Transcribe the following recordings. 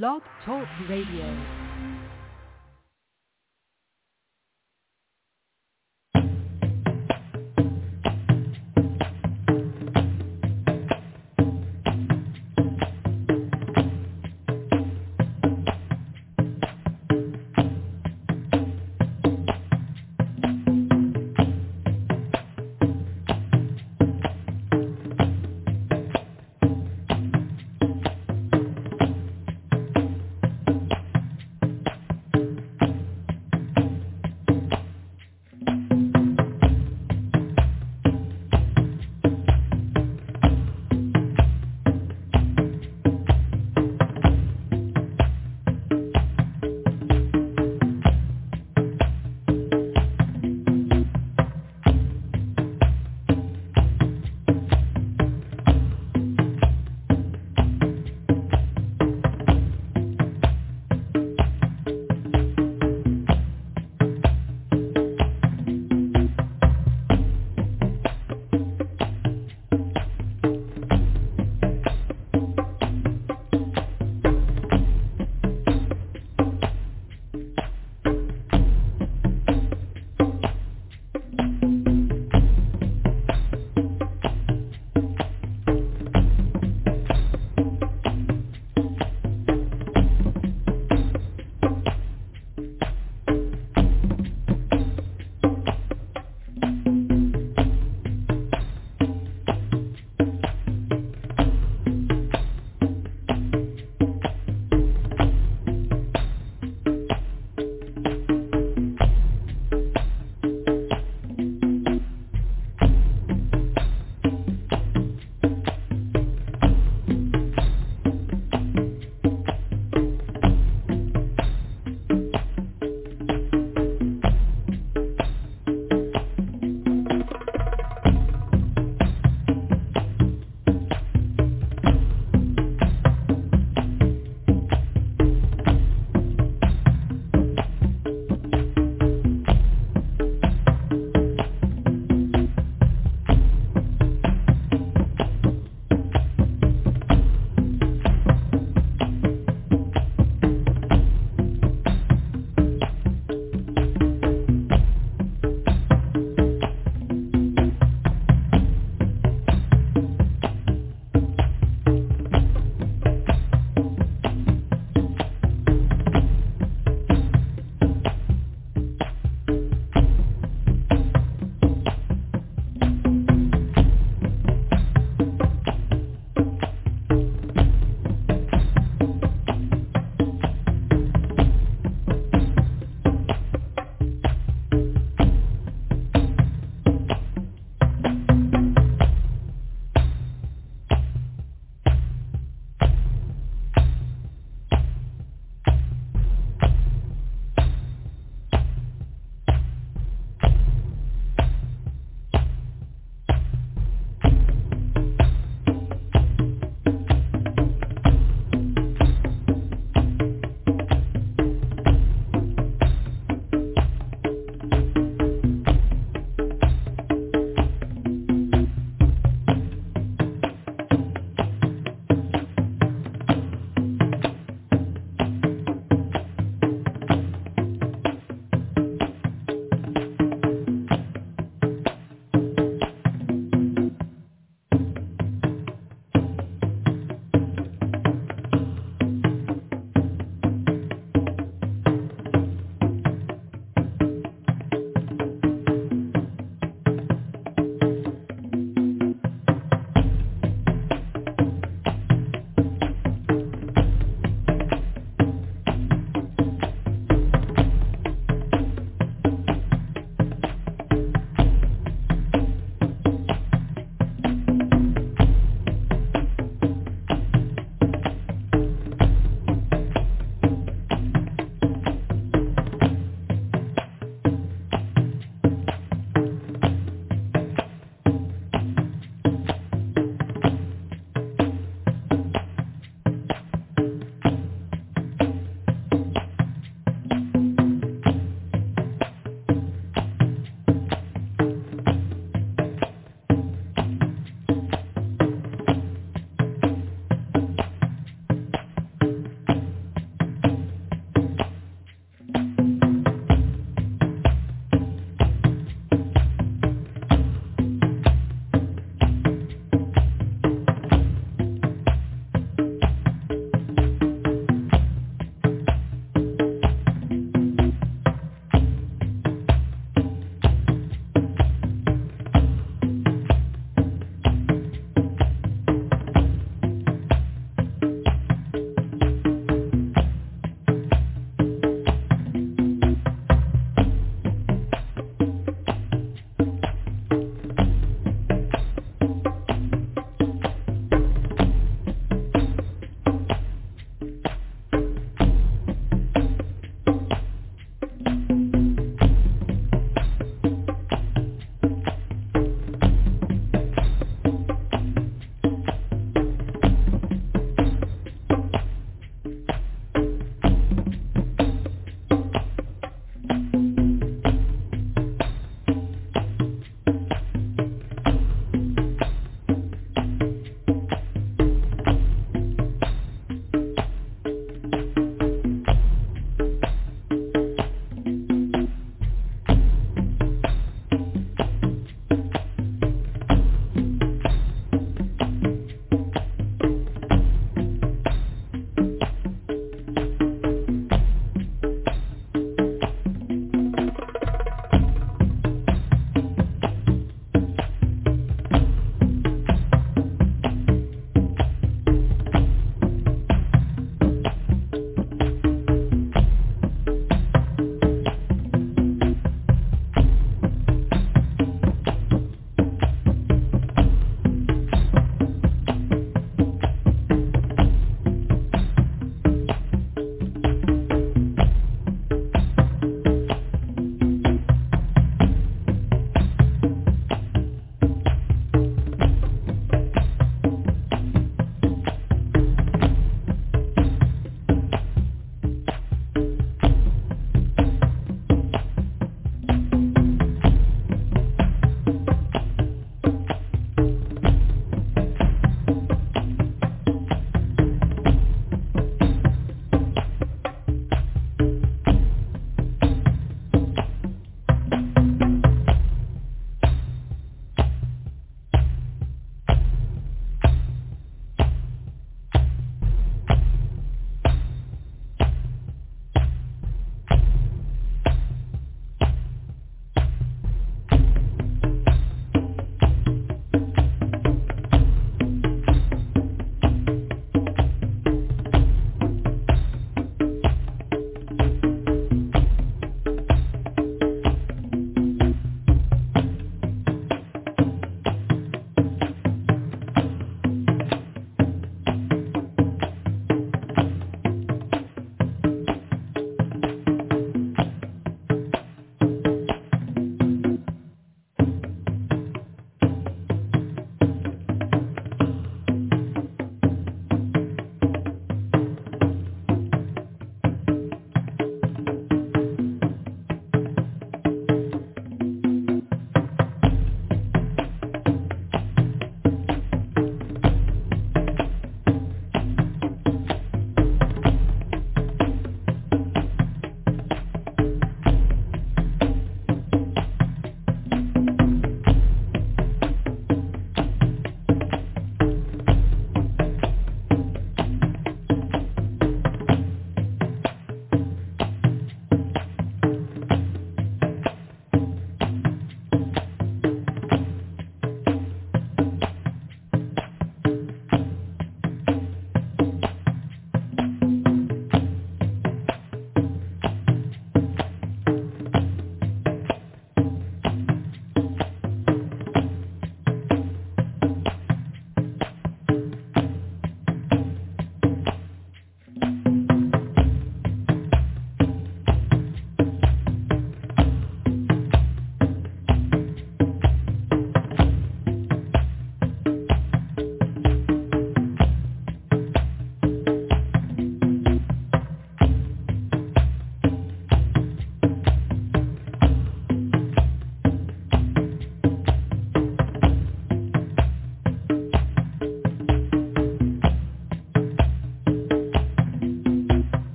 Blog Talk Radio.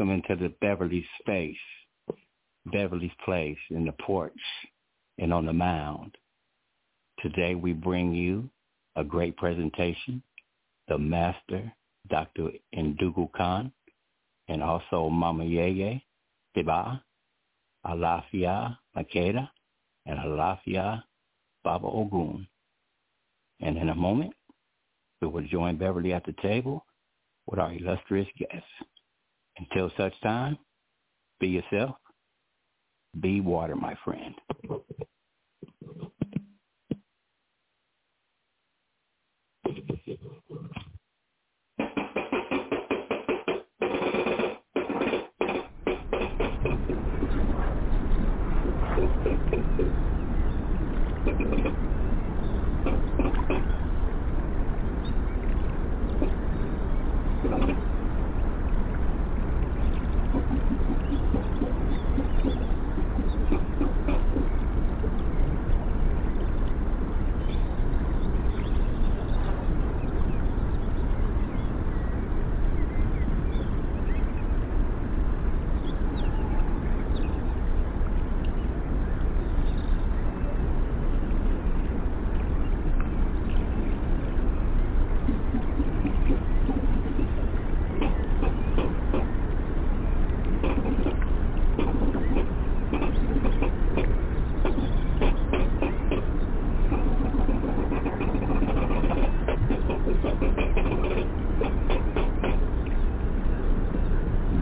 Welcome into the Beverly space, Beverly's place in the porch and on the mound. Today we bring you a great presentation, the Master, Dr. Ndugu Khan, and also Mama Yeye, Tiba, Alafia Makeda, and Alafia Baba Ogun. And in a moment, we will join Beverly at the table with our illustrious guests. Until such time, be yourself. Be water, my friend.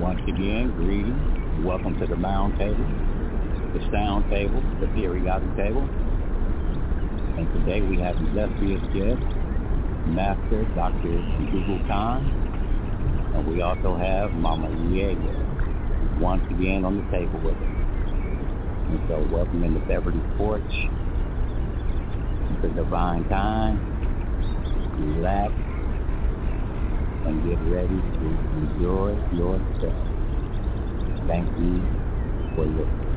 Once again, greetings. Welcome to the mound table, the sound table, the periodic table. And today we have illustrious guest, Master Dr. Ndugu Khan. And we also have Mama Yeye once again on the table with us. And so welcome into Beverly Porch. It's a divine time. Relax and get ready to enjoy yourself. Thank you for listening.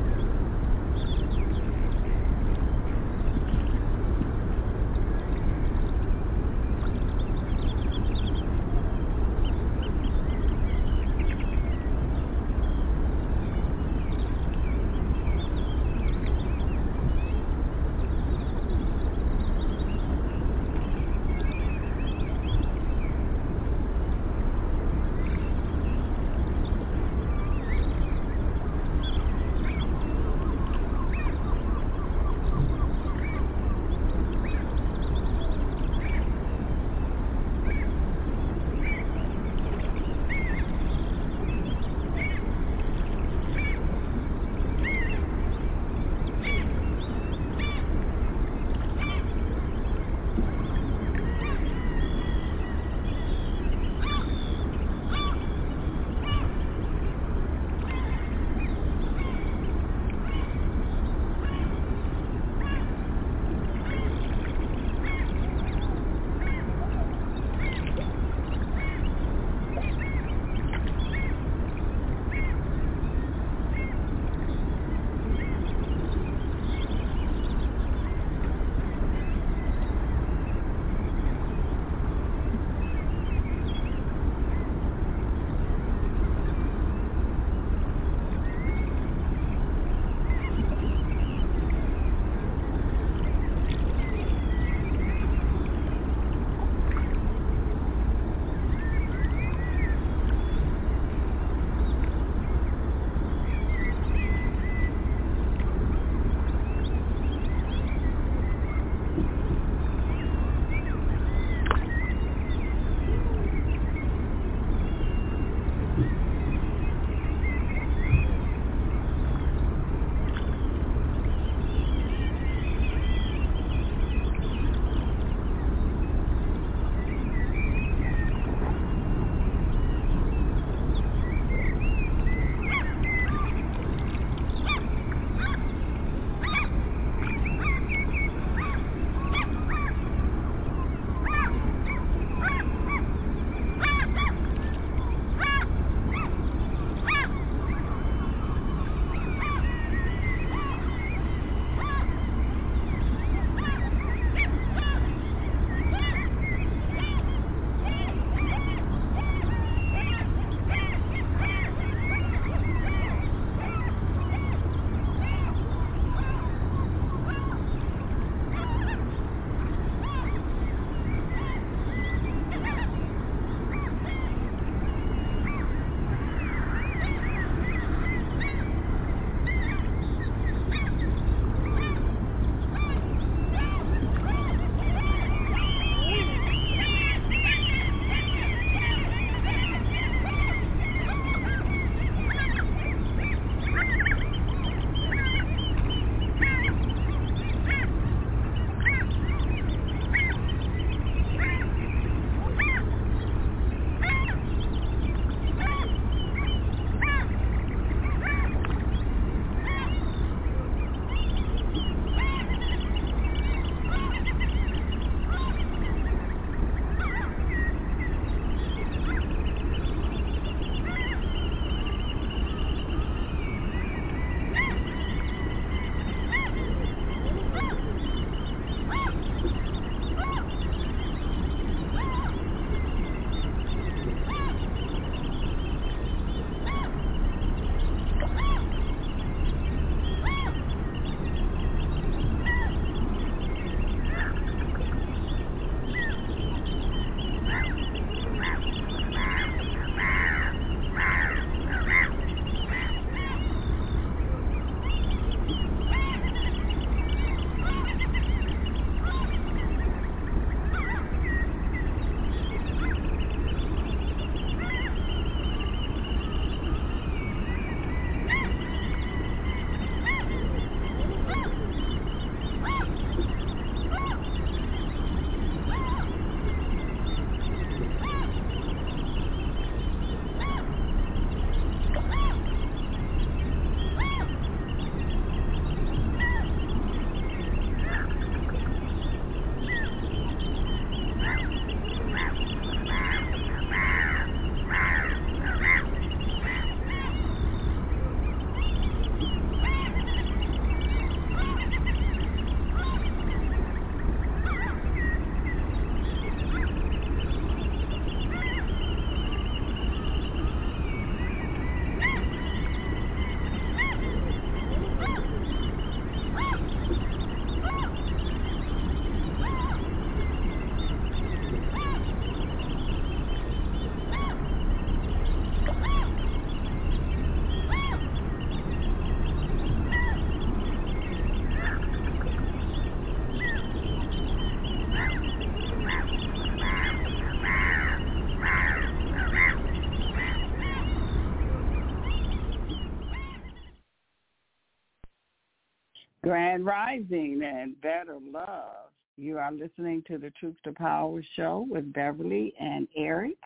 Grand Rising and Better Love. You are listening to the Truth to Power show with Beverly and Eric.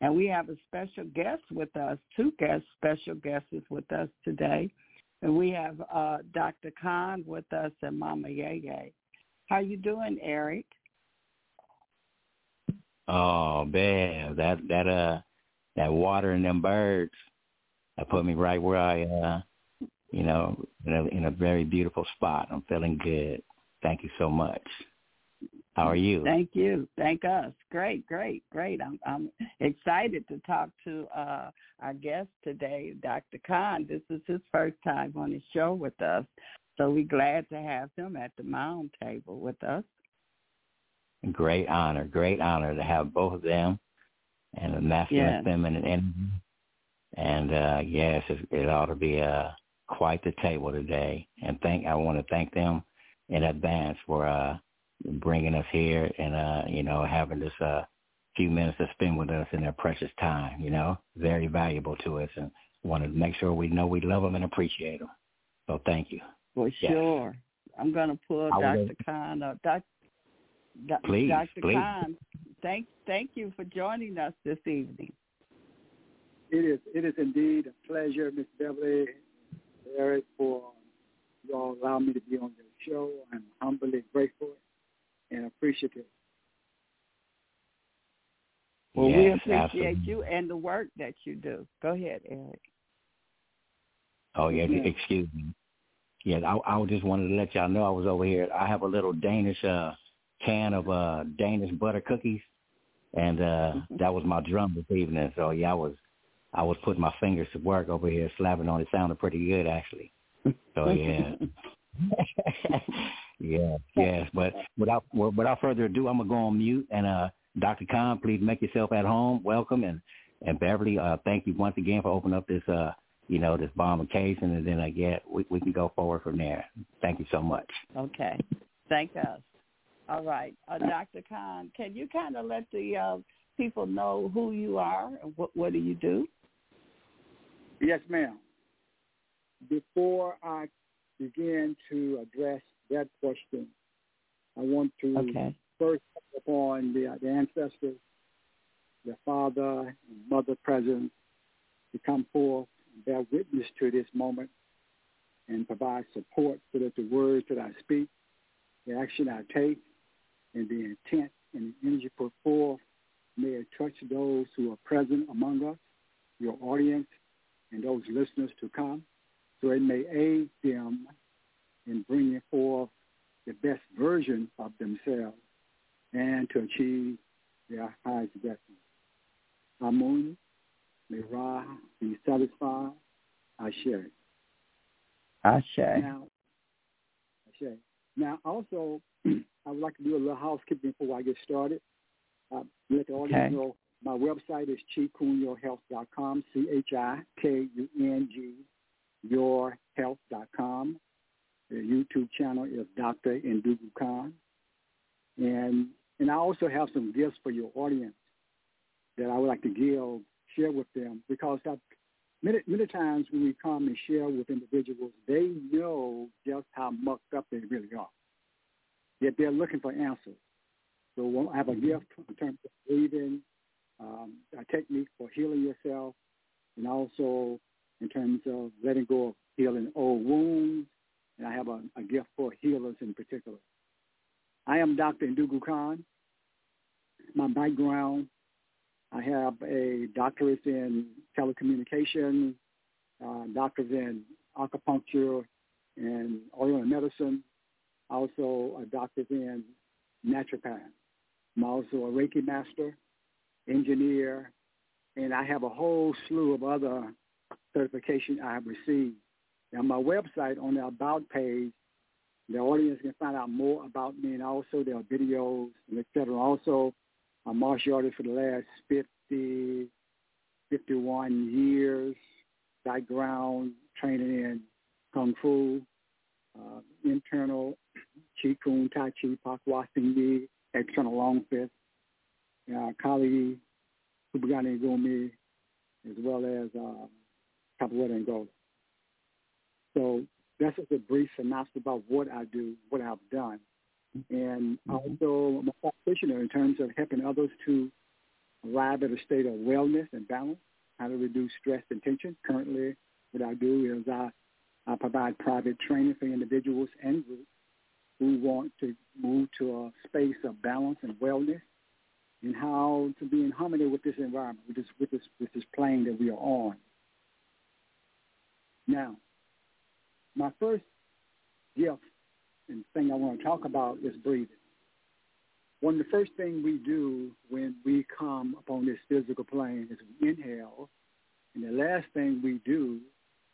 And we have a special guest with us, two guests, special guests with us today. And we have uh, Dr. Khan with us and Mama Yeye. How you doing, Eric? Oh man, that that uh that water and them birds, that put me right where I uh you know, in a, in a very beautiful spot. I'm feeling good. Thank you so much. How are you? Thank you. Thank us. Great, great, great. I'm I'm excited to talk to uh our guest today, Dr. Khan. This is his first time on the show with us. So we're glad to have him at the mound table with us. Great honor, great honor to have both of them and the masculine yes. feminine energy. And uh yes, it, it ought to be uh quite the table today. And thank I want to thank them in advance for uh, bringing us here and uh, you know having this uh, few minutes to spend with us in their precious time. You know, very valuable to us, and want to make sure we know we love them and appreciate them. So thank you. For yes. sure. I'm going to pull Dr. Khan up. Dr. Please, Dr. please. Khan, thank thank you for joining us this evening. It is it is indeed a pleasure, Ms. Beverly Eric, for you all allowing me to be on your show. I'm humbly grateful and appreciative. Well, yes, we appreciate absolutely. you and the work that you do. Go ahead, Eric. Oh yeah, yeah. excuse me. Yeah, I, I just wanted to let y'all know I was over here. I have a little Danish uh can of uh Danish butter cookies, and uh that was my drum this evening. So yeah, I was I was putting my fingers to work over here, slapping on it. Sounded pretty good, actually. So yeah, yeah, yes. But without without further ado, I'm gonna go on mute. And uh, Dr. Khan, please make yourself at home. Welcome, and and Beverly, uh, thank you once again for opening up this uh, you know, this bomb occasion, and then I get we we can go forward from there. Thank you so much. Okay, thank us. All right, uh, Dr. Khan, can you kind of let the uh, people know who you are and what what do you do? Yes, ma'am. Before I begin to address that question, I want to okay. first upon the, the ancestors, the father and mother present to come forth and bear witness to this moment and provide support so that the words that I speak, the action I take, and the intent and the energy put forth may touch those who are present among us, your audience, and those listeners to come, so it may aid them in bringing forth the best version of themselves and to achieve their highest destiny. Amun, may Ra be satisfied. Ashe. Ashe. Now, Ashe. Now, also, I would like to do a little housekeeping before I get started. Uh, let the audience okay. know my website is chikungyourhealth.com, C-H-I-K-U-N-G, yourhealth.com. The YouTube channel is Dr. Ndugu Khan. And, and I also have some gifts for your audience that I would like to give, share with them, because I've, many, many times when we come and share with individuals, they know just how mucked up they really are. Yet they're looking for answers. So I have a gift in terms of breathing, um, a technique for healing yourself, and also in terms of letting go of healing old wounds. And I have a, a gift for healers in particular. I am Dr. Ndugu Khan. My background, I have a doctorate in telecommunication, uh, doctorate in acupuncture and Oriental medicine, also a doctorate in naturopath. I'm also a Reiki master, engineer, and I have a whole slew of other certification I have received. Now, my website on the About page, the audience can find out more about me, and also there are videos and et cetera. Also, I'm martial artist for the last 50, 51 years, background training in Kung Fu, uh, internal Qi Kung, Tai Chi, Pak Hua Yi, external Long Fist, uh, Kali Kupagani Gumi, as well as uh, Capoeira Angola. So that's just a brief synopsis about what I do, what I've done. And also I'm a practitioner in terms of helping others to arrive at a state of wellness and balance, how to reduce stress and tension. Currently, what I do is I, I provide private training for individuals and groups who want to move to a space of balance and wellness and how to be in harmony with this environment, with this, with this, with this plane that we are on. Now, my first gift and thing I want to talk about is breathing. One of the first things we do when we come upon this physical plane is we inhale, and the last thing we do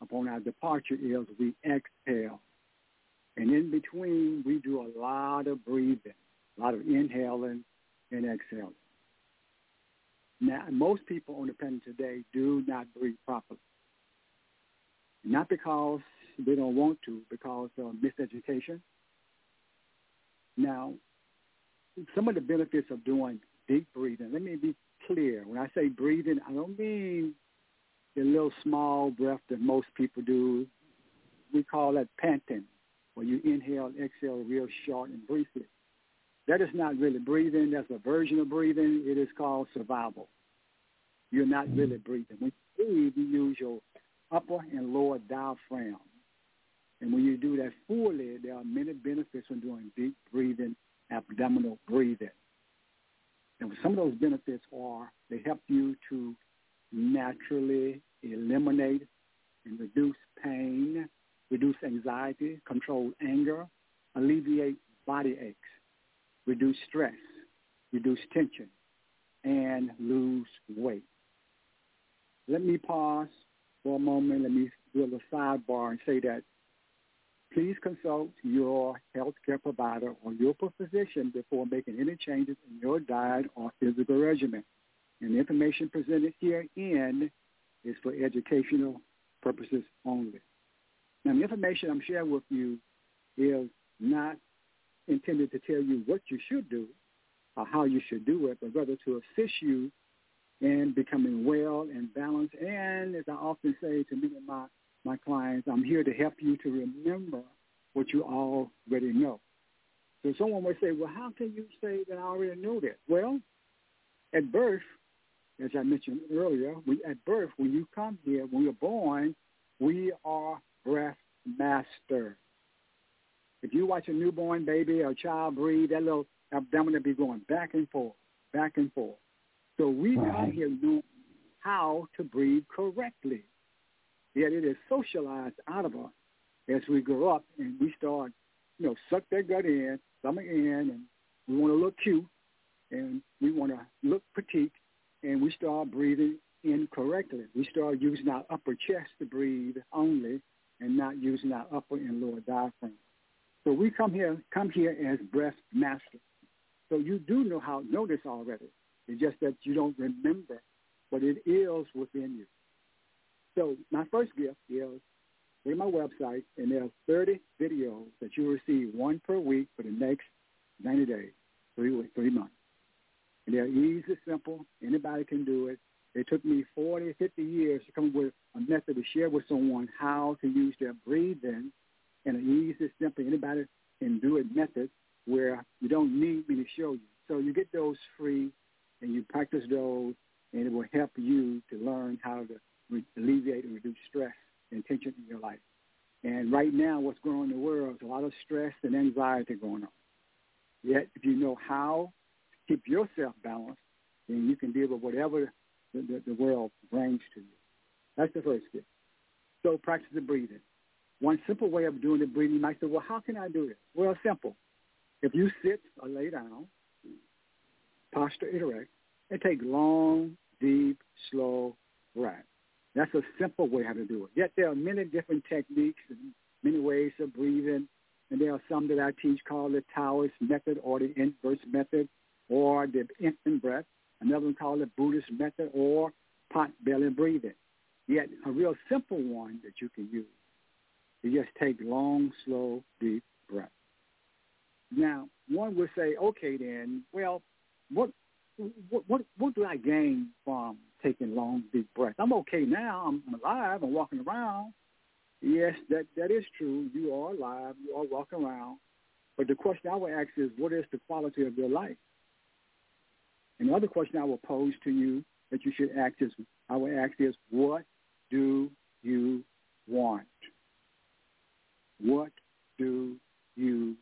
upon our departure is we exhale. And in between, we do a lot of breathing, a lot of inhaling and exhale. Now, most people on the planet today do not breathe properly. Not because they don't want to, because of miseducation. Now, some of the benefits of doing deep breathing, let me be clear. When I say breathing, I don't mean the little small breath that most people do. We call that panting, where you inhale exhale real short and briefly. That is not really breathing. That's a version of breathing. It is called survival. You're not really mm-hmm. breathing. When you breathe, you use your upper and lower diaphragm. And when you do that fully, there are many benefits from doing deep breathing, abdominal breathing. And some of those benefits are they help you to naturally eliminate and reduce pain, reduce anxiety, control anger, alleviate body aches, reduce stress, reduce tension, and lose weight. Let me pause for a moment. Let me do a sidebar and say that please consult your healthcare provider or your physician before making any changes in your diet or physical regimen. And the information presented herein is for educational purposes only. Now, the information I'm sharing with you is not intended to tell you what you should do or how you should do it, but rather to assist you in becoming well and balanced. And as I often say to many of my, my clients, I'm here to help you to remember what you already know. So someone might say, well, how can you say that I already know that? Well, at birth, as I mentioned earlier, we, at birth, when you come here, when you're born, we are breath master. If you watch a newborn baby or child breathe, that little abdomen will be going back and forth, back and forth. So we right. come here know how to breathe correctly. Yet it is socialized out of us as we grow up and we start, you know, suck that gut in, stomach in, and we want to look cute and we want to look petite, and we start breathing incorrectly. We start using our upper chest to breathe only and not using our upper and lower diaphragm. So we come here, come here as breath masters. So you do know how know this already. It's just that you don't remember, but it is within you. So my first gift is go to my website, and there are 30 videos that you will receive one per week for the next 90 days, three weeks, three months. And they're easy, simple. Anybody can do it. It took me 40, 50 years to come up with a method to share with someone how to use their breathing in an easy, simple, anybody can do it method where you don't need me to show you. So you get those free and you practice those and it will help you to learn how to re- alleviate and reduce stress and tension in your life. And right now what's going on in the world is a lot of stress and anxiety going on. Yet if you know how to keep yourself balanced, then you can deal with whatever the, the, the world brings to you. That's the first gift. So practice the breathing. One simple way of doing the breathing, you might say, well, how can I do it? Well, simple. If you sit or lay down, posture erect, and take long, deep, slow breaths. That's a simple way how to do it. Yet there are many different techniques and many ways of breathing, and there are some that I teach called the Taoist method or the inverse method or the infant breath. Another one called the Buddhist method or pot belly breathing. Yet a real simple one that you can use you just take long, slow, deep breaths. Now, one would say, okay, then, well, what what what, what do I gain from taking long, deep breaths? I'm okay now. I'm alive. I'm walking around. Yes, that, that is true. You are alive. You are walking around. But the question I would ask is, what is the quality of your life? And the other question I will pose to you that you should ask is, I would ask is, what do you want? What do you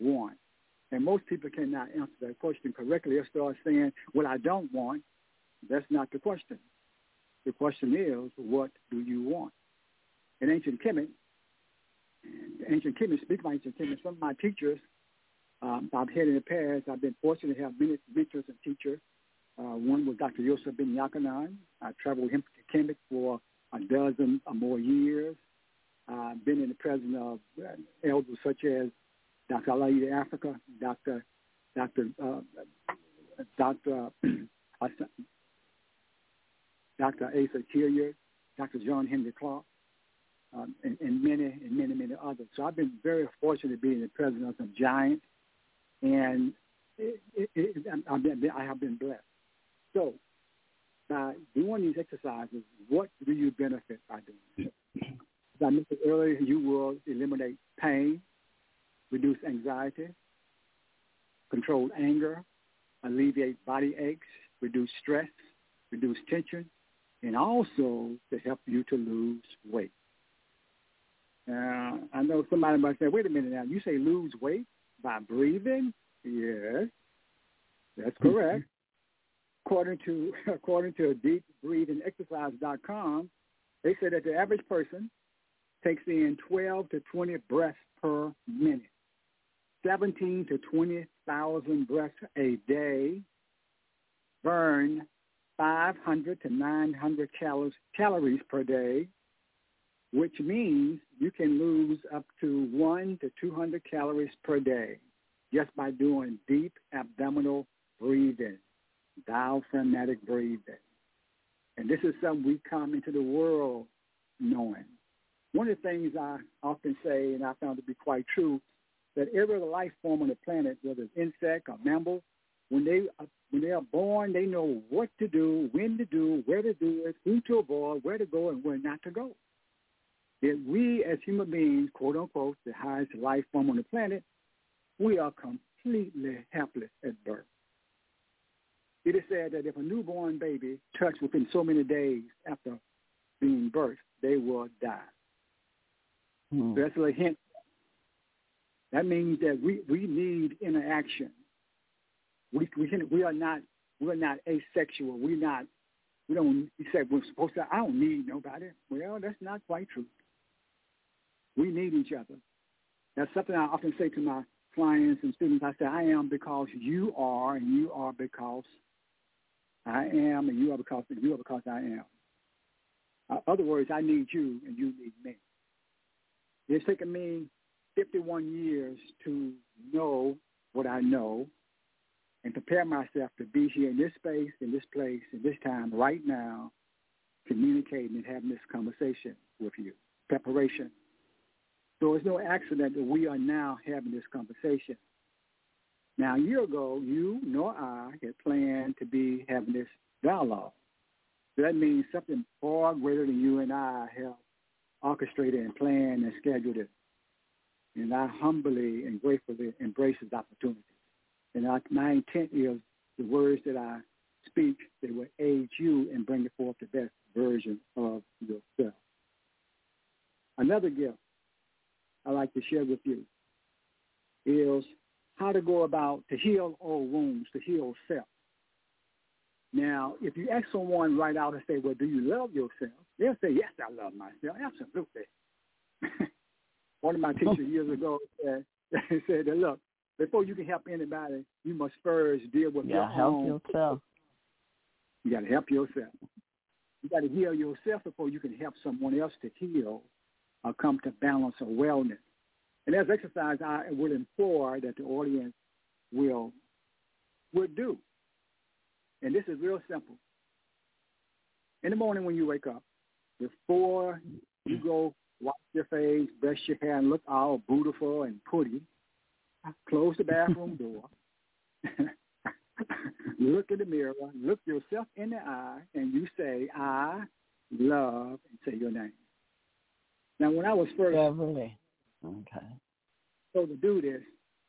want? And most people cannot answer that question correctly. They start saying, well, I don't want. That's not the question. The question is, what do you want? In ancient Kemet, ancient Kemet, speak of ancient Kemet, some of my teachers um, I've had in the past, I've been fortunate to have many mentors and teachers. Uh, one was Dr. Yosef Ben-Jochannan. I traveled with him to Kemet for a dozen or more years. I've been in the presence of uh, elders such as Dr. Llaila Afrika, Dr. Dr. Uh, Dr. Dr. Asa Hilliard, Dr. John Henrik Clarke, um, and, and many and many many others. So I've been very fortunate to be in the presence of some giants, and it, it, it, I've been, I have been blessed. So by doing these exercises, what do you benefit by doing? As I mentioned earlier, you will eliminate pain, reduce anxiety, control anger, alleviate body aches, reduce stress, reduce tension, and also to help you to lose weight. Now, I know somebody might say, wait a minute now, you say lose weight by breathing? Yes, that's mm-hmm. correct. according to according to deepbreathingexercise.com, they say that the average person takes in 12 to 20 breaths per minute, 17 to 20,000 breaths a day, burn 500 to 900 calories, calories per day, which means you can lose up to 1 to 200 calories per day just by doing deep abdominal breathing, diaphragmatic breathing. And this is something we come into the world knowing. One of the things I often say, and I found to be quite true, that every life form on the planet, whether it's insect or mammal, when they when they are born, they know what to do, when to do, where to do it, who to avoid, where to go, and where not to go. If we as human beings, quote unquote, the highest life form on the planet, we are completely helpless at birth. It is said that if a newborn baby touched within so many days after being birthed, they will die. Hmm. That's a hint. That means that we, we need interaction. We we can, we are not we're not asexual. We're not we don't you said we're supposed to I don't need nobody. Well, that's not quite true. We need each other. That's something I often say to my clients and students. I say, I am because you are, and you are because I am, and you are because you are because I am. Uh, other words, I need you, and you need me. It's taken me 51 years to know what I know and prepare myself to be here in this space, in this place, in this time, right now, communicating and having this conversation with you. Preparation so it's no accident that we are now having this conversation. Now, a year ago, you nor I had planned to be having this dialogue. So that means something far greater than you and I have orchestrated and planned and scheduled it. And I humbly and gratefully embrace this opportunity. And I, my intent is the words that I speak that will aid you in bringing forth the best version of yourself. Another gift I like to share with you is how to go about to heal old wounds, to heal self. Now, if you ask someone right out and say, well, do you love yourself? They'll say, yes, I love myself. Absolutely. One of my teachers oh. years ago said, said that, look, before you can help anybody, you must first deal with you your help own. yourself. You got to help yourself. You got to heal yourself before you can help someone else to heal or come to balance or wellness. And as exercise, I would implore that the audience will will do. And this is real simple. In the morning when you wake up, before you go wash your face, brush your hair, and look all beautiful and pretty, close the bathroom door, look in the mirror, look yourself in the eye, and you say, I love, and say your name. Now, when I was first Beverly. Okay. So to do this,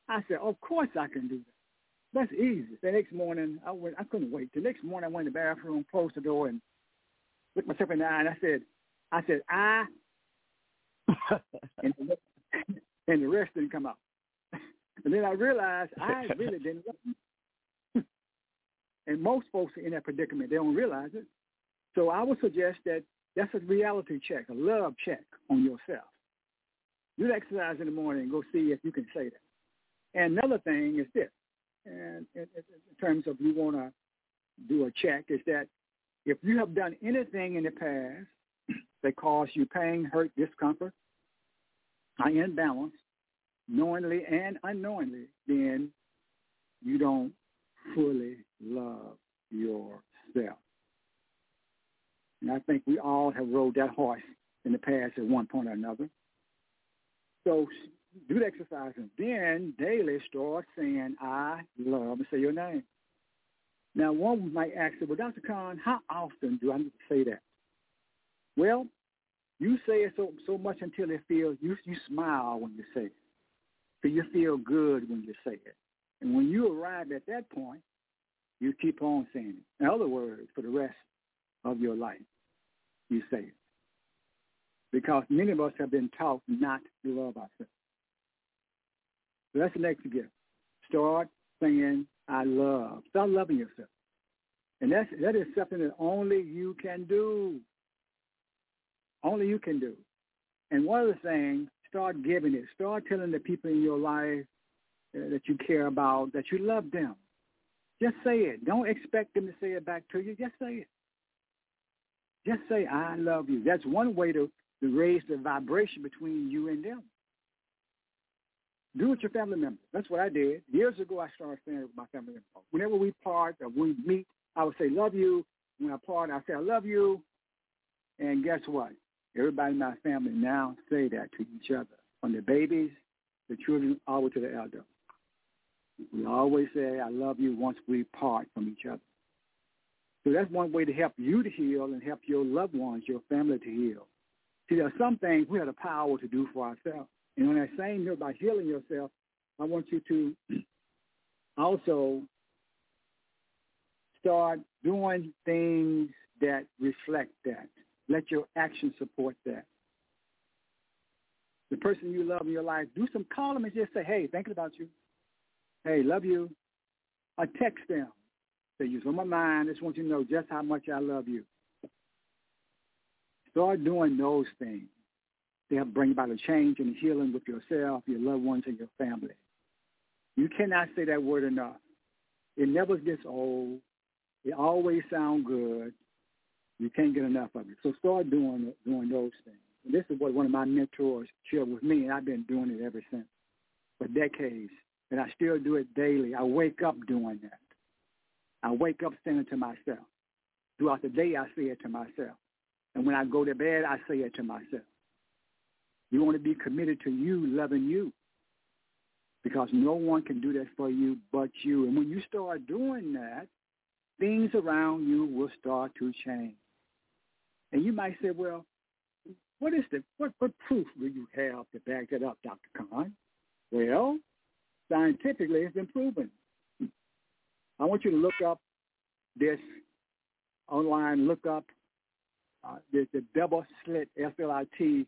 I said, of course I can do that. That's easy. The next morning, I went. I couldn't wait. The next morning, I went to the bathroom, closed the door, and looked myself in the eye, and I said, I said, I, and, the, and the rest didn't come out. and then I realized I really didn't. and most folks are in that predicament. They don't realize it. So I would suggest that that's a reality check, a love check on yourself. Do the exercise in the morning and go see if you can say that. And another thing is this, and in, in terms of you want to do a check, is that if you have done anything in the past that caused you pain, hurt, discomfort, imbalance, knowingly and unknowingly, then you don't fully love yourself. And I think we all have rode that horse in the past at one point or another. So do the exercise and then daily start saying, I love, say your name. Now, one might ask, well, Dr. Khan, how often do I need to say that? Well, you say it so, so much until it feels, you, you smile when you say it. So you feel good when you say it. And when you arrive at that point, you keep on saying it. In other words, for the rest of your life, you say it. Because many of us have been taught not to love ourselves. So that's the next gift. Start saying, I love. Start loving yourself. And that's, that is something that only you can do. Only you can do. And one of the things, start giving it. Start telling the people in your life that you care about that you love them. Just say it. Don't expect them to say it back to you. Just say it. Just say, I love you. That's one way to, to raise the vibration between you and them. Do it with your family members. That's what I did. Years ago, I started saying with my family members. Whenever we part or we meet, I would say, love you. When I part, I say, I love you. And guess what? Everybody in my family now say that to each other. From the babies, the children, all the way to the elder. We always say, I love you once we part from each other. So that's one way to help you to heal and help your loved ones, your family to heal. See, there are some things we have the power to do for ourselves. And on that same note, by healing yourself, I want you to also start doing things that reflect that. Let your actions support that. The person you love in your life, do some call them and just say, hey, thinking about you. Hey, love you. Or text them. Say, you're on my mind. I just want you to know just how much I love you. Start doing those things. They help bring about a change and healing with yourself, your loved ones, and your family. You cannot say that word enough. It never gets old. It always sounds good. You can't get enough of it. So start doing doing those things. And this is what one of my mentors shared with me, and I've been doing it ever since for decades. And I still do it daily. I wake up doing that. I wake up saying it to myself. Throughout the day, I say it to myself. And when I go to bed, I say it to myself. You want to be committed to you loving you because no one can do that for you but you. And when you start doing that, things around you will start to change. And you might say, well, what is the what, what proof will you have to back that up, Dr. Khan? Well, scientifically it's been proven. I want you to look up this online, look up uh, the, the double slit, S-L-I-T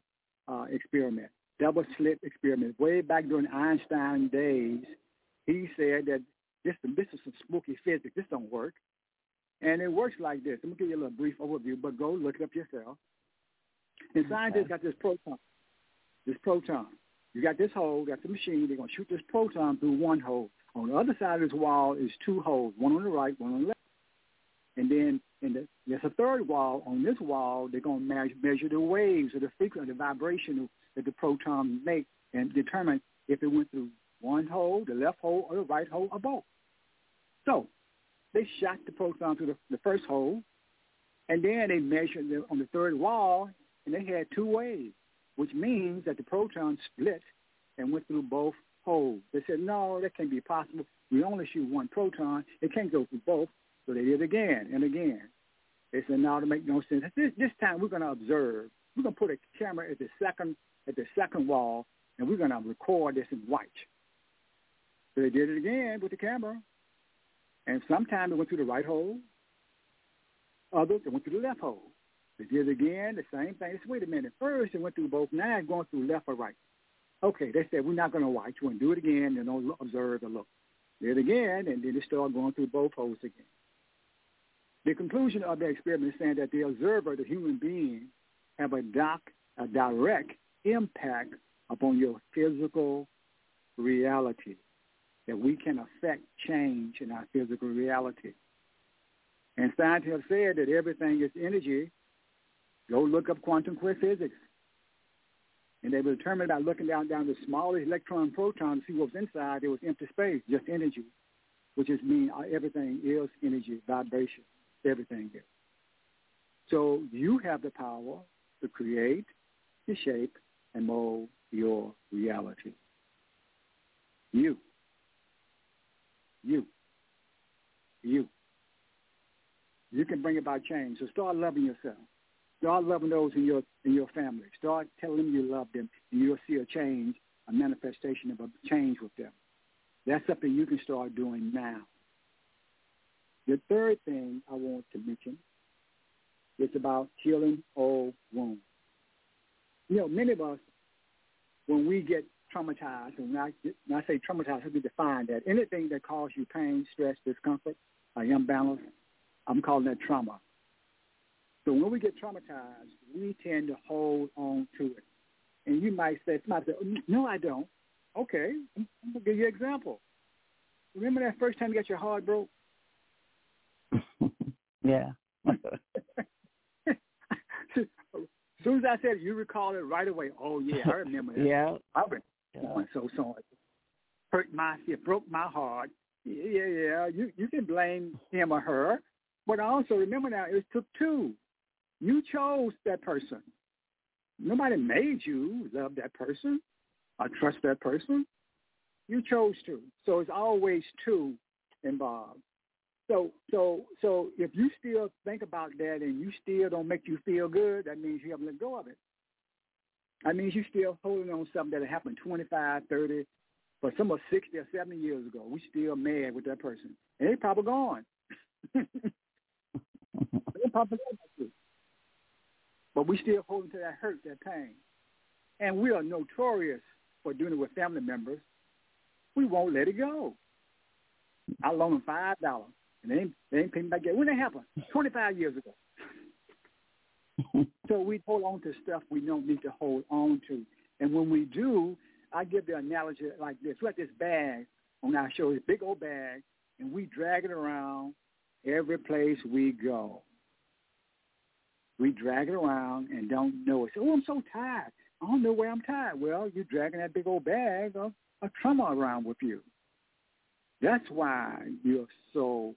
uh, experiment, double slit experiment. Way back during Einstein days, he said that this, this is some spooky physics. This don't work. And it works like this. I'm going to give you a little brief overview, but go look it up yourself. And scientists got this proton. This proton. You got this hole, got the machine. They're going to shoot this proton through one hole. On the other side of this wall is two holes, one on the right, one on the left. And then the, there's a third wall. On this wall, they're going to measure, measure the waves or the frequency, the vibration that the proton make and determine if it went through one hole, the left hole, or the right hole, or both. So they shot the proton through the, the first hole, and then they measured the, on the third wall, and they had two waves, which means that the proton split and went through both holes. They said, no, that can't be possible. We only shoot one proton. It can't go through both. So they did it again and again. They said, no, to make no sense. This, this time we're going to observe. we're gonna put a camera at the second at the second wall, and we're gonna record this in white. So they did it again with the camera, and sometimes it went through the right hole. Others it went through the left hole. They did it again, the same thing. Said, wait a minute. First it went through both. Now it's going through left or right. Okay, they said we're not going to watch. We're going to do it again and observe or look. Did it again, and then they start going through both holes again. The conclusion of the experiment is saying that the observer, the human being, have a, doc, a direct impact upon your physical reality, that we can affect change in our physical reality. And scientists have said that everything is energy. Go look up quantum physics. And they were determined by looking down down the smallest electron proton to see what was inside. It was empty space, just energy, which is mean uh, everything is energy, vibration, everything is. So you have the power to create, to shape, and mold your reality. You. You. You. You can bring about change. So start loving yourself. Start loving those in your in your family. Start telling them you love them, and you'll see a change, a manifestation of a change with them. That's something you can start doing now. The third thing I want to mention is about healing old wounds. You know, many of us, when we get traumatized, and I, when I say traumatized, let me define that. Anything that causes you pain, stress, discomfort, or imbalance, I'm calling that trauma. So when we get traumatized, we tend to hold on to it. And you might say, somebody say, mm, no, I don't. Okay, I'm, I'm going to give you an example. Remember that first time you got your heart broke? Yeah. as soon as I said it, you recall it right away. Oh, yeah, I remember that. yeah. I've been yeah. so sorry. Hurt my, it broke my heart. Yeah, yeah, yeah. You, you can blame him or her. But also remember now, it took two. You chose that person. Nobody made you love that person or trust that person. You chose to. So it's always two involved. So so so if you still think about that and you still don't make you feel good, that means you haven't let go of it. That means you're still holding on something that happened 25, 30, but some of 60 or 70 years ago. We still mad with that person. And they probably gone. they probably. But we still holding to that hurt, that pain. And we are notorious for doing it with family members. We won't let it go. I loaned them five dollars, and they ain't, they ain't paying back yet. When that happened? Twenty five years ago. so we hold on to stuff we don't need to hold on to. And when we do, I give the analogy like this. We got this bag on our show, this big old bag, and we drag it around every place we go. We drag it around and don't know it. Say, oh, I'm so tired. I don't know where I'm tired. Well, you're dragging that big old bag of, of trauma around with you. That's why you're so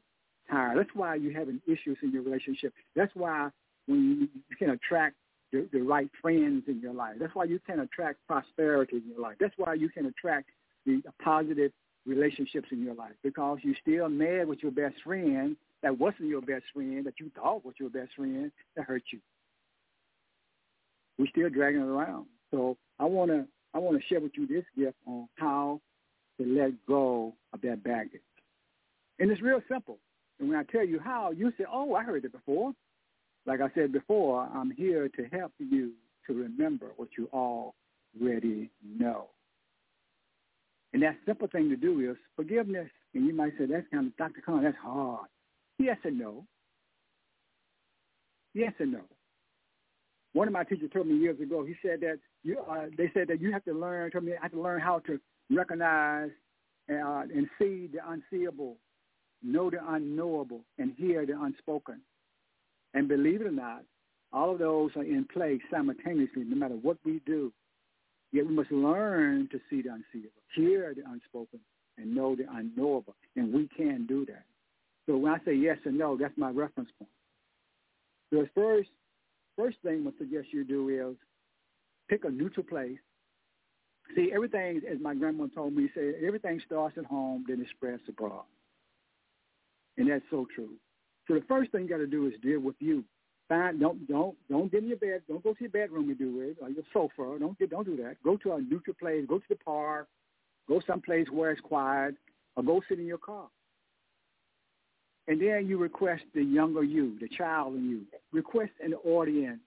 tired. That's why you're having issues in your relationship. That's why when you, can attract the, the right friends in your life. That's why you can attract prosperity in your life. That's why you can attract the positive relationships in your life because you're still mad with your best friend that wasn't your best friend, that you thought was your best friend, that hurt you. We're still dragging it around. So I want to I want to share with you this gift on how to let go of that baggage. And it's real simple. And when I tell you how, you say, oh, I heard it before. Like I said before, I'm here to help you to remember what you already know. And that simple thing to do is forgiveness. And you might say, that's kind of, Dr. Khan, that's hard. Yes and no. Yes and no. One of my teachers told me years ago. He said that you, uh, they said that you have to learn. Told me I have to learn how to recognize uh, and see the unseeable, know the unknowable, and hear the unspoken. And believe it or not, all of those are in play simultaneously, no matter what we do. Yet we must learn to see the unseeable, hear the unspoken, and know the unknowable. And we can do that. So when I say yes and no, that's my reference point. So the first, first thing I suggest you do is pick a neutral place. See, everything, as my grandma told me, said, everything starts at home, then it spreads abroad. And that's so true. So the first thing you got to do is deal with you. Find don't don't don't get in your bed. Don't go to your bedroom and do it or your sofa. Don't get don't do that. Go to a neutral place. Go to the park. Go someplace where it's quiet, or go sit in your car. And then you request the younger you, the child in you, request an audience.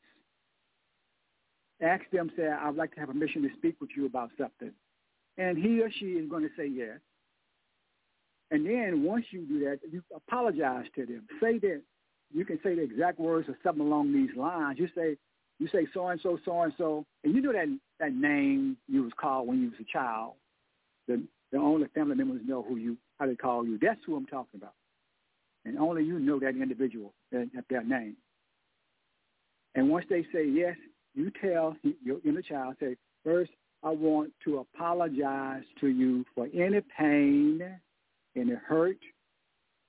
Ask them, say, I'd like to have permission to speak with you about something. And he or she is going to say yes. And then once you do that, you apologize to them. Say that you can say the exact words or something along these lines. You say you say so and so, so and so, and you know that that name you was called when you was a child. The the only family members know who you how they call you. That's who I'm talking about. And only you know that individual that, that name. And once they say yes, you tell your inner child, say, first, I want to apologize to you for any pain, any hurt,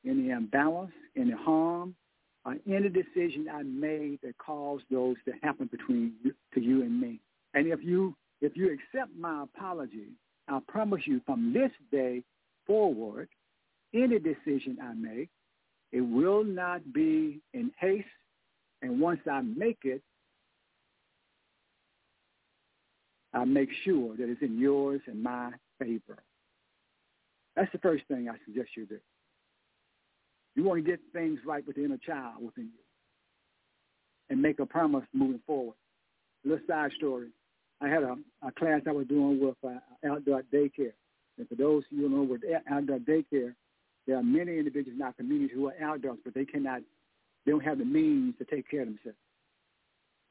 any imbalance, any harm, or any decision I made that caused those to happen between you, to you and me. And if you if you accept my apology, I promise you from this day forward, any decision I make, it will not be in haste. And once I make it, I make sure that it's in yours and my favor. That's the first thing I suggest you do. You want to get things right with the inner child within you and make a promise moving forward. A little side story. I had a, a class I was doing with uh, outdoor daycare. And for those of you know with outdoor daycare, there are many individuals in our community who are adults, but they cannot, they don't have the means to take care of themselves.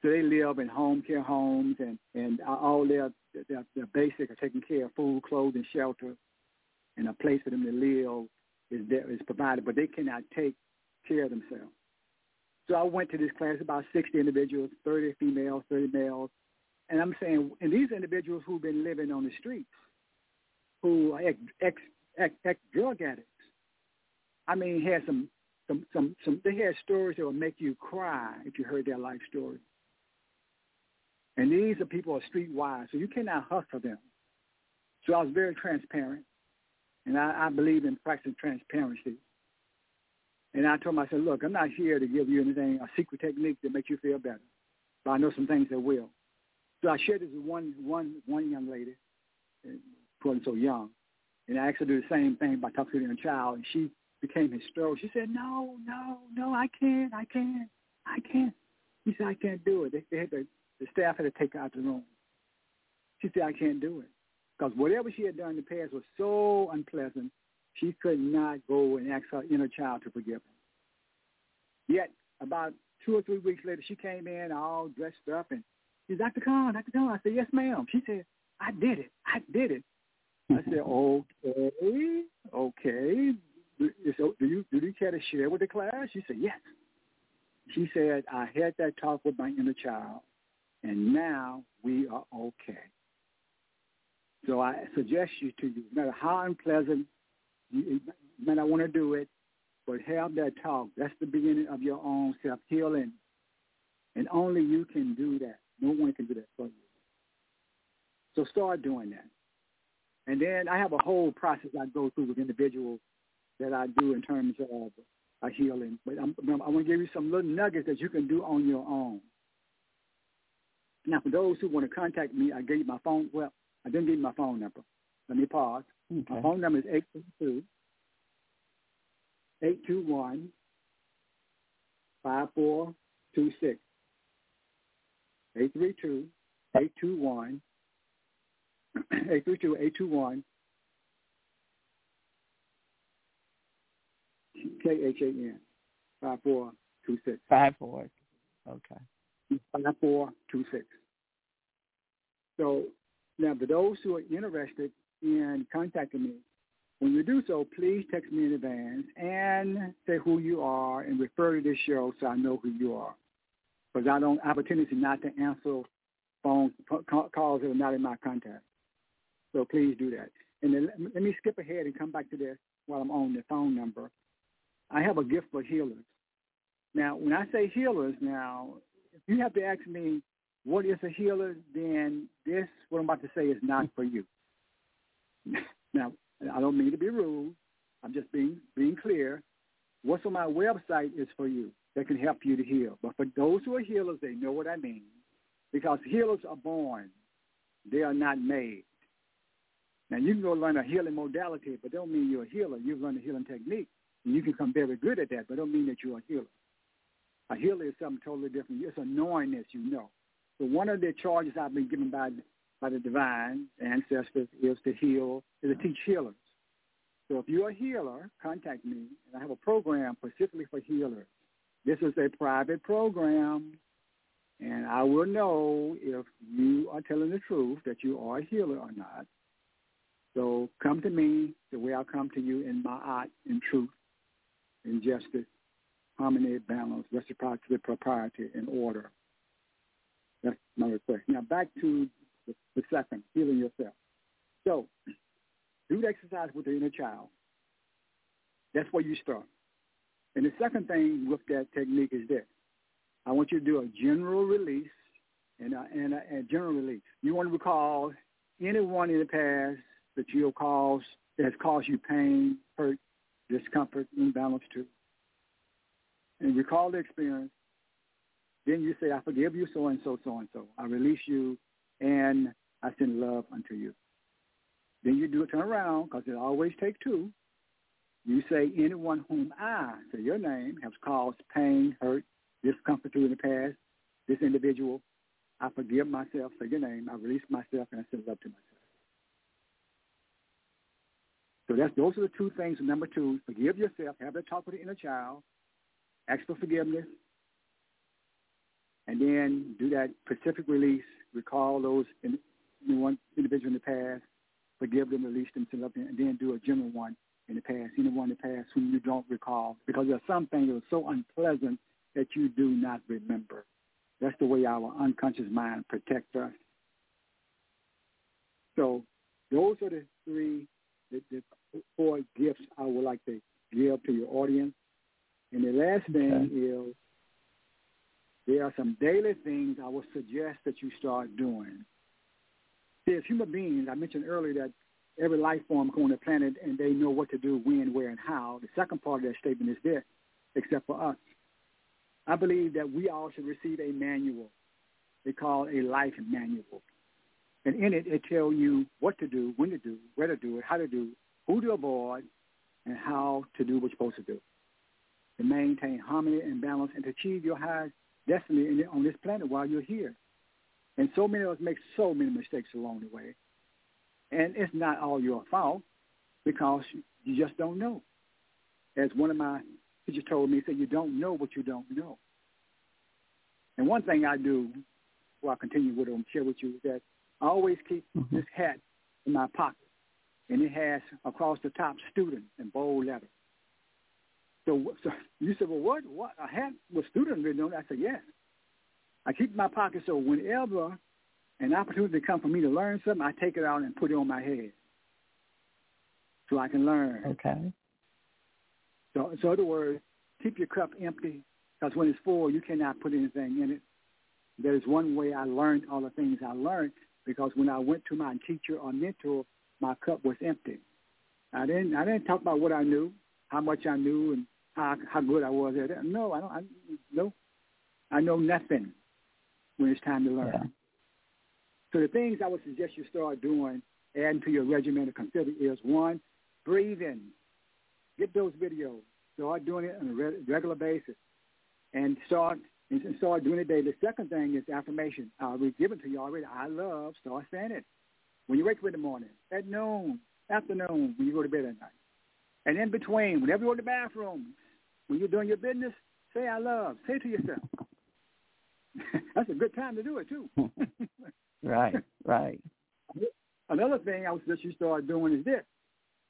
So they live in home care homes and, and all their, their, their basic are taken care of, food, clothing, shelter, and a place for them to live is, there, is provided, but they cannot take care of themselves. So I went to this class, about 60 individuals, 30 females, 30 males, and I'm saying, and these individuals who've been living on the streets, who are ex, ex, ex, drug addicts, I mean, had some, some, some, some. They had stories that would make you cry if you heard their life story. And these are people who are streetwise, so you cannot hustle them. So I was very transparent, and I, I believe in practicing transparency. And I told him, I said, look, I'm not here to give you anything, a secret technique to make you feel better, but I know some things that will. So I shared this with one, one, one young lady, according so young, and I asked her to do the same thing by talking to her child, and she became hysterical. She said, no, no, no, I can't, I can't, I can't. He said, I can't do it. They, they had to, the staff had to take her out of the room. She said, I can't do it. Because whatever she had done in the past was so unpleasant, she could not go and ask her inner child to forgive her. Yet, about two or three weeks later, she came in all dressed up and she said, Dr. Khan, Dr. Khan. I said, yes, ma'am. She said, I did it. I did it. I said, okay, okay so oh, do you do you care to share with the class? She said, yes. She said, I had that talk with my inner child, and now we are okay. So I suggest you to you, no matter how unpleasant you may not want to do it, but have that talk. That's the beginning of your own self-healing. And only you can do that. No one can do that for you. So start doing that. And then I have a whole process I go through with individuals that I do in terms of a healing. But I'm, I want to give you some little nuggets that you can do on your own. Now, for those who want to contact me, I gave you my phone. Well, I didn't give you my phone number. Let me pause. Okay. My phone number is 822 821 5426. 832 821 832 821 K-H-A-N, 5426. 54, okay. 5426. So now for those who are interested in contacting me, when you do so, please text me in advance and say who you are and refer to this show so I know who you are. Because I don't have not to answer phone calls that are not in my contact. So please do that. And then let me skip ahead and come back to this while I'm on the phone number. I have a gift for healers. Now, when I say healers, now, if you have to ask me what is a healer, then this, what I'm about to say, is not for you. now, I don't mean to be rude. I'm just being being clear. What's on my website is for you. that can help you to heal. But for those who are healers, they know what I mean. Because healers are born. They are not made. Now, you can go learn a healing modality, but don't mean you're a healer. You've learned a healing technique, and you can become very good at that, but don't mean that you're a healer. A healer is something totally different. It's a knowingness, you know. So one of the charges I've been given by by the divine ancestors is to heal, is to teach healers. So if you're a healer, contact me, and I have a program specifically for healers. This is a private program, and I will know if you are telling the truth that you are a healer or not. So come to me the way I come to you in my art, in truth, in justice, harmony, balance, reciprocity, propriety, and order. That's my request. Now back to the, the second, healing yourself. So do the exercise with the inner child. That's where you start. And the second thing with that technique is this. I want you to do a general release and a, and a, a general release. You want to recall anyone in the past that you have caused, that has caused you pain, hurt, discomfort, imbalance too. And recall the experience. Then you say, I forgive you so and so, so and so. I release you and I send love unto you. Then you do it turn around because it always take two. You say, anyone whom I, say your name, has caused pain, hurt, discomfort to in the past, this individual, I forgive myself, say your name, I release myself, and I send love to myself. So that's those are the two things. Number two, forgive yourself, have that talk with the inner child, ask for forgiveness, and then do that specific release, recall those in, in one individual in the past, forgive them, release them, send love them, and then do a general one in the past, anyone in the past whom you don't recall, because there are some things that are so unpleasant that you do not remember. That's the way our unconscious mind protects us. So those are the three, the, the four gifts I would like to give to your audience. And the last thing okay. is there are some daily things I would suggest that you start doing. See, as human beings, I mentioned earlier that every life form on the planet and they know what to do, when, where, and how. The second part of that statement is this, except for us. I believe that we all should receive a manual. They call a life manual. And in it, it tells you what to do, when to do, where to do it, how to do, who to avoid, and how to do what you're supposed to do. To maintain harmony and balance and to achieve your highest destiny on this planet while you're here. And so many of us make so many mistakes along the way. And it's not all your fault because you just don't know. As one of my teachers told me, he said, you don't know what you don't know. And one thing I do, before I continue with it and share with you, is that I always keep mm-hmm. this hat in my pocket. And it has across the top student in bold letters. So, so you said, well, what? What? A hat with student written on it? I said, yes. I keep it in my pocket so whenever an opportunity comes for me to learn something, I take it out and put it on my head so I can learn. Okay. So, so in other words, keep your cup empty because when it's full, you cannot put anything in it. There's one way I learned all the things I learned because when I went to my teacher or mentor, my cup was empty. I didn't I didn't talk about what I knew, how much I knew, and how how good I was at it. No, I don't. I, no, I know nothing when it's time to learn. Yeah. So the things I would suggest you start doing, adding to your regimen to consider is one, breathing. Get those videos. Start doing it on a re- regular basis, and start and start doing it daily. The second thing is affirmation. Uh, we've given to you already. I love. Start saying it when you wake up in the morning, at noon, afternoon, when you go to bed at night, and in between, whenever you go to the bathroom, when you're doing your business, say I love. Say it to yourself. That's a good time to do it too. right, right. Another thing I was just you start doing is this.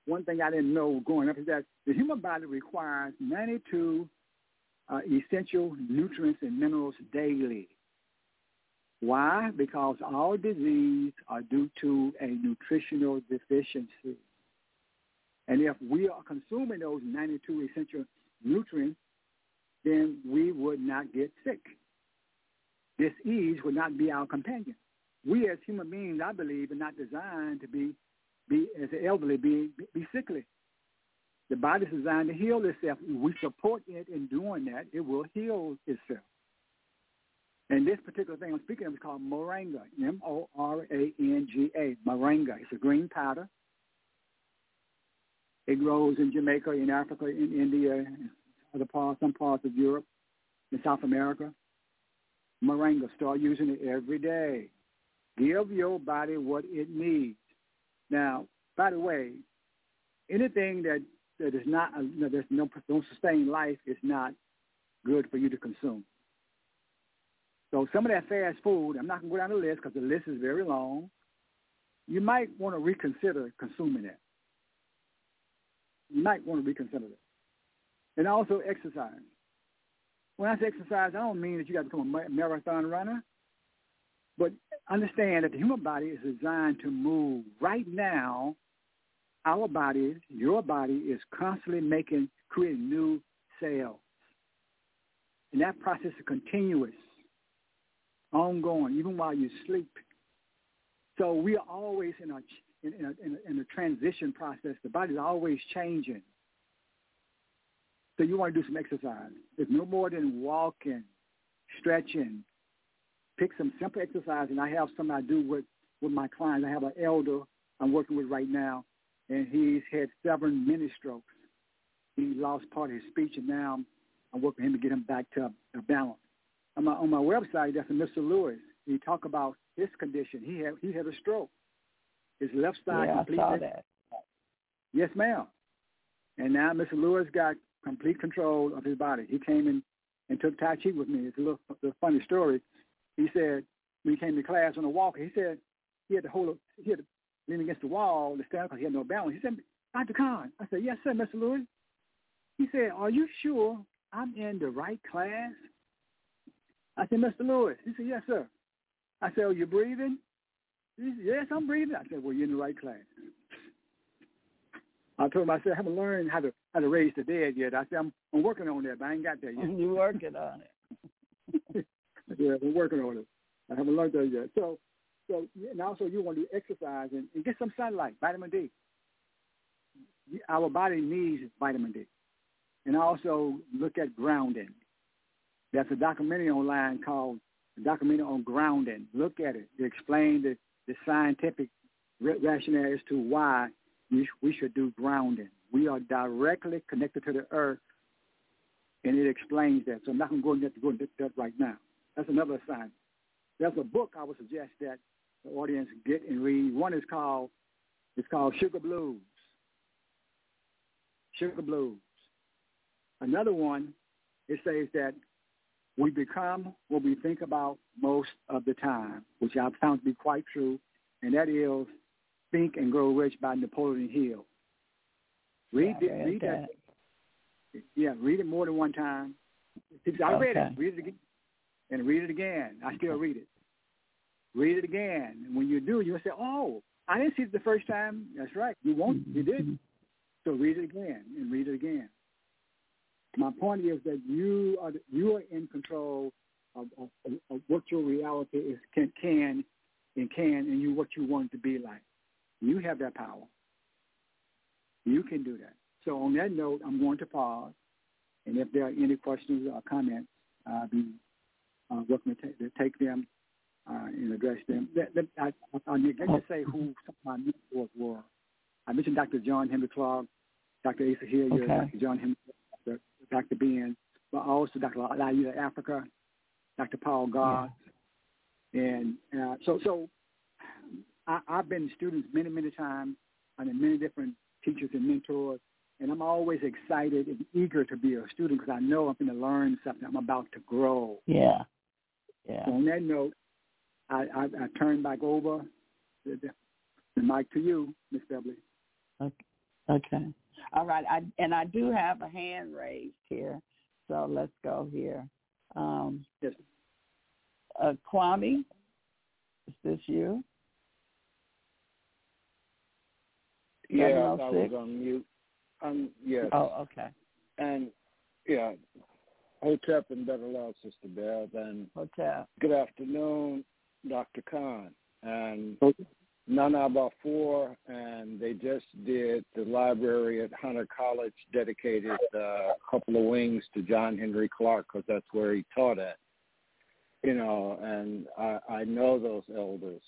One thing I didn't know growing up is that the human body requires 92 uh, essential nutrients and minerals daily. Why? Because all disease are due to a nutritional deficiency. And if we are consuming those 92 essential nutrients, then we would not get sick. This ease would not be our companion. We as human beings, I believe, are not designed to be, be as an elderly, be, be sickly. The body's designed to heal itself. We support it in doing that, it will heal itself. And this particular thing I'm speaking of is called moringa, M-O-R-A-N-G-A, moringa. It's a green powder. It grows in Jamaica, in Africa, in India, other parts, some parts of Europe, in South America. Moringa, start using it every day. Give your body what it needs. Now, by the way, anything that, that is not, uh, know, there's no, don't sustain life is not good for you to consume. So some of that fast food, I'm not going to go down the list because the list is very long. You might want to reconsider consuming it. You might want to reconsider it. And also exercise. When I say exercise, I don't mean that you got to become a marathon runner. But understand that the human body is designed to move. Right now, our body, your body, is constantly making, creating new cells. And that process is continuous, ongoing, even while you sleep. So we are always in a, in, in, in, a, transition process. The body is always changing. So you want to do some exercise. It's no more than walking, stretching. Pick some simple exercise, and I have some I do with, with my clients. I have an elder I'm working with right now, and he's had seven mini strokes. He lost part of his speech, and now I'm working with him to get him back to a, balance. On my, on my website, that's Mr. Lewis. He talk about his condition. He had he had a stroke. His left side yeah, completely. I saw that. Yes, ma'am. And now Mr. Lewis got complete control of his body. He came in and took Tai Chi with me. It's a little a funny story. He said when he came to class on a walker, he said he had to hold, up, he had to lean against the wall to stand because he had no balance. He said, Dr. Khan, I said, yes, sir, Mr. Lewis. He said, are you sure I'm in the right class? I said, Mr. Lewis. He said, yes, sir. I said, are you breathing? He said, yes, I'm breathing. I said, well, you're in the right class. I told him, I said, I haven't learned how to how to raise the dead yet. I said, I'm, I'm working on that, but I ain't got there yet. You're working on it. yeah, I'm working on it. I haven't learned that yet. So, so and also you want to do exercise and, and get some sunlight, vitamin D. Our body needs vitamin D. And also look at grounding. There's a documentary online called a documentary on grounding. Look at it. They explain the, the scientific rationale as to why we, should do grounding. We are directly connected to the earth, and it explains that. So I'm not going to go into that, right now. That's another assignment. There's a book I would suggest that the audience get and read. One is called it's called Sugar Blues. Sugar Blues. Another one, it says that we become what we think about most of the time, which I've found to be quite true, and that is Think and Grow Rich by Napoleon Hill. Read yeah, it. Read that. that. Yeah, read it more than one time. I read okay. it. Read it again, and read it again. I still read it. Read it again. And when you do, you'll say, "Oh, I didn't see it the first time." That's right. You won't. You did. Mm-hmm. So read it again and read it again. My point is that you are you are in control of, of, of what your reality is can can and can and you what you want it to be like. You have that power. You can do that. So on that note, I'm going to pause. And if there are any questions or comments, I'll be uh, welcome to, to take them uh, and address them. Let, let, I, I, let me say who some of my mentors were. I mentioned Dr. John Henrik Clarke, Dr. Asa Hilliard, okay. Dr. John Henrik, Dr. Ben, but also Dr. Llaila Afrika, Dr. Paul Goss. Yeah. And uh, so, so I, I've been students many, many times under many different teachers and mentors, and I'm always excited and eager to be a student because I know I'm going to learn something. I'm about to grow. Yeah. Yeah. So on that note, I, I, I turn back over the, the mic to you, Miss Beverly. Okay. Okay. All right. I, and I do have a hand raised here, so let's go here. Um, yes. Uh, Kwame, is this you? Yeah, I was on mute. Um, yes. Oh, okay. And yeah, Hotep and better love, Sister Bev, and Hotep. Good afternoon, Dr. Khan. And Nana about four, and they just did the library at Hunter College dedicated uh, a couple of wings to John Henrik Clarke because that's where he taught at. You know, and I, I know those elders,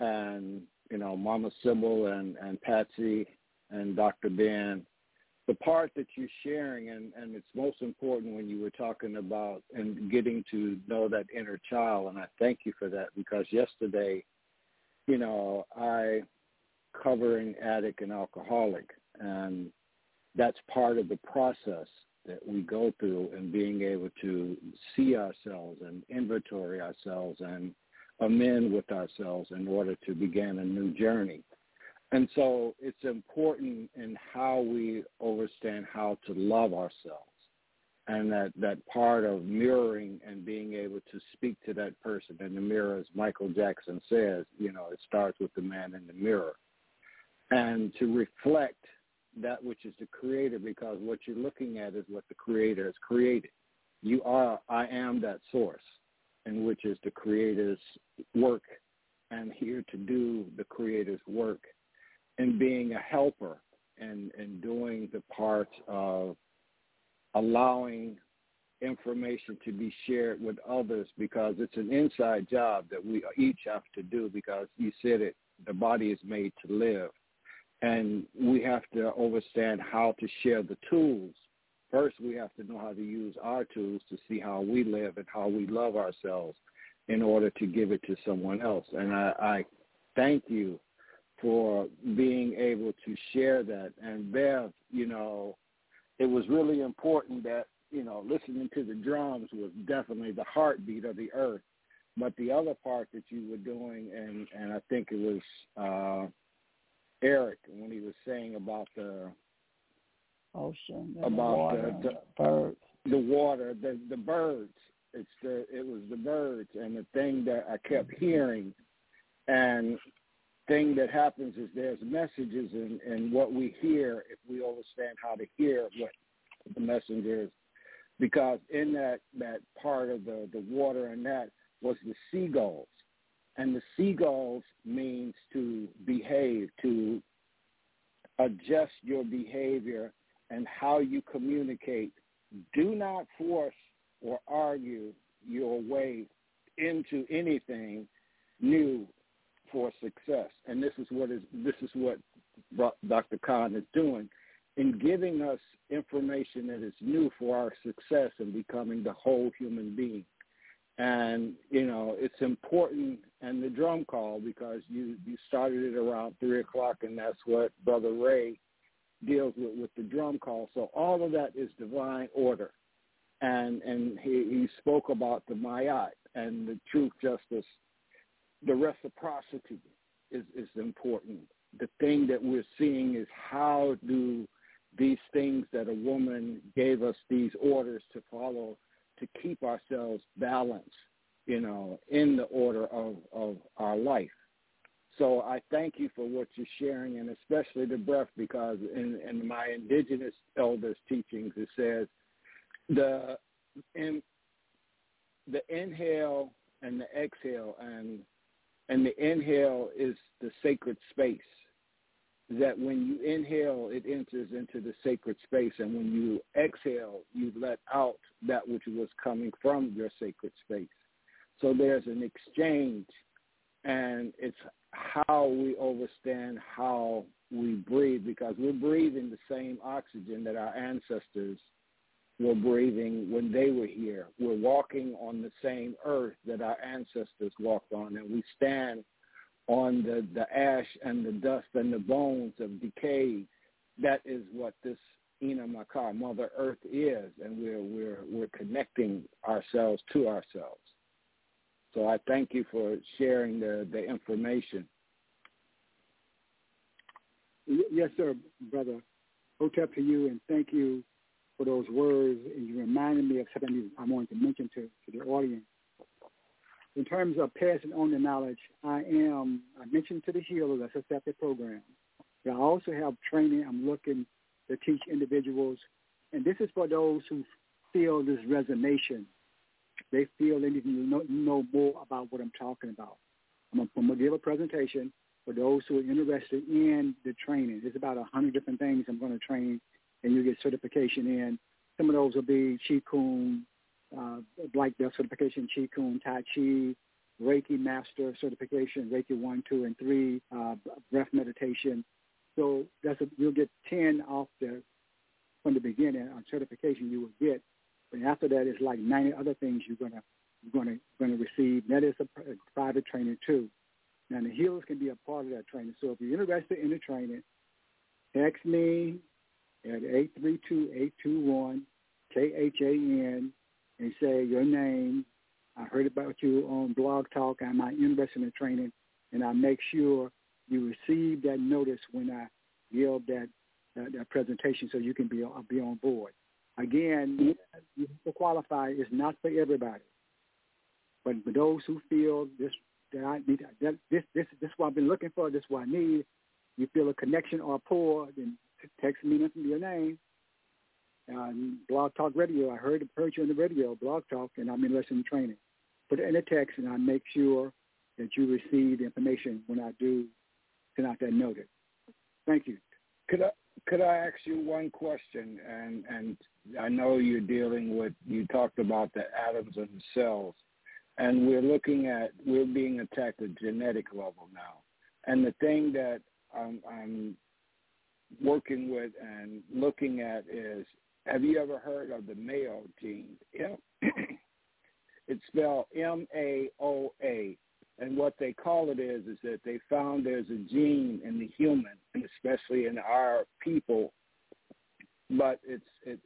and you know, Mama Sybil and and Patsy and Dr. Ben. The part that you're sharing, and and it's most important when you were talking about and getting to know that inner child, and I thank you for that because yesterday you know, I cover an addict and alcoholic, and that's part of the process that we go through in being able to see ourselves and inventory ourselves and amend with ourselves in order to begin a new journey. And so it's important in how we understand how to love ourselves and that that part of mirroring and being able to speak to that person in the mirror, as Michael Jackson says, you know, it starts with the man in the mirror, and to reflect that which is the creator, because what you're looking at is what the creator has created. You are, I am that source, and which is the creator's work, and here to do the creator's work, and being a helper and and doing the part of allowing information to be shared with others because it's an inside job that we each have to do because you said it, the body is made to live. And we have to understand how to share the tools. First, we have to know how to use our tools to see how we live and how we love ourselves in order to give it to someone else. And I, I thank you for being able to share that. And Bev, you know, it was really important that you know listening to the drums was definitely the heartbeat of the earth. But the other part that you were doing, and and I think it was uh, Eric when he was saying about the ocean, about the, water, the, the birds, the water, the the birds. It's the it was the birds, and the thing that I kept hearing, and thing that happens is there's messages in, in what we hear if we understand how to hear what the message is. Because in that, that part of the, the water and that was the seagulls. And the seagulls means to behave, to adjust your behavior and how you communicate. Do not force or argue your way into anything new for success. And this is what is this is what Dr. Khan is doing in giving us information that is new for our success in becoming the whole human being. And you know it's important, and the drum call because you you started it around three o'clock, and that's what Brother Ray deals with with the drum call. So all of that is divine order, and and he, he spoke about the Ma'at and the truth, justice, the reciprocity is, is important. The thing that we're seeing is how do these things that a woman gave us these orders to follow to keep ourselves balanced, you know, in the order of, of our life. So I thank you for what you're sharing, and especially the breath, because in, in my indigenous elders' teachings, it says the in, the inhale and the exhale, and and the inhale is the sacred space. That when you inhale, it enters into the sacred space. And when you exhale, you let out that which was coming from your sacred space. So there's an exchange. And it's how we understand how we breathe because we're breathing the same oxygen that our ancestors were breathing when they were here. We're walking on the same earth that our ancestors walked on, and we stand on the, the ash and the dust and the bones of decay. That is what this Ina Maka, Mother Earth is, and we're we're we're connecting ourselves to ourselves. So I thank you for sharing the, the information. Yes, sir, brother. Hotep to you, and thank you for those words, and you reminded me of something I wanted to mention to, to the audience. In terms of passing on the knowledge, I am, I mentioned to the healers, that's a separate program. But I also have training I'm looking to teach individuals, and this is for those who feel this resonation. They feel they need to know, know more about what I'm talking about. I'm going to give a presentation, for those who are interested in the training. There's about a hundred different things I'm going to train, and you get certification in. Some of those will be Chi Kung, uh, Black Belt certification, Chi Kung, Tai Chi, Reiki Master certification, Reiki 1, 2, and 3, uh, breath meditation. So that's a, you'll get 10 off the from the beginning on certification you will get. But after that, it's like 90 other things you're gonna you're gonna gonna receive. That is a, a private training too. Now the healers can be a part of that training. So if you're interested in the training, text me at 832-821-KHAN and say your name. I heard about you on Blog Talk. I'm interested in training, and I make sure you receive that notice when I give that that, that presentation, so you can be uh, be on board. Again, you have to qualify is not for everybody, but for those who feel this that I need that this this this is what I've been looking for, this is what I need. You feel a connection or a pull, then text me your name. Uh, Blog Talk Radio. I heard heard you on the radio, Blog Talk, and I'm in lesson training. Put it in a text, and I make sure that you receive the information when I do send out that notice. Thank you. Could I could I ask you one question? And and I know you're dealing with you talked about the atoms and cells, and we're looking at we're being attacked at genetic level now. And the thing that I'm, I'm working with and looking at is have you ever heard of the Mayo gene? It's spelled M-A-O-A. And what they call it is, is that they found there's a gene in the human, and especially in our people, but it's it's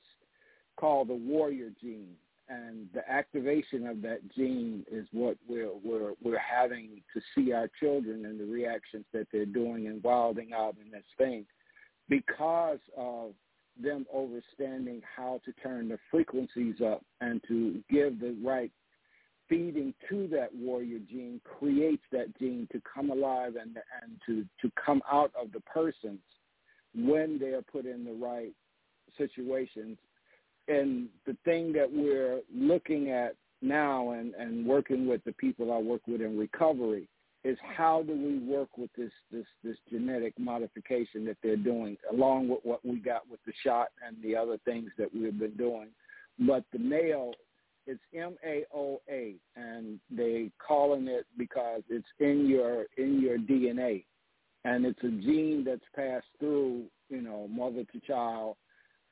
called the warrior gene. And the activation of that gene is what we're we're we're having to see our children and the reactions that they're doing and wilding out in this thing, because of them understanding how to turn the frequencies up and to give the right feeding to that warrior gene creates that gene to come alive and and to to come out of the persons when they are put in the right situations. And the thing that we're looking at now and and working with the people I work with in recovery is how do we work with this this this genetic modification that they're doing, along with what we got with the shot and the other things that we've been doing. But the male, it's M A O A, and they calling it because it's in your in your DNA, and it's a gene that's passed through, you know, mother to child,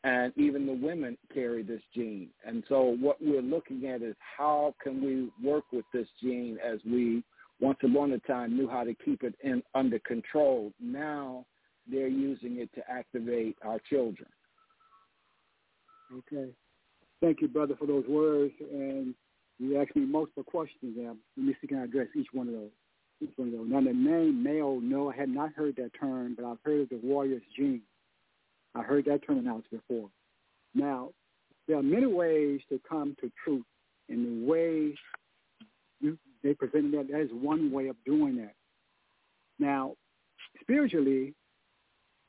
and even the women carry this gene. And so what we're looking at is how can we work with this gene as we once upon a time knew how to keep it in under control. Now they're using it to activate our children. Okay. Thank you, brother, for those words. And you asked me multiple questions. There. Let me see can I address each one of those. Each one of those. Now, the name male, no, I had not heard that term, but I've heard of the warrior's gene. I heard that terminology before. Now, there are many ways to come to truth, and the way you they presented that as one way of doing that. Now, spiritually,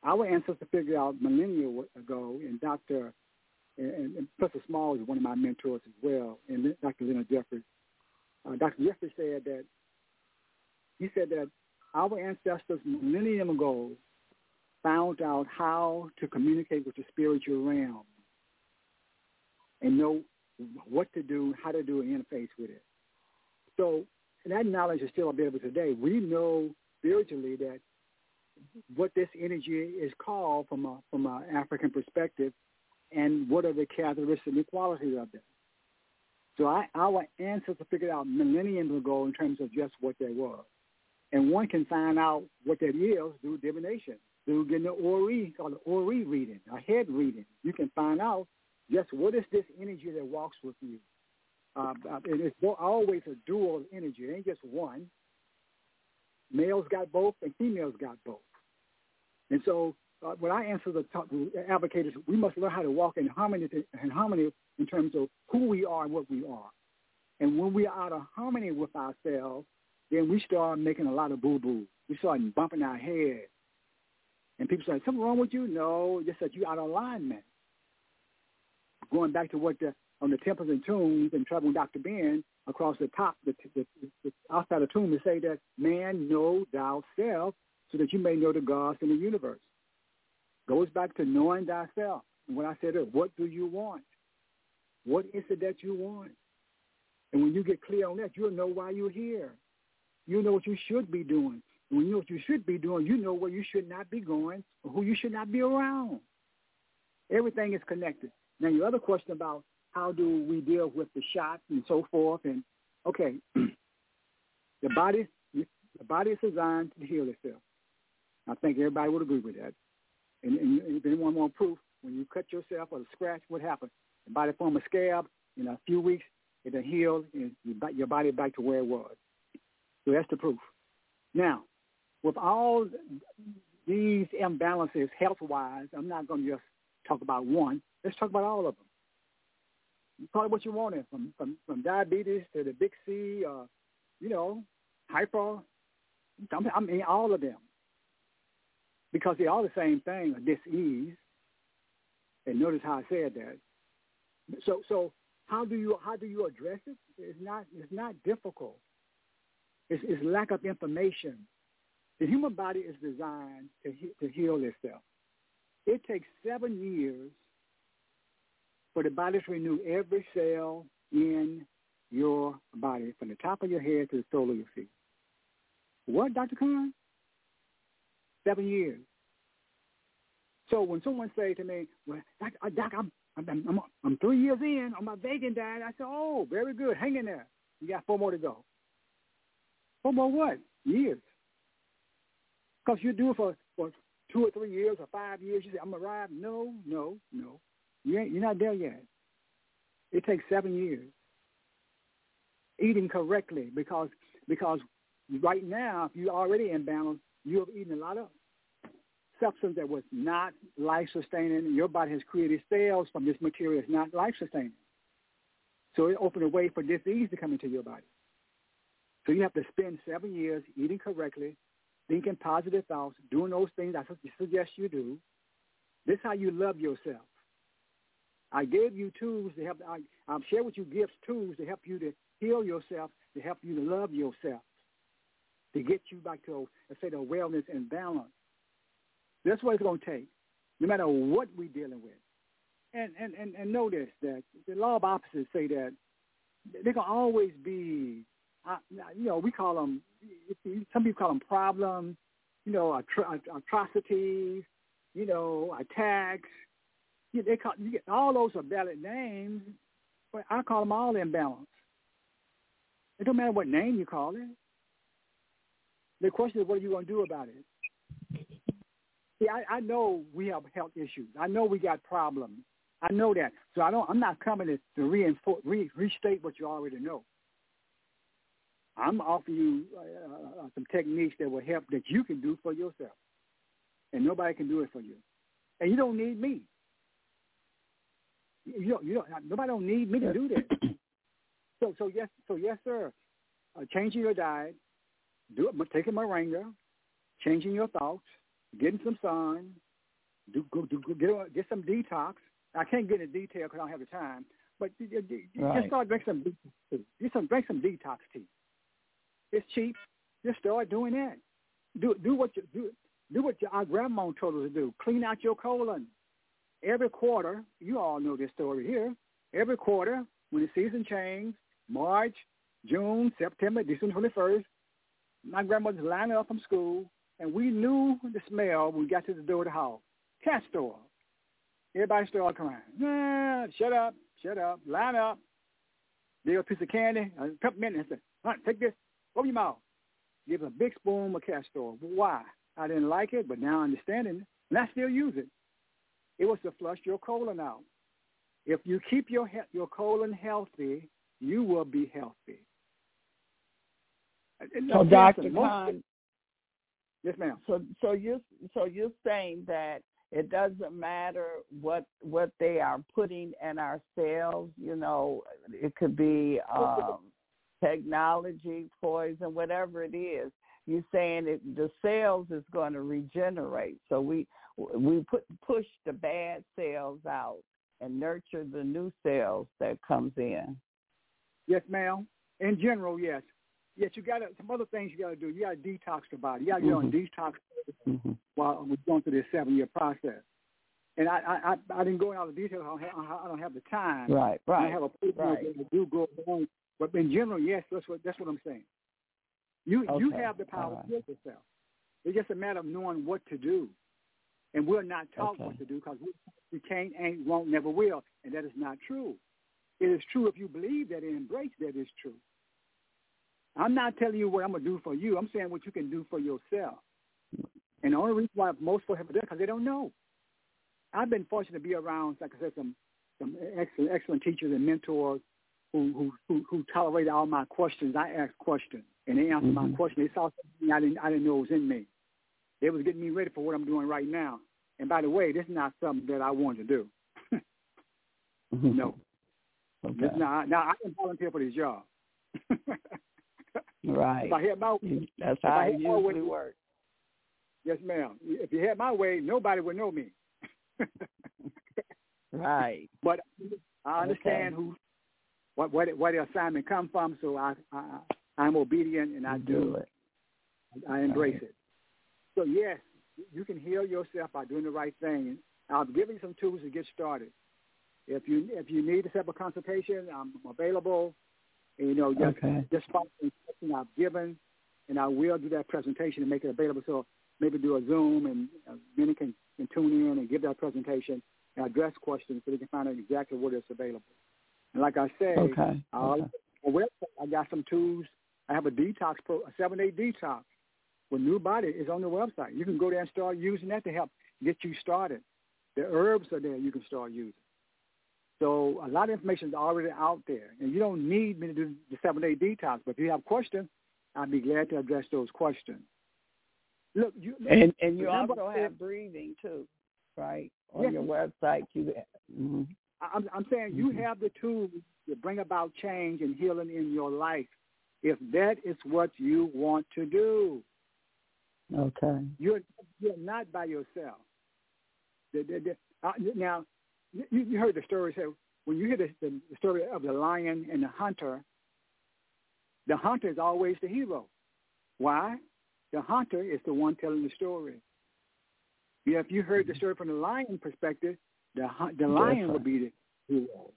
our ancestors figured out millennia ago, and Dr. And, and Professor Small is one of my mentors as well, and Dr. Leonard Jeffries. Uh, Dr. Jeffries said that he said that our ancestors millennium ago found out how to communicate with the spiritual realm and know what to do, how to do an interface with it. So that knowledge is still available today. We know spiritually that what this energy is called from a from an African perspective, and what are the characteristics and qualities of them. So I, our ancestors figured out millenniums ago in terms of just what they were, and one can find out what that is through divination, through getting the Ori, called the Ori reading, a head reading. You can find out just what is this energy that walks with you uh, it's always a dual energy. It ain't just one. Males got both and females got both. And so uh, when I answer the, top, the advocates, we must learn how to walk in harmony, in harmony in terms of who we are and what we are. And when we are out of harmony with ourselves, then we start making a lot of boo-boo. We start bumping our head. And people say, something wrong with you? No, just that you're out of alignment. Going back to what the on the temples and tombs and traveling Dr. Ben across the top, the, the, the outside of the tomb to say that man know thyself so that you may know the gods in the universe. Goes back to knowing thyself. And when I said, what do you want? What is it that you want? And when you get clear on that, you'll know why you're here. You know what you should be doing. When you know what you should be doing, you know where you should not be going or who you should not be around. Everything is connected. Now, your other question about how do we deal with the shots and so forth, and okay, the body, the body is designed to heal itself. I think everybody would agree with that. And, and if anyone want proof, when you cut yourself or scratch, what happens? The body form a scab. In a few weeks, it'll heal and your body back to where it was. So that's the proof. Now, with all these imbalances health-wise, I'm not going to just talk about one. Let's talk about all of them. It what you want it, from, from, from diabetes to the big C, uh, you know, hyper, I mean, all of them. Because they're all the same thing, a dis-ease. And notice how I said that. So, so how do you how do you address it? It's not it's not difficult. It's, it's lack of information. The human body is designed to, to heal itself. It takes seven years for the body to renew every cell in your body, from the top of your head to the sole of your feet. What, Dr. Khan? Seven years. So when someone say to me, "Well, Doc, uh, Doc I'm, I'm, I'm, I'm three years in on my vegan diet," I say, "Oh, very good. Hang in there. You got four more to go." Four more what? Years. Because you do it for, for two or three years or five years. You say, I'm arrived. No, no, no. You ain't, you're not there yet. It takes seven years. Eating correctly because because right now, if you're already in balance, you have eaten a lot of substance that was not life-sustaining. Your body has created cells from this material that's not life-sustaining. So it opened a way for disease to come into your body. So you have to spend seven years eating correctly, thinking positive thoughts, doing those things I suggest you do. This is how you love yourself. I gave you tools to help. I, I've with you gifts, tools to help you to heal yourself, to help you to love yourself, to get you back to a state of wellness and balance. That's what it's going to take, no matter what we're dealing with. And, and, and, and notice that the law of opposites say that they're going to always be you know, we call them, some people call them problems, you know, atro- atrocities, you know, attacks. You, they call, you get, all those are valid names, but I call them all imbalance. It don't matter what name you call it. The question is, what are you going to do about it? See, I, I know we have health issues. I know we got problems. I know that. So I don't. I'm not coming to, to reinforce, re, restate what you already know. I'm offering you uh, uh, some techniques that will help that you can do for yourself, and nobody can do it for you, and you don't need me. You don't. You don't. Nobody don't need me to do that. so, so yes, so yes, sir. Uh, changing your diet, do it, taking moringa, changing your thoughts, getting some sun, do, go, do, go, get, get some detox. I can't get into detail because I don't have the time, but right. just start drinking some, just some, drink some detox tea. It's cheap. Just start doing that. Do do what you do. Do what your, our grandma told us to do. Clean out your colon. Every quarter, you all know this story here. Every quarter, when the season changed, March, June, September, December 21st, my grandmother's lining up from school, and we knew the smell when we got to the door of the. Castor oil. Everybody started crying. Nah, shut up, shut up, line up. Give a piece of candy, a peppermint, and said, take this, Open your mouth. Give a big spoon of castor. Why? I didn't like it, but now I understand it, and I still use it. It was to flush your colon out. If you keep your your colon healthy, you will be healthy. So, Doctor Khan, yes, ma'am. So, so you so you're saying that it doesn't matter what what they are putting in our cells. You know, it could be um, technology, poison, whatever it is. You're saying it, the cells is going to regenerate. So we we put push the bad cells out and nurture the new cells that comes in. Yes, ma'am. In general, yes. Yes, you got some other things you got to do. You got to detox the body. You got to get mm-hmm. on detox mm-hmm. while we're going through this seven-year process. And I, I, I didn't go into all the details. I don't, have, I don't have the time. Right, right. I have a right. that do go on, but in general, yes, that's what that's what I'm saying. You okay. you have the power right. to heal yourself. It's just a matter of knowing what to do, and we're not taught okay. what to do because we, we can't, ain't, won't, never will, and that is not true. It is true if you believe that and embrace that is true. I'm not telling you what I'm gonna do for you. I'm saying what you can do for yourself. And the only reason why most people have it because they don't know. I've been fortunate to be around, like I said, some some excellent excellent teachers and mentors who who who, who tolerated all my questions. I asked questions and they answered mm-hmm. my question. They saw something I didn't I didn't know was in me. They was getting me ready for what I'm doing right now. And by the way, this is not something that I want to do. No. Okay. Not, now I can volunteer for this job. right. If I had my way, that's how it usually works. Yes, ma'am. If you had my way, nobody would know me. right. But I understand okay. who, what, what, where the assignment come from. So I, I, I'm obedient and I do, do it. I embrace right. it. So yes, you can heal yourself by doing the right thing. I've given you some tools to get started. If you if you need to set up a consultation, I'm available. And, you know, just okay. just follow the instructions I've given, and I will do that presentation and make it available. So maybe do a Zoom, and uh, many can, can tune in and give that presentation and address questions so they can find out exactly what is available. And like I said, okay. Uh, okay. on website, I got some tools. I have a detox pro, a seven-day detox with New Body is on the website. You can go there and start using that to help get you started. The herbs are there you can start using. So a lot of information is already out there, and you don't need me to do the seven-day detox. But if you have questions, I'd be glad to address those questions. Look, you, and and you also have breathing too, right? On yes. your website, you. Mm-hmm. I'm, I'm saying you mm-hmm. have the tools to bring about change and healing in your life, if that is what you want to do. Okay. You're you're not by yourself. The, the, the, uh, now, you, you heard the story. So when you hear the, the, the story of the lion and the hunter, the hunter is always the hero. Why? The hunter is the one telling the story. Yeah, if you heard the story from the lion perspective, the the lion would be the hero.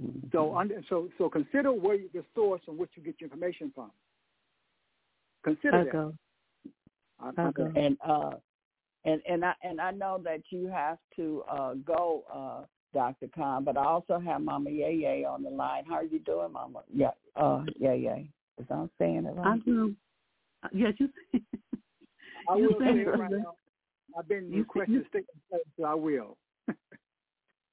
Mm-hmm. So, so, so consider where you, the source from which you get your information from. Consider that. I, I go. And uh, and and I and I know that you have to uh, go, uh, Dr. Khan, but I also have Mama Yeye on the line. How are you doing, Mama? Yeah, uh, Yeye. Is I'm saying it right? I'm doing. Yes, you. I you will stay right now. I've been requested to stay so I will.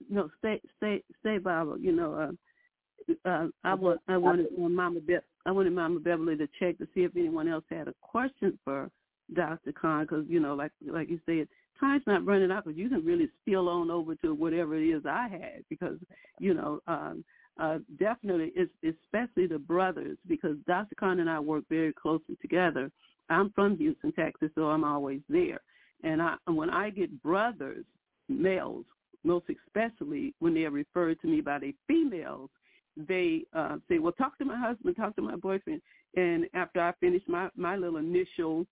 no, stay, stay, stay, Barbara. You know, uh, uh, I want, I wanted Mama Be- I wanted Mama Beverly to check to see if anyone else had a question for Dr. Khan, because you know, like like you said, time's not running out, because you can really spill on over to whatever it is I had, because you know, um, uh, definitely, it's, especially the brothers, because Dr. Khan and I work very closely together. I'm from Houston, Texas, so I'm always there. And I, when I get brothers, males, most especially when they are referred to me by the females, they uh, say, well, talk to my husband, talk to my boyfriend. And after I finish my, my little initial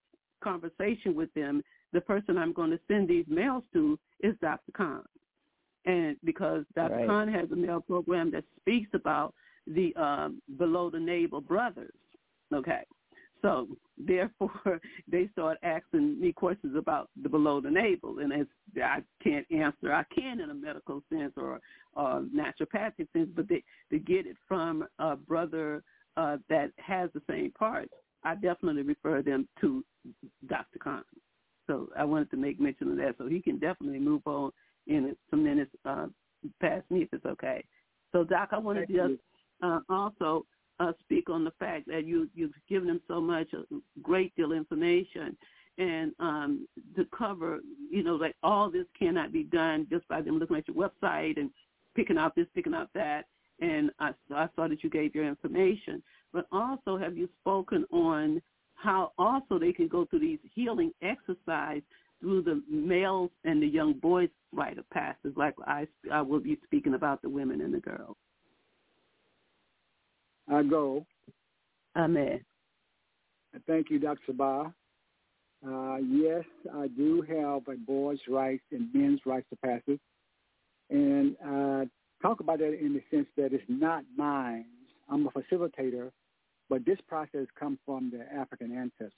conversation with them, the person I'm going to send these mails to is Dr. Khan. And because Dr. Right. Khan has a mail program that speaks about the um, below the navel brothers. Okay. So therefore, they start asking me questions about the below the navel, and as I can't answer, I can in a medical sense or uh, naturopathic sense, but they they get it from a brother uh, that has the same parts. I definitely refer them to Dr. Khan. So I wanted to make mention of that, so he can definitely move on in some minutes uh, past me if it's okay. So Doc, I wanted to just uh, also uh, speak on the fact that you you've given them so much, a great deal of information, and um, to cover, you know, like all this cannot be done just by them looking at your website and picking out this, picking out that. And I, I saw that you gave your information, but also have you spoken on how also they can go through these healing exercise through the males and the young boys' rite of passage, like I, I will be speaking about the women and the girls. I go. Amen. Thank you, Dr. Sabah. Uh, yes, I do have a boys' rights and men's rights of passage. And uh, talk about that in the sense that it's not mine. I'm a facilitator, but this process comes from the African ancestors.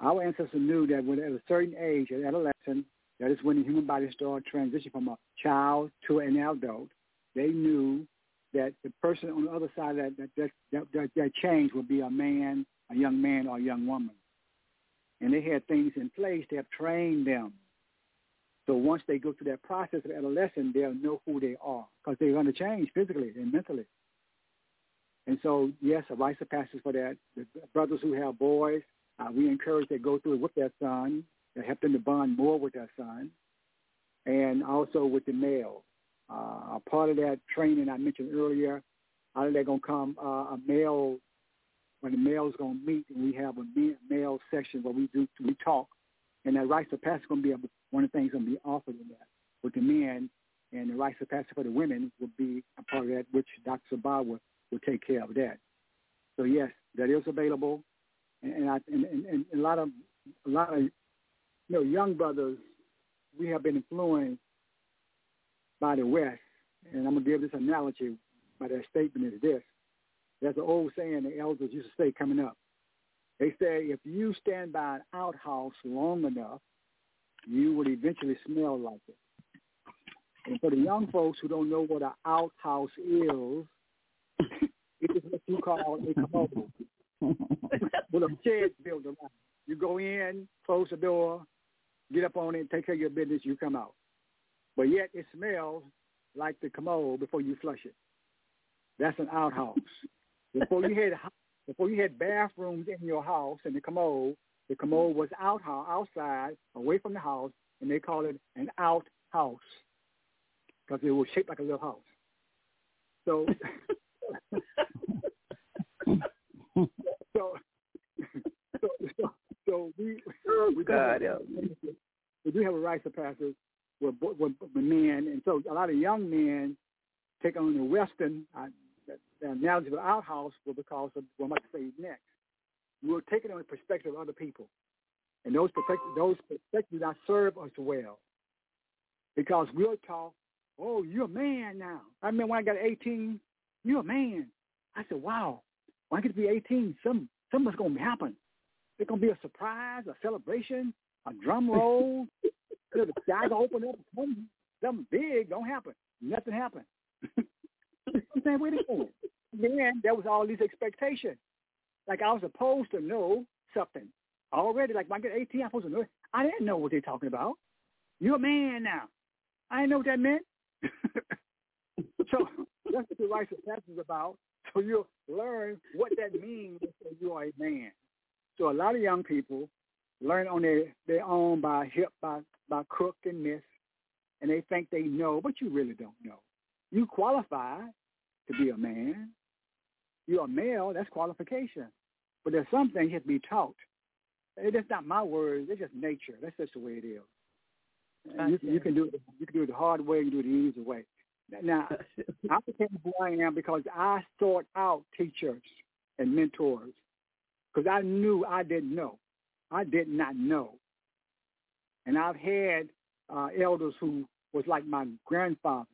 Our ancestors knew that when at a certain age, at adolescent, that is when the human body started transitioning from a child to an adult. They knew that the person on the other side of that that that, that, that change would be a man, a young man, or a young woman. And they had things in place to have trained them. So once they go through that process of adolescence, they'll know who they are because they're going to change physically and mentally. And so, yes, a rites of passage for that. The brothers who have boys, uh, we encourage they go through it with their son to help them to bond more with their son, and also with the male. Uh, a part of that training I mentioned earlier, out of that going to come uh, a male, when the male's going to meet, and we have a male section where we do we talk, and that rites of passage is going to be a, one of the things going to be offered in that with the men, and the rites of passage for the women will be a part of that, which Dr. Sabah will, will take care of that. So yes, that is available, and, and I and, and, and a lot of a lot of you know young brothers, we have been influenced by the West. And I'm to give this analogy by that statement is this. There's an old saying the elders used to say coming up. They say if you stand by an outhouse long enough, you will eventually smell like it. And for the young folks who don't know what an outhouse is, it is what you call a commode. with a shed built around. You go in, close the door, get up on it, take care of your business, you come out but yet it smells like the commode before you flush it. That's an outhouse. before you had before you had bathrooms in your house and the commode, the commode was out outside, away from the house, and they call it an outhouse because it was shaped like a little house. So, so, so, so, so we oh, we, God, do, we do have a rites of passage with, with, with men, and so a lot of young men take on the Western uh, the analogy of outhouse was because of what I'm about to say next. We're taking on the perspective of other people, and those perspectives, those perspectives not serve us well because we'll talk. Oh, you're a man now. I remember when I got 18, you're a man. I said, wow, when I get to be 18, some something's going to happen. It's going to be a surprise, a celebration, a drum roll, the sky's going to open up, something big don't happen. Nothing happened. I'm saying, wait a minute. Then there was all these expectations. Like I was supposed to know something already. Like when I get 18, I'm supposed to know. I didn't know what they're talking about. You're a man now. I didn't know what that meant. so that's what the rites of passage is about. So you'll learn what that means when you are a man. So a lot of young people learn on their, their own by hip, by by crook and miss, and they think they know, but you really don't know. You qualify to be a man. You're a male, that's qualification. But there's some things you have to be taught. It's not my words, it's just nature. That's just the way it is. You, you, can do it. You can do it the hard way. You can do it the easy way. Now, I became who I am because I sought out teachers and mentors because I knew I didn't know. I did not know. And I've had uh, elders who was like my grandfather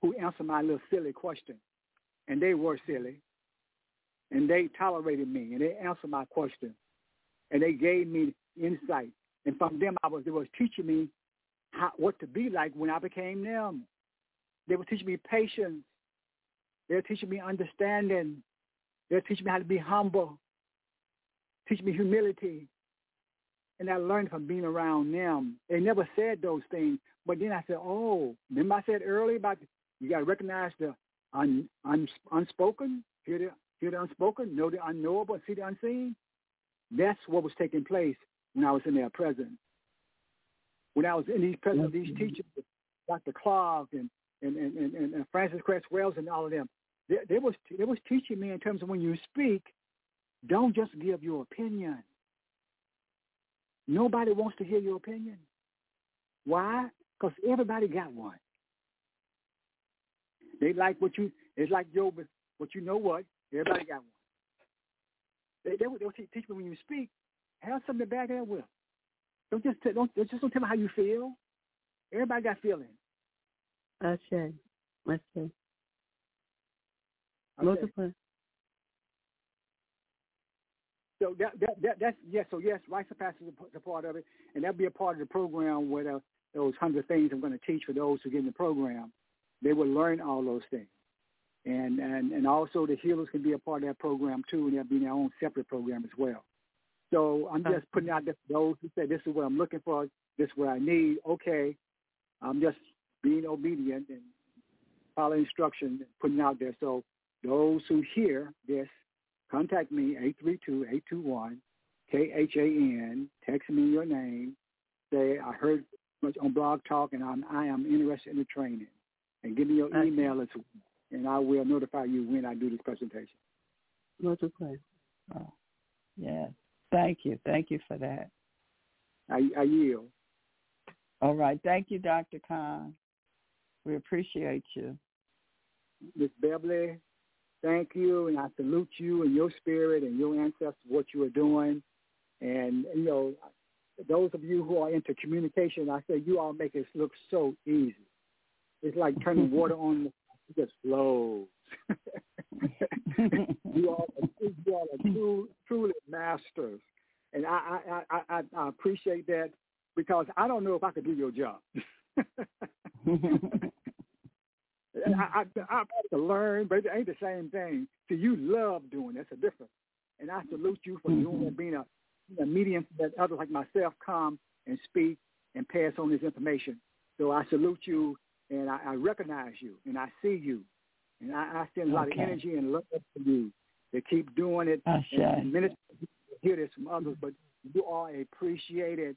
who answered my little silly question. And they were silly. And they tolerated me and they answered my question. And they gave me insight. And from them, I was, they was teaching me how, what to be like when I became them. They were teaching me patience. They were teaching me understanding. They were teaching me how to be humble. Teach me humility and I learned from being around them. They never said those things, but then I said, "Oh, remember I said earlier about you got to recognize the un, un, unspoken, hear the hear the unspoken, know the unknowable, see the unseen." That's what was taking place when I was in their presence. When I was in these presence of these mm-hmm. teachers, Dr. Clarke and and, and, and, and Frances Cress Welsing and all of them, they, they was they was teaching me in terms of when you speak, don't just give your opinion Nobody wants to hear your opinion. Why? Because everybody got one. They like what you. It's like Job. but you know what? Everybody got one. They they will teach me when you speak. Have something to back up with. Don't just don't just don't tell me how you feel. Everybody got feelings. I say. I say. Okay. So that, that, that that's yes. So yes, rites of passage is a part of it, and that'll be a part of the program where the, those hundred things I'm going to teach for those who get in the program. They will learn all those things, and and and also the healers can be a part of that program too, and they'll be in their own separate program as well. So I'm just putting out there for those who say this is what I'm looking for, this is what I need. Okay, I'm just being obedient and following instruction and putting out there. So those who hear this contact me, 832-821-KHAN. Text me your name. Say, I heard much on Blog Talk, and I'm, I am interested in the training. And give me your okay. email, as, and I will notify you when I do this presentation. Multiply. Oh, yeah. Thank you. Thank you for that. I, I yield. All right. Thank you, Dr. Khan. We appreciate you. Miss Beverly, thank you, and I salute you and your spirit and your ancestors, what you are doing. And, you know, those of you who are into communication, I say you all make it look so easy. It's like turning water on, it just flows. you all, you all are true, truly masters, and I, I, I, I appreciate that because I don't know if I could do your job. I, I, I've had to learn, but it ain't the same thing. So you love doing that's a difference. And I salute you for doing that, mm-hmm. being a, a medium that others like myself come and speak and pass on this information. So I salute you, and I, I recognize you, and I see you, and I, I send a lot okay. of energy and love to you to keep doing it. And minutes hear this from others, but you are appreciated.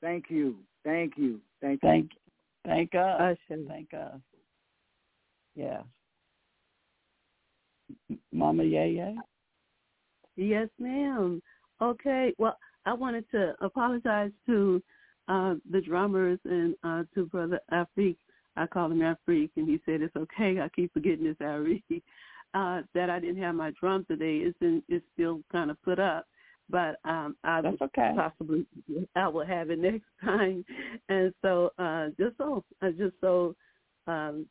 Thank you, thank you, thank you. Thank, thank us, and thank us. Yeah. Mama YeYe? Yes, ma'am. Okay. Well, I wanted to apologize to uh, the drummers and uh, to Brother Afrik. I call him Afrik, and he said it's okay. I keep forgetting it's Afrik. Uh, that I didn't have my drum today. It's in, it's still kind of put up, but um, I That's okay. possibly I will have it next time. And so uh, just so uh, just so um,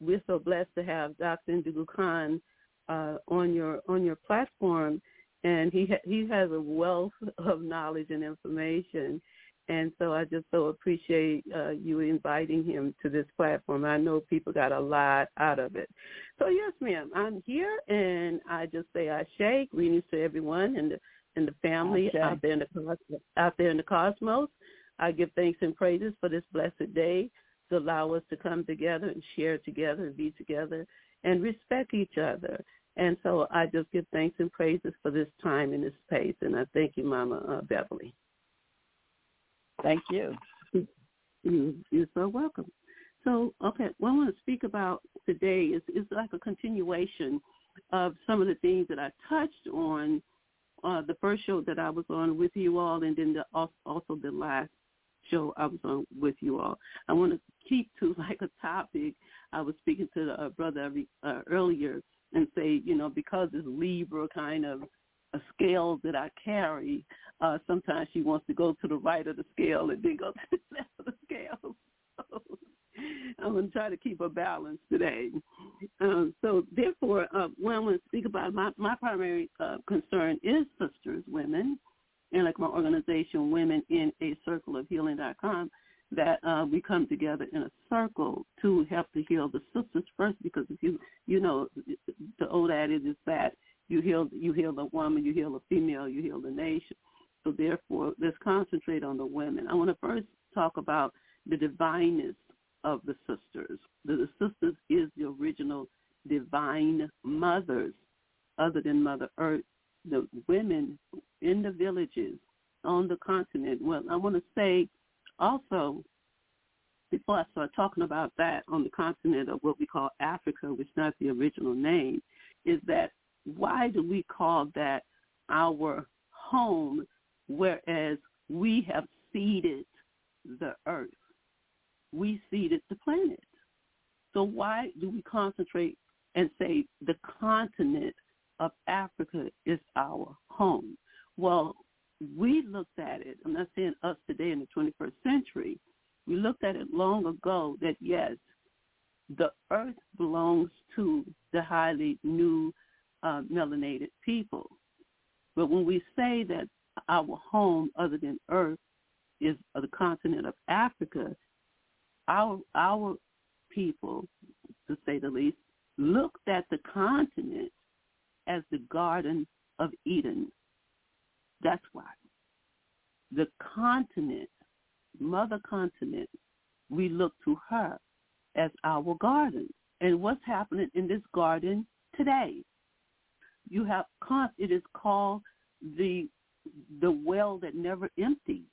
we're so blessed to have Dr. Ndugu Khan uh, on your on your platform, and he ha- he has a wealth of knowledge and information, and so I just so appreciate uh, you inviting him to this platform. I know people got a lot out of it. So yes, ma'am, I'm here, and I just say I shake greetings to everyone and the and the family Ashe. out there in the out there in the cosmos. I give thanks and praises for this blessed day to allow us to come together and share together and be together and respect each other. And so I just give thanks and praises for this time and this space. And I thank you, Mama uh, Beverly. Thank you. You, you're so welcome. So, okay, what I want to speak about today is, is like a continuation of some of the things that I touched on uh, the first show that I was on with you all, and then the, also the last show I was on with you all. I want to keep to like a topic. I was speaking to uh, brother uh, earlier and say, you know, because it's Libra kind of a scale that I carry, uh, sometimes she wants to go to the right of the scale and then go to the left of the scale. I'm going to try to keep a balance today. Um, so therefore, uh, when I want to speak about my, my primary uh, concern is sisters, women, and like my organization, Women in a Circle of Healing.com, that uh, we come together in a circle to help to heal the sisters first. Because if you, you know, the old adage is that you heal, you heal the woman, you heal the female, you heal the nation. So therefore, let's concentrate on the women. I want to first talk about the divineness of the sisters. The, sisters is the original divine mothers, other than Mother Earth the women in the villages on the continent. Well, I want to say also, before I start talking about that on the continent of what we call Africa, which is not the original name, is that why do we call that our home, whereas we have seeded the earth. We seeded the planet. So why do we concentrate and say the continent of Africa is our home? Well, we looked at it, I'm not saying us today in the 21st century, we looked at it long ago that yes, the earth belongs to the highly new uh, melanated people. But when we say that our home other than earth is the continent of Africa, our our people, to say the least, looked at the continent as the Garden of Eden. That's why. The continent, mother continent, we look to her as our garden. And what's happening in this garden today? You have it is called the the well that never empties.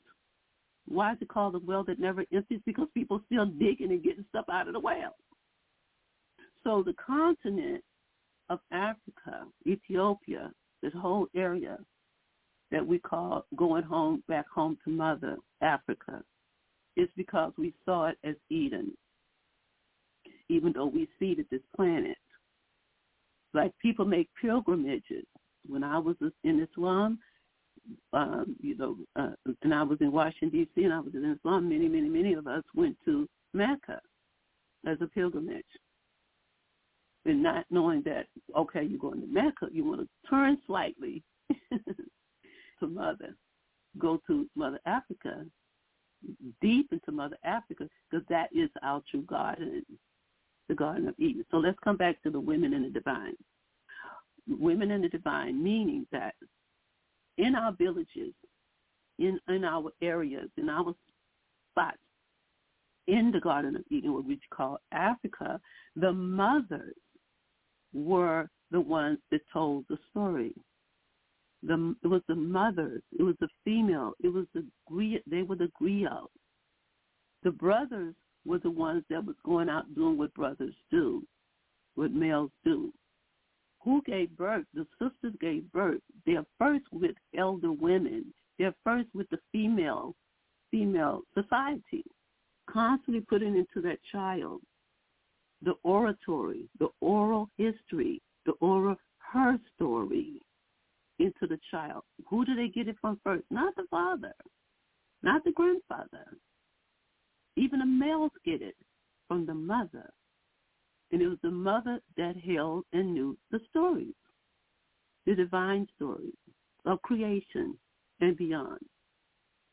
Why is it called the well that never empties? Because people still digging and getting stuff out of the well. So the continent of Africa, Ethiopia, this whole area that we call going home back home to mother Africa is because we saw it as Eden, even though we seeded this planet. Like people make pilgrimages. When I was in Islam, um, you know, uh, and I was in Washington D.C. and I was in Islam. Many, many, many of us went to Mecca as a pilgrimage, and not knowing that okay, you're going to Mecca, you want to turn slightly to Mother, go to Mother Africa, deep into Mother Africa, because that is our true garden, the Garden of Eden. So let's come back to the women in the divine. Women in the divine, meaning that in our villages, in in our areas, in our spots, in the Garden of Eden, what we call Africa, the mothers were the ones that told the story. The, it was the mothers. It was the female. It was the they were the griot. The brothers were the ones that was going out doing what brothers do, what males do who gave birth, the sisters gave birth. They're first with elder women. They're first with the female, female society, constantly putting into that child the oratory, the oral history, the oral her story into the child. Who do they get it from first? Not the father, not the grandfather. Even the males get it from the mother. And it was the mother that held and knew the stories, the divine stories of creation and beyond.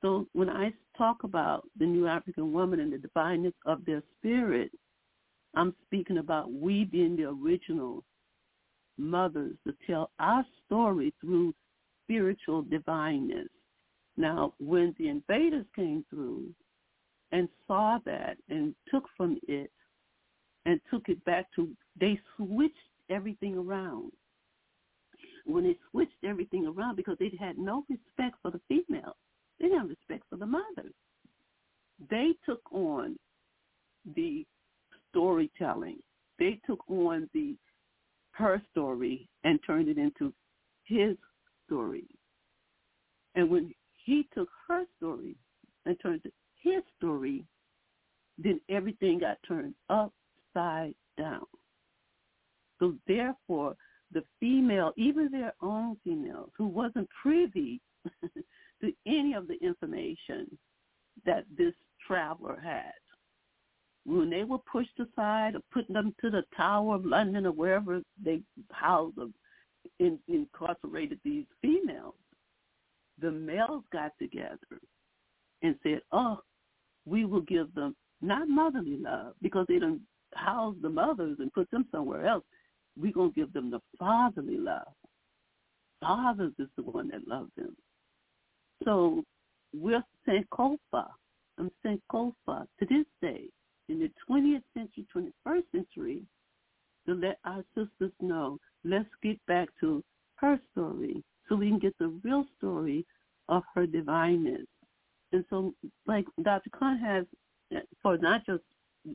So when I talk about the new African woman and the divineness of their spirit, I'm speaking about we being the original mothers to tell our story through spiritual divineness. Now, when the invaders came through and saw that and took from it and took it back to, they switched everything around. When they switched everything around because they had no respect for the female, they didn't have respect for the mothers. They took on the storytelling. They took on the her story and turned it into his story. And when he took her story and turned it his story, then everything got turned up upside down. So therefore, the female, even their own females, who wasn't privy to any of the information that this traveler had, when they were pushed aside or put them to the Tower of London or wherever they housed them, in, incarcerated these females, the males got together and said, oh, we will give them not motherly love because they don't house the mothers and put them somewhere else. We're going to give them the fatherly love. Fathers is the one that loves them. So we're Sankofa. I'm Sankofa to this day, in the 20th century, 21st century, to let our sisters know, let's get back to her story so we can get the real story of her divineness. And so, like Dr. Khan has, for not just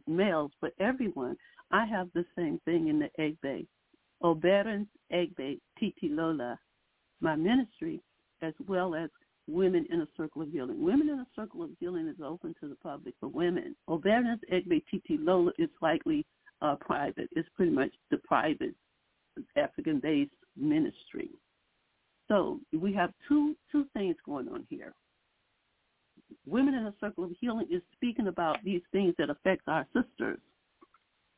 males, but everyone, I have the same thing in the. Oberans Egbe, Titi Lola, my ministry, as well as Women in a Circle of Healing. Women in a Circle of Healing is open to the public for women. Overness Egbe Titi Lola is slightly uh, private. It's pretty much the private African-based ministry. So we have two two things going on here. Women in a Circle of Healing is speaking about these things that affect our sisters,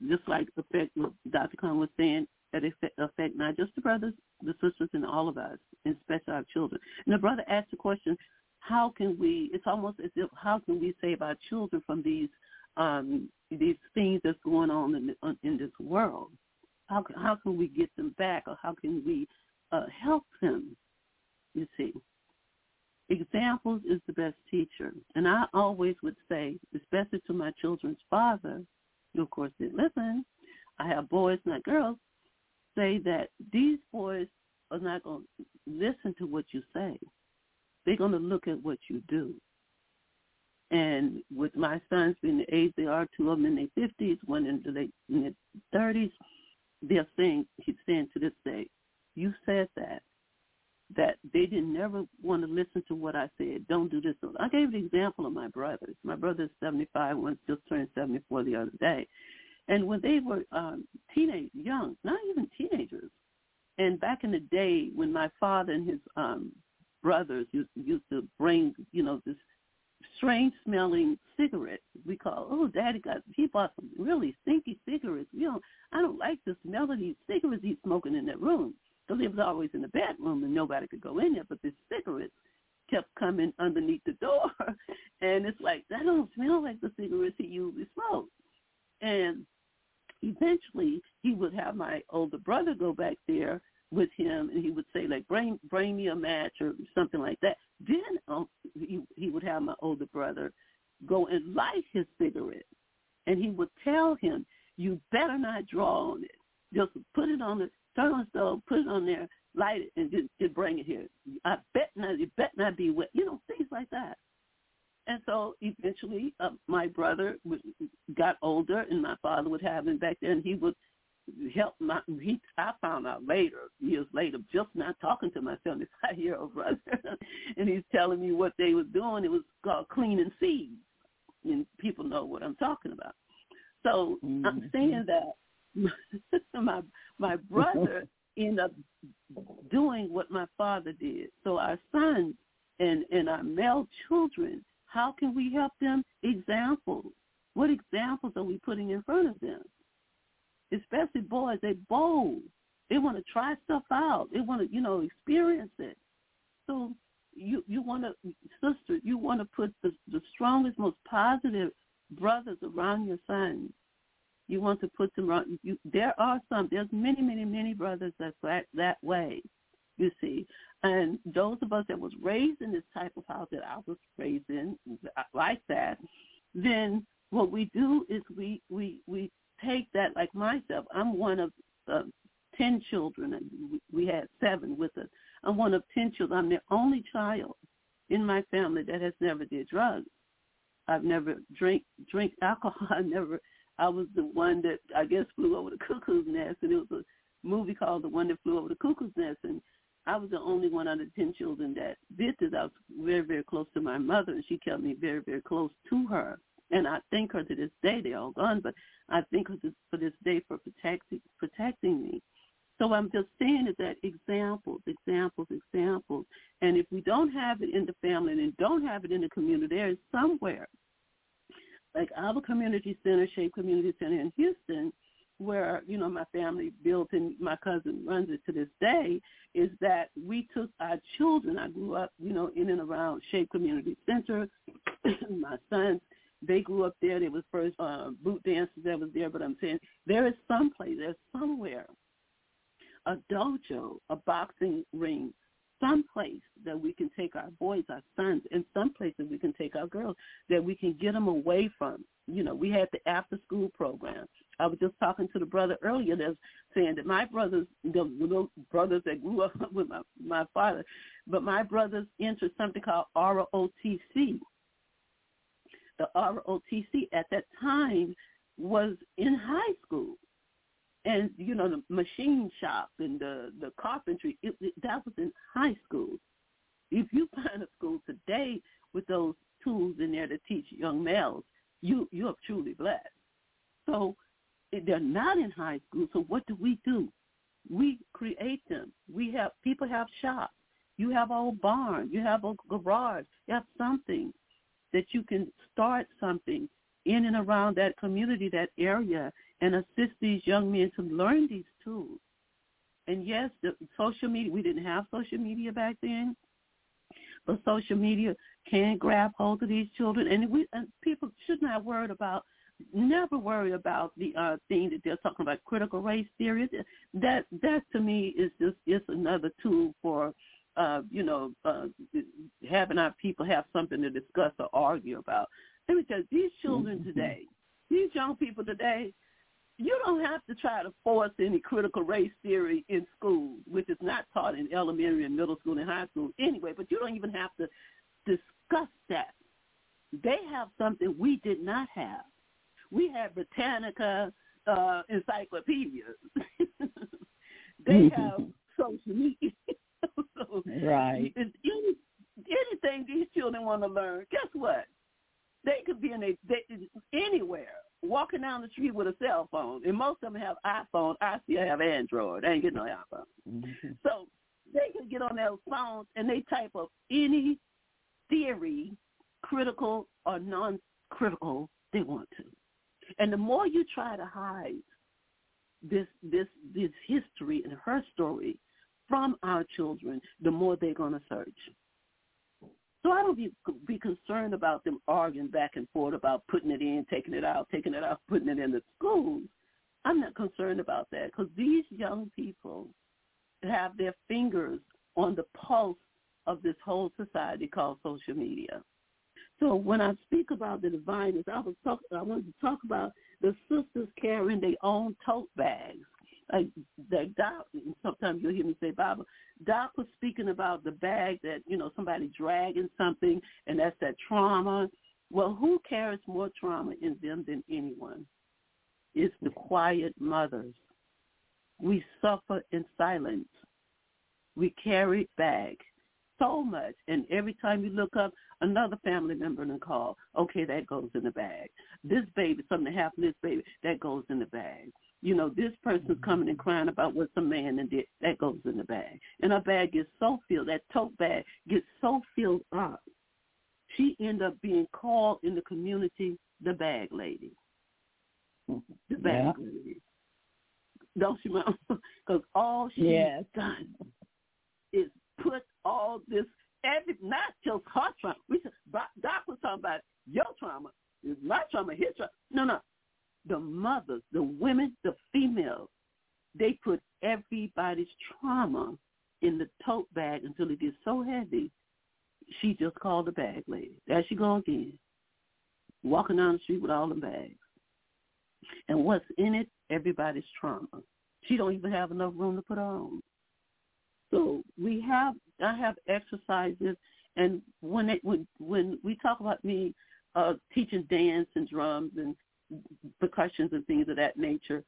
just like affect what Dr. Khan was saying that affect not just the brothers, the sisters, and all of us, and especially our children. And the brother asked the question, how can we, it's almost as if, how can we save our children from these um, these things that's going on in, the, in this world? How, how can we get them back or how can we uh, help them, you see? Examples is the best teacher. And I always would say, especially to my children's father, who of course didn't listen, I have boys, not girls, say that these boys are not going to listen to what you say. They're going to look at what you do. And with my sons being the age they are, two of them in their 50s, one in their, in their 30s, they're saying, he's saying to this day, you said that, that they didn't never want to listen to what I said. Don't do this. I gave the example of my brothers. My brother's 75, one just turned 74 the other day. And when they were um, teenage, young, not even teenagers, and back in the day when my father and his um, brothers used, used to bring, you know, this strange smelling cigarette we call, oh, daddy got, he bought some really stinky cigarettes. You know, I don't like the smell of these cigarettes he's smoking in that room. Because it was always in the bedroom and nobody could go in there, but the cigarettes kept coming underneath the door. and it's like, that don't smell like the cigarettes he usually smoked. And eventually he would have my older brother go back there with him and he would say like bring bring me a match or something like that then um, he he would have my older brother go and light his cigarette and he would tell him you better not draw on it just put it on the turn on the stove put it on there light it and just, just bring it here i bet not it bet not be wet you know things like that and so eventually, uh, my brother was, got older, and my father would have him back then. He would help my. He, I found out later, years later, just not talking to my seventy-five-year-old brother, and he's telling me what they were doing. It was called cleaning seeds, and people know what I'm talking about. So mm-hmm. I'm saying that my my brother ended up doing what my father did. So our sons and and our male children how can we help them? Examples. What examples are we putting in front of them? Especially boys, they're bold. They want to try stuff out. They want to, you know, experience it. So you you want to, sister, you want to put the, the strongest, most positive brothers around your sons. You want to put them around. You, there are some. There's many, many, many brothers that's that that way you see. And those of us that was raised in this type of house that I was raised in, like that, then what we do is we we we take that like myself. I'm one of uh, ten children, and we had seven with us. I'm one of ten children. I'm the only child in my family that has never did drugs. I've never drink drink alcohol. I never. I was the one that I guess flew over the cuckoo's nest, and it was a movie called The One That Flew Over the Cuckoo's Nest, and I was the only one out of ten children that did this. I was very, very close to my mother, and she kept me very, very close to her. And I thank her to this day. They're all gone, but I thank her to, for this day for protecting protecting me. So I'm just saying is that examples, examples, examples. And if we don't have it in the family and don't have it in the community, there is somewhere, like our community center, Shape Community Center in Houston, where you know my family built and my cousin runs it to this day is that we took our children. I grew up you know in and around shape community center. My sons they grew up there. They was first uh, boot dancers that was there but i'm saying there is some place there's somewhere a dojo a boxing ring some place that we can take our boys, our sons, and some places we can take our girls that we can get them away from. You know, we had the after school program. I was just talking to the brother earlier that's saying that my brothers, the little brothers that grew up with my, my father, but my brothers entered something called ROTC. The ROTC at that time was in high school. And, you know, the machine shop and the, the carpentry, it, it, that was in high school. if you find a school today with those tools in there to teach young males, you you're truly blessed. So they're not in high school. So what do we do? We create them. We have people have shops. You have a barn. You have a garage. You have something that you can start something in and around that community, that area, and assist these young men to learn these tools. And yes, the social media, we didn't have social media back then, but social media can grab hold of these children. And we and people should not worry about, never worry about the uh, thing that they're talking about, critical race theory. That, that to me is just, is another tool for uh, you know, uh, having our people have something to discuss or argue about. Let me tell you, these children mm-hmm. today, these young people today, you don't have to try to force any critical race theory in school, which is not taught in elementary and middle school and high school anyway, but you don't even have to discuss that. They have something we did not have. We have Britannica uh, encyclopedias. they mm-hmm. have social media. so right. If any, anything these children want to learn, guess what? They could be in a they, anywhere, walking down the street with a cell phone, and most of them have iPhone. I still have Android. I ain't getting no iPhone. Mm-hmm. So they can get on their phones and they type up any theory, critical or non-critical, they want to. And the more you try to hide this this this history and her story from our children, the more they're going to search. So I don't be be concerned about them arguing back and forth about putting it in, taking it out, taking it out, putting it in the schools. I'm not concerned about that because these young people have their fingers on the pulse of this whole society called social media. So when I speak about the diviners, I was talk, I wanted to talk about the sisters carrying their own tote bags like that Doc, sometimes you'll hear me say, Baba, Doc was speaking about the bag that, you know, somebody dragging something and that's that trauma. Well, who carries more trauma in them than anyone? It's the mm-hmm. quiet mothers. We suffer in silence. We carry bag so much. And every time you look up, another family member in the call, okay, that goes in the bag. This baby, something happened to this baby, that goes in the bag you know, this person's mm-hmm. coming and crying about what some man did. That goes in the bag. And her bag gets so filled, that tote bag gets so filled up. She end up being called in the community the bag lady. The bag yeah. lady. Don't you know? Because all she's yes. done is put all this, every, not just her trauma. We, Doc was talking about your trauma. Is my trauma, his trauma. No, no the mothers, the women, the females, they put everybody's trauma in the tote bag until it gets so heavy, she just called the bag lady. There she go again, walking down the street with all the bags. And what's in it? Everybody's trauma. She don't even have enough room to put own. So we have, I have exercises, and when it when when we talk about me uh, teaching dance and drums and percussions and things of that nature.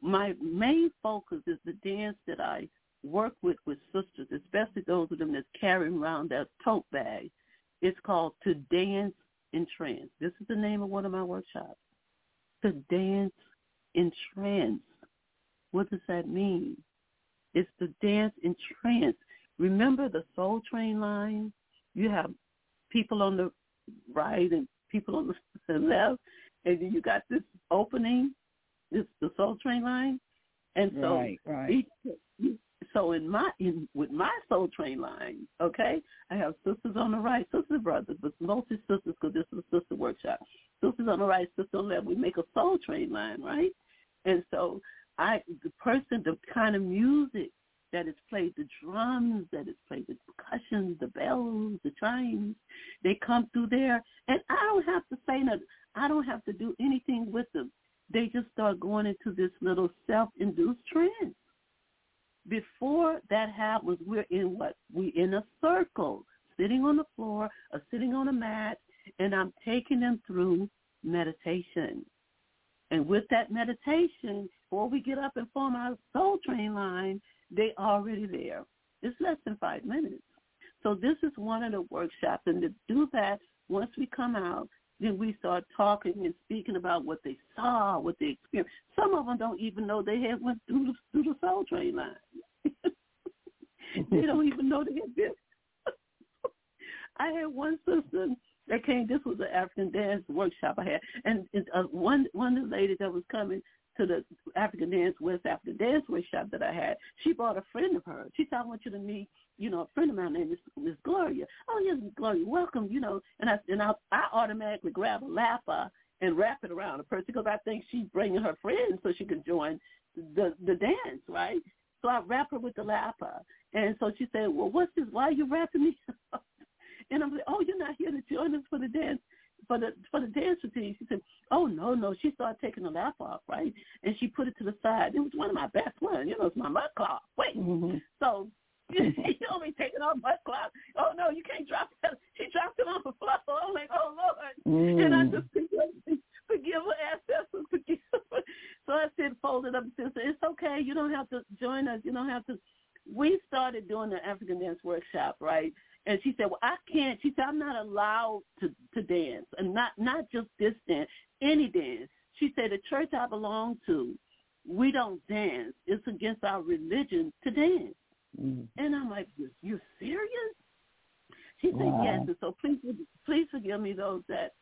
My main focus is the dance that I work with with sisters, especially those of them that's carrying around that tote bag. It's called To Dance in Trance. This is the name of one of my workshops. To Dance in Trance. What does that mean? It's to dance in trance. Remember the Soul Train line? You have people on the right and people on the left, and then you got this opening, this the Soul Train line, and so right, right. Each, so in my in with my Soul Train line, okay, I have sisters on the right, sisters brothers, but mostly sisters because this is a sister workshop. Sisters on the right, sisters on the left. We make a Soul Train line, right? And so I, the person, the kind of music that is played, the drums that is played, the percussion, the bells, the chimes, they come through there, and I don't have to say nothing. I don't have to do anything with them. They just start going into this little self-induced trance. Before that happens, we're in what? We're in a circle, sitting on the floor or sitting on a mat, and I'm taking them through meditation. And with that meditation, before we get up and form our soul train line, they already there. It's less than five minutes. So this is one of the workshops, and to do that, once we come out, then we start talking and speaking about what they saw, what they experienced. Some of them don't even know they had went through the, through the Soul Train line. they don't even know they had been. I had one sister that came. This was an African dance workshop I had, and uh, one one of the ladies that was coming to the African dance West African dance workshop that I had, she brought a friend of hers. She said, "I want you to meet, you know, a friend of mine named Miss Gloria." Oh yes, Miss Gloria, welcome. You know, and I and I, I automatically grab a lapper and wrap it around a person because I think she's bringing her friend so she can join the the dance, right? So I wrap her with the lapper, and so she said, "Well, what's this? Why are you wrapping me?" and I'm like, "Oh, you're not here to join us for the dance." for the for the dance routine. She said, "Oh no, no." She started taking the lap off, right, and she put it to the side. It was one of my best ones. You know, it's my mud cloth. Wait, mm-hmm. so you know me taking off my cloth. Oh no, you can't drop it. She dropped it on the floor. I'm like, oh Lord, mm. and I just forgive, her ancestors, forgive. Her. So I said, fold it up and said, it's okay. You don't have to join us. You don't have to. We started doing the African dance workshop, right? And she said, "Well, I can't." She said, "I'm not allowed to to dance, and not not just this dance, any dance." She said, "The church I belong to, we don't dance. It's against our religion to dance." Mm. And I'm like, "You serious?" She said, wow. "Yes." And so please, please forgive me those that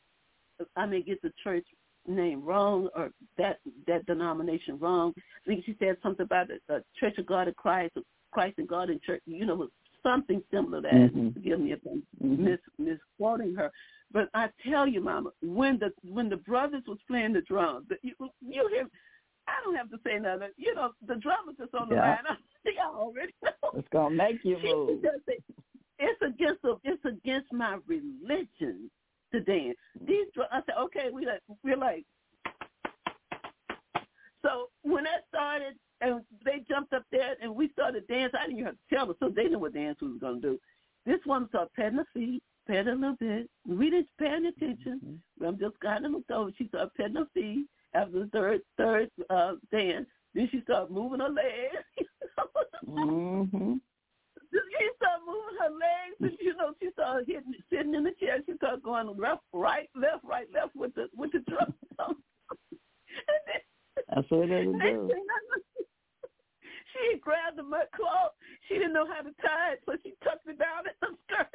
I may get the church name wrong or that that denomination wrong. I think she said something about the Church of God in Christ, Christ and God in Church. You know, something similar to that. Mm-hmm. Forgive me if I'm mm-hmm. mis misquoting her. But I tell you, Mama, when the when the brothers was playing the drums, you, you hear. I don't have to say nothing. You know, the drummer just on the yeah. line. I already know. It's gonna make you move. It's against a, it's against my religion to dance. These I said, okay, we like we're like. So when that started, and they jumped up there and we started dancing. I didn't even have to tell them, so they knew what dance we was gonna do. This one started patting her feet, patting a little bit. We didn't pay any attention. Mm-hmm. I'm just kind of looked over. She started patting her feet after the third third uh, dance. Then she started moving her legs. mm-hmm. She started moving her legs, and you know she started hitting, sitting in the chair. She started going left, right, left, right, left with the with the drum. That's what it'll do she had grabbed the mud cloth. She didn't know how to tie it, so she tucked it down in her skirt.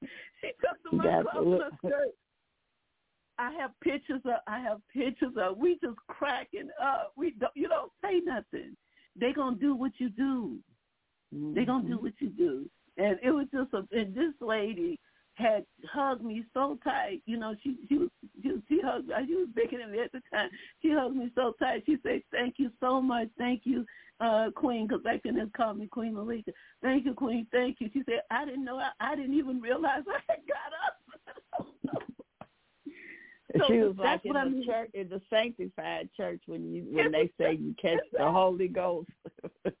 she tucked the mud cloth in her skirt. I have pictures of I have pictures of we just cracking up. We don't you don't say nothing. They gonna do what you do. Mm-hmm. They gonna do what you do. And it was just a and this lady had hugged me so tight. You know, she she was she, she hugged me. She was bigger than me at the time. She hugged me so tight. She said, "Thank you so much. Thank you, uh, Queen." Because back then they called me Queen Malika. Thank you, Queen. Thank you. She said, "I didn't know. I, I didn't even realize I had got up." so she was like in the I mean. church, in the sanctified church, when you when they say you catch the Holy Ghost.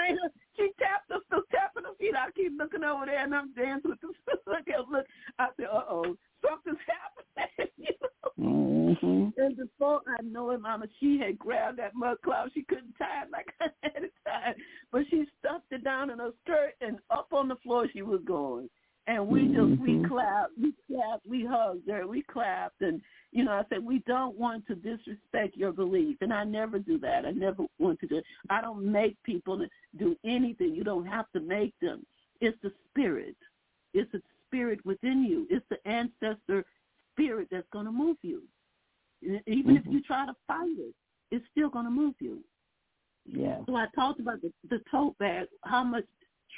made her she tapped us, still tapping her feet. I keep looking over there and I'm dancing with the sister. Look. I said, uh oh, something's happening. you know? mm-hmm. And before I know it, Mama, she had grabbed that mud cloth. She couldn't tie it like I had it tied, but she stuffed it down in her skirt and up on the floor she was going. And we just mm-hmm. we clapped, we clapped, we hugged her, we clapped, and you know, I said, we don't want to disrespect your belief. And I never do that. I never want to do I don't make people do anything. You don't have to make them. It's the spirit. It's the spirit within you. It's the ancestor spirit that's going to move you. Even mm-hmm. if you try to fight it, it's still going to move you. Yeah. So I talked about the, the tote bag, how much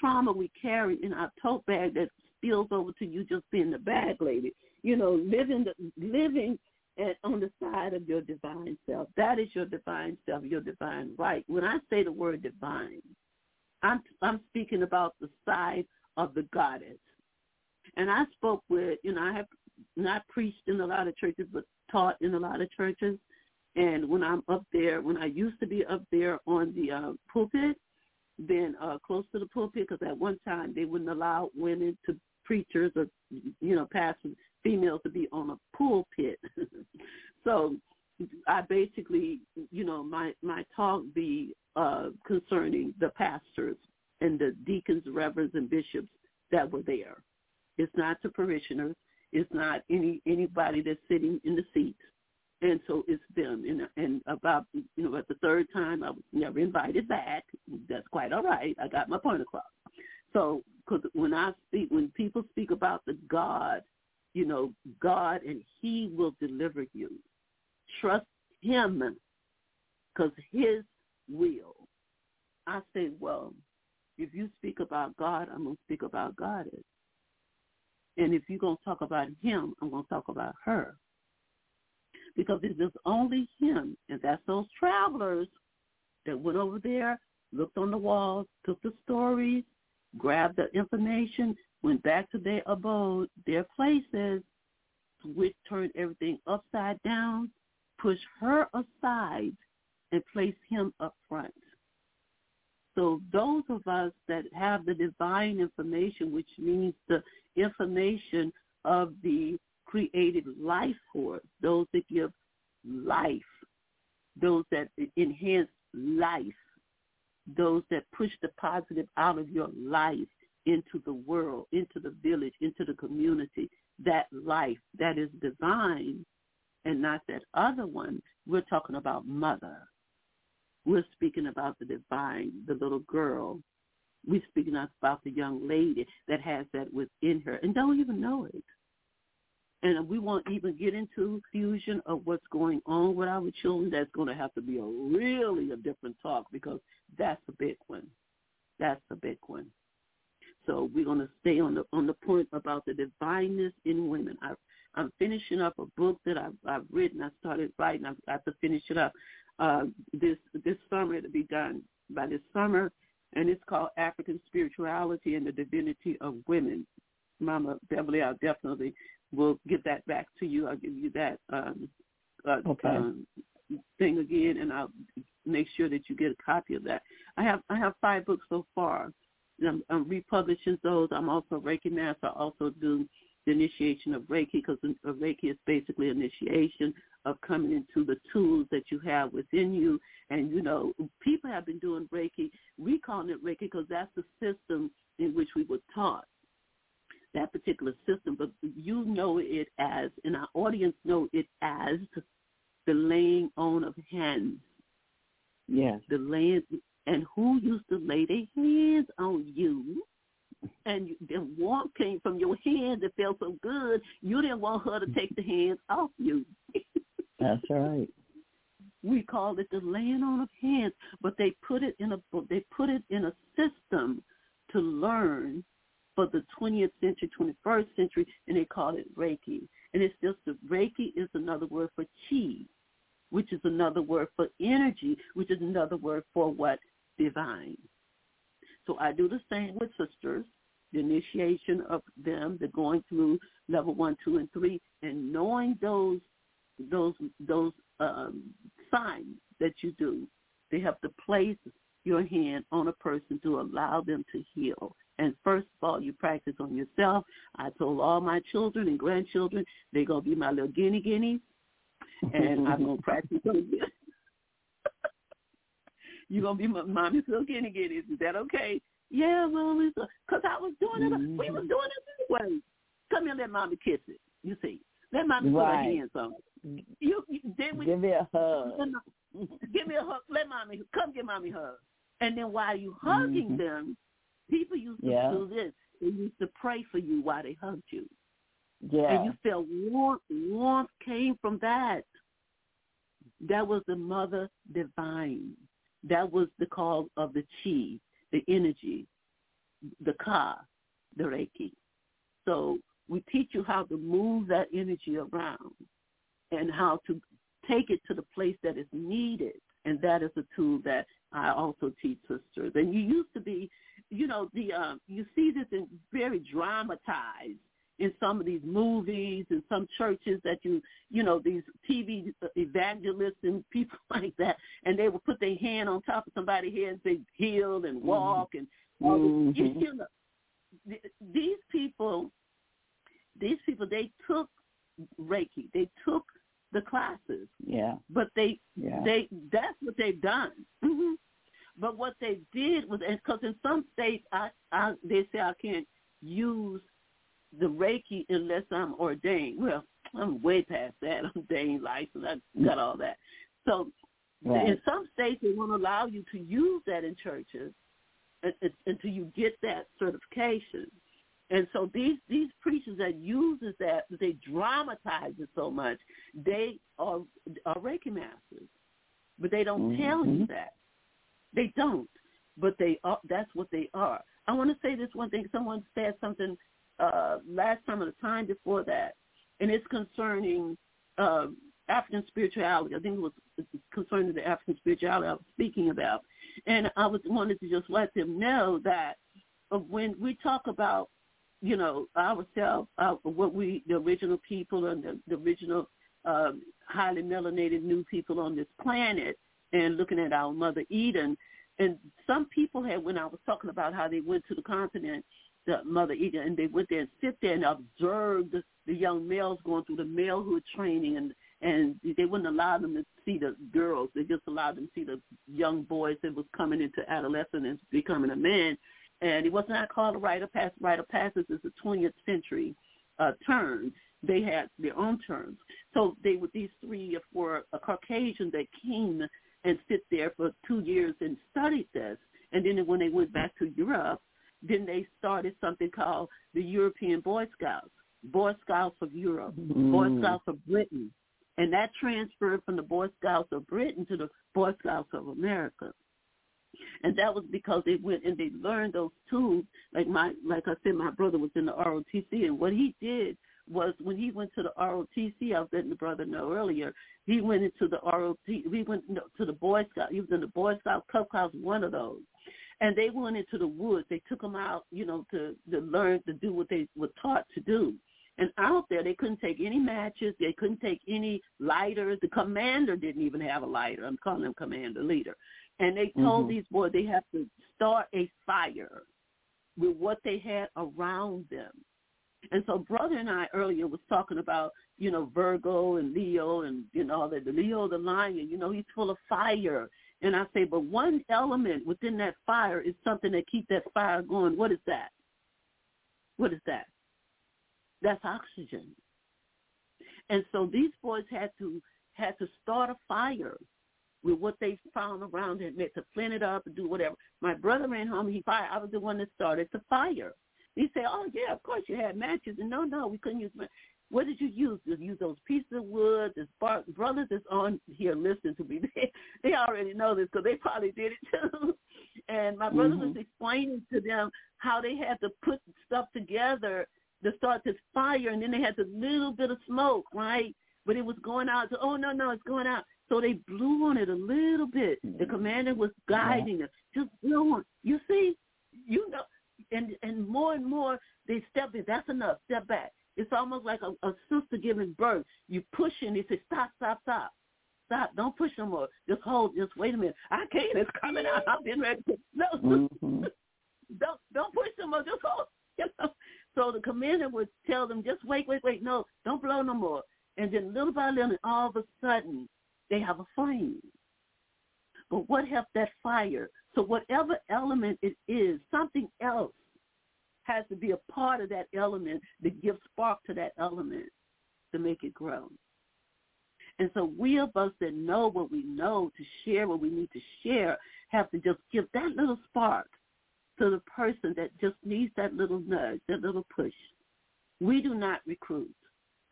trauma we carry in our tote bag that spills over to you just being the bag lady you know, living the, living at, on the side of your divine self. That is your divine self, your divine right. When I say the word divine, I'm I'm speaking about the side of the goddess. And I spoke with, you know, I have not preached in a lot of churches, but taught in a lot of churches. And when I'm up there, when I used to be up there on the uh, pulpit, then uh, close to the pulpit, because at one time they wouldn't allow women to preachers or you know pastors females to be on a pulpit. so I basically, you know, my my talk be uh, concerning the pastors and the deacons, reverends, and bishops that were there. It's not the parishioners. It's not any anybody that's sitting in the seats. And so it's them. And, and about, you know, at the third time, I was never invited back. That's quite all right. I got my point across. So, because when I speak, when people speak about the God, you know, God and He will deliver you. Trust Him, because His will. I say, well, if you speak about God, I'm gonna speak about Goddess. And if you're gonna talk about Him, I'm gonna talk about her. Because it is only Him, and that's those travelers that went over there, looked on the walls, took the stories, grabbed the information, went back to their abode, their places, which turned everything upside down, pushed her aside, and placed him up front. So those of us that have the divine information, which means the information of the creative life force, those that give life, those that enhance life, those that push the positive out of your life into the world, into the village, into the community, that life that is divine and not that other one. We're talking about mother. We're speaking about the divine, the little girl. We're speaking about the young lady that has that within her and don't even know it. And we won't even get into fusion of what's going on with our children. That's going to have to be a really a different talk because that's a big one. That's a big one. So we're going to stay on the on the point about the divineness in women. I, I'm finishing up a book that I've, I've written. I started writing. I've got to finish it up uh, this this summer to be done by this summer, and it's called African Spirituality and the Divinity of Women. Mama Beverly, I definitely will get that back to you. I'll give you that um, uh, okay. um, thing again, and I'll make sure that you get a copy of that. I have I have five books so far. I'm, I'm republishing those. I'm also Reiki master. I also do the initiation of Reiki because Reiki is basically initiation of coming into the tools that you have within you. And, you know, people have been doing Reiki. We call it Reiki because that's the system in which we were taught, that particular system. But you know it as, and our audience know it as the laying on of hands. Yes. The laying, and who used to lay their hands on you and the warmth came from your hands. It felt so good. You didn't want her to take the hands off you. That's right. We call it the laying on of hands, but they put it in a they put it in a system to learn for the 20th century, 21st century, and they call it Reiki. And it's just that Reiki is another word for chi, which is another word for energy, which is another word for what? Divine. So I do the same with sisters, the initiation of them, the going through level one, two, and three, and knowing those those those um, signs that you do. They have to place your hand on a person to allow them to heal. And first of all, you practice on yourself. I told all my children and grandchildren they're gonna be my little guinea guineas, and I'm gonna practice on you. You're gonna be my mommy's little guinea guineas. Is that okay? Yeah, mommy. Because I was doing it. Mm-hmm. We was doing it anyway. Come here, let mommy kiss it. You see, let mommy right. put her hands on it. You, you then we give me a hug. give me a hug. Let mommy come give mommy a hug. And then while you hugging mm-hmm. them, people used to yeah. do this. They used to pray for you while they hugged you. Yeah. And you felt warmth. Warmth came from that. That was the mother divine. That was the call of the chi, the energy, the ka, the reiki. So we teach you how to move that energy around and how to take it to the place that is needed. And that is a tool that I also teach sisters. And you used to be, you know, the um, you see this in very dramatized in some of these movies and some churches that you you know these TV evangelists and people like that, and they will put their hand on top of somebody's head and say heal and mm-hmm. walk mm-hmm. and all this. Mm-hmm. You know, these people, these people, they took Reiki, they took the classes. Yeah. But they yeah. they that's what they've done. Mm-hmm. But what they did was, because in some states, I, I they say I can't use the Reiki unless I'm ordained. Well, I'm way past that. I'm ordained license. I got all that. So right. in some states, they won't allow you to use that in churches until you get that certification. And so these these preachers that uses that, they dramatize it so much. They are are Reiki masters, but they don't mm-hmm. tell you that. They don't, but they are. That's what they are. I want to say this one thing. Someone said something uh, last time or the time before that, and it's concerning uh, African spirituality. I think it was concerning the African spirituality I was speaking about, and I was wanted to just let them know that when we talk about you know ourselves, uh, what we the original people and the, the original uh, highly melanated new people on this planet, and looking at our mother Eden. And some people had, when I was talking about how they went to the continent, the mother Eden, and they went there and sit there and observed the, young males going through the malehood training, and and they wouldn't allow them to see the girls. They just allowed them to see the young boys that was coming into adolescence and becoming a man. And it was not called a rite of passage. Rite of passage is a 20th century uh, term. They had their own terms. So they were these three or four a Caucasian that came and sit there for two years and studied this. And then when they went back to Europe, then they started something called the European Boy Scouts, Boy Scouts of Europe, mm. Boy Scouts of Britain. And that transferred from the Boy Scouts of Britain to the Boy Scouts of America. And that was because they went and they learned those tools. Like my, like I said, my brother was in the ROTC, and what he did was when he went to the ROTC, I was letting the brother know earlier, he went into the ROT, he went to the Boy Scout, he was in the Boy Scout Cub Scouts, one of those. And they went into the woods. They took them out, you know, to, to learn to do what they were taught to do. And out there, they couldn't take any matches. They couldn't take any lighters. The commander didn't even have a lighter. I'm calling him commander leader. And they told mm-hmm. these boys they have to start a fire with what they had around them. And so brother and I earlier was talking about, you know, Virgo and Leo and, you know, the, the Leo, the lion, you know, he's full of fire. And I say, but one element within that fire is something that keeps that fire going. What is that? What is that? That's oxygen. And so these boys had to had to start a fire with what they found around them, to flint it up and do whatever. My brother ran home. He fired. I was the one that started the fire. He said, "Oh yeah, of course you had matches." And no, no, we couldn't use. What did you use? Did you use those pieces of wood? The spark brothers that's on here listening to me, they, they already know this because they probably did it too. And my brother mm-hmm. was explaining to them how they had to put stuff together to start this fire, and then they had the little bit of smoke, right? But it was going out. So, oh no, no, it's going out. So they blew on it a little bit. The mm-hmm. commander was guiding them. Just blow on. You see, you know, and and more and more they step in. That's enough. Step back. It's almost like a, a sister giving birth. You push and they say, stop, stop, stop. Stop. Don't push no more. Just hold. Just wait a minute. I can't. It's coming out. I've been ready. To, no. Mm-hmm. don't don't push no more. Just hold. You know? So the commander would tell them, just wait, wait, wait. No, don't blow no more. And then little by little, all of a sudden, they have a flame. But what helped that fire? So whatever element it is, something else has to be a part of that element to give spark to that element to make it grow. And so we of us that know what we know to share what we need to share have to just give that little spark to the person that just needs that little nudge, that little push. We do not recruit.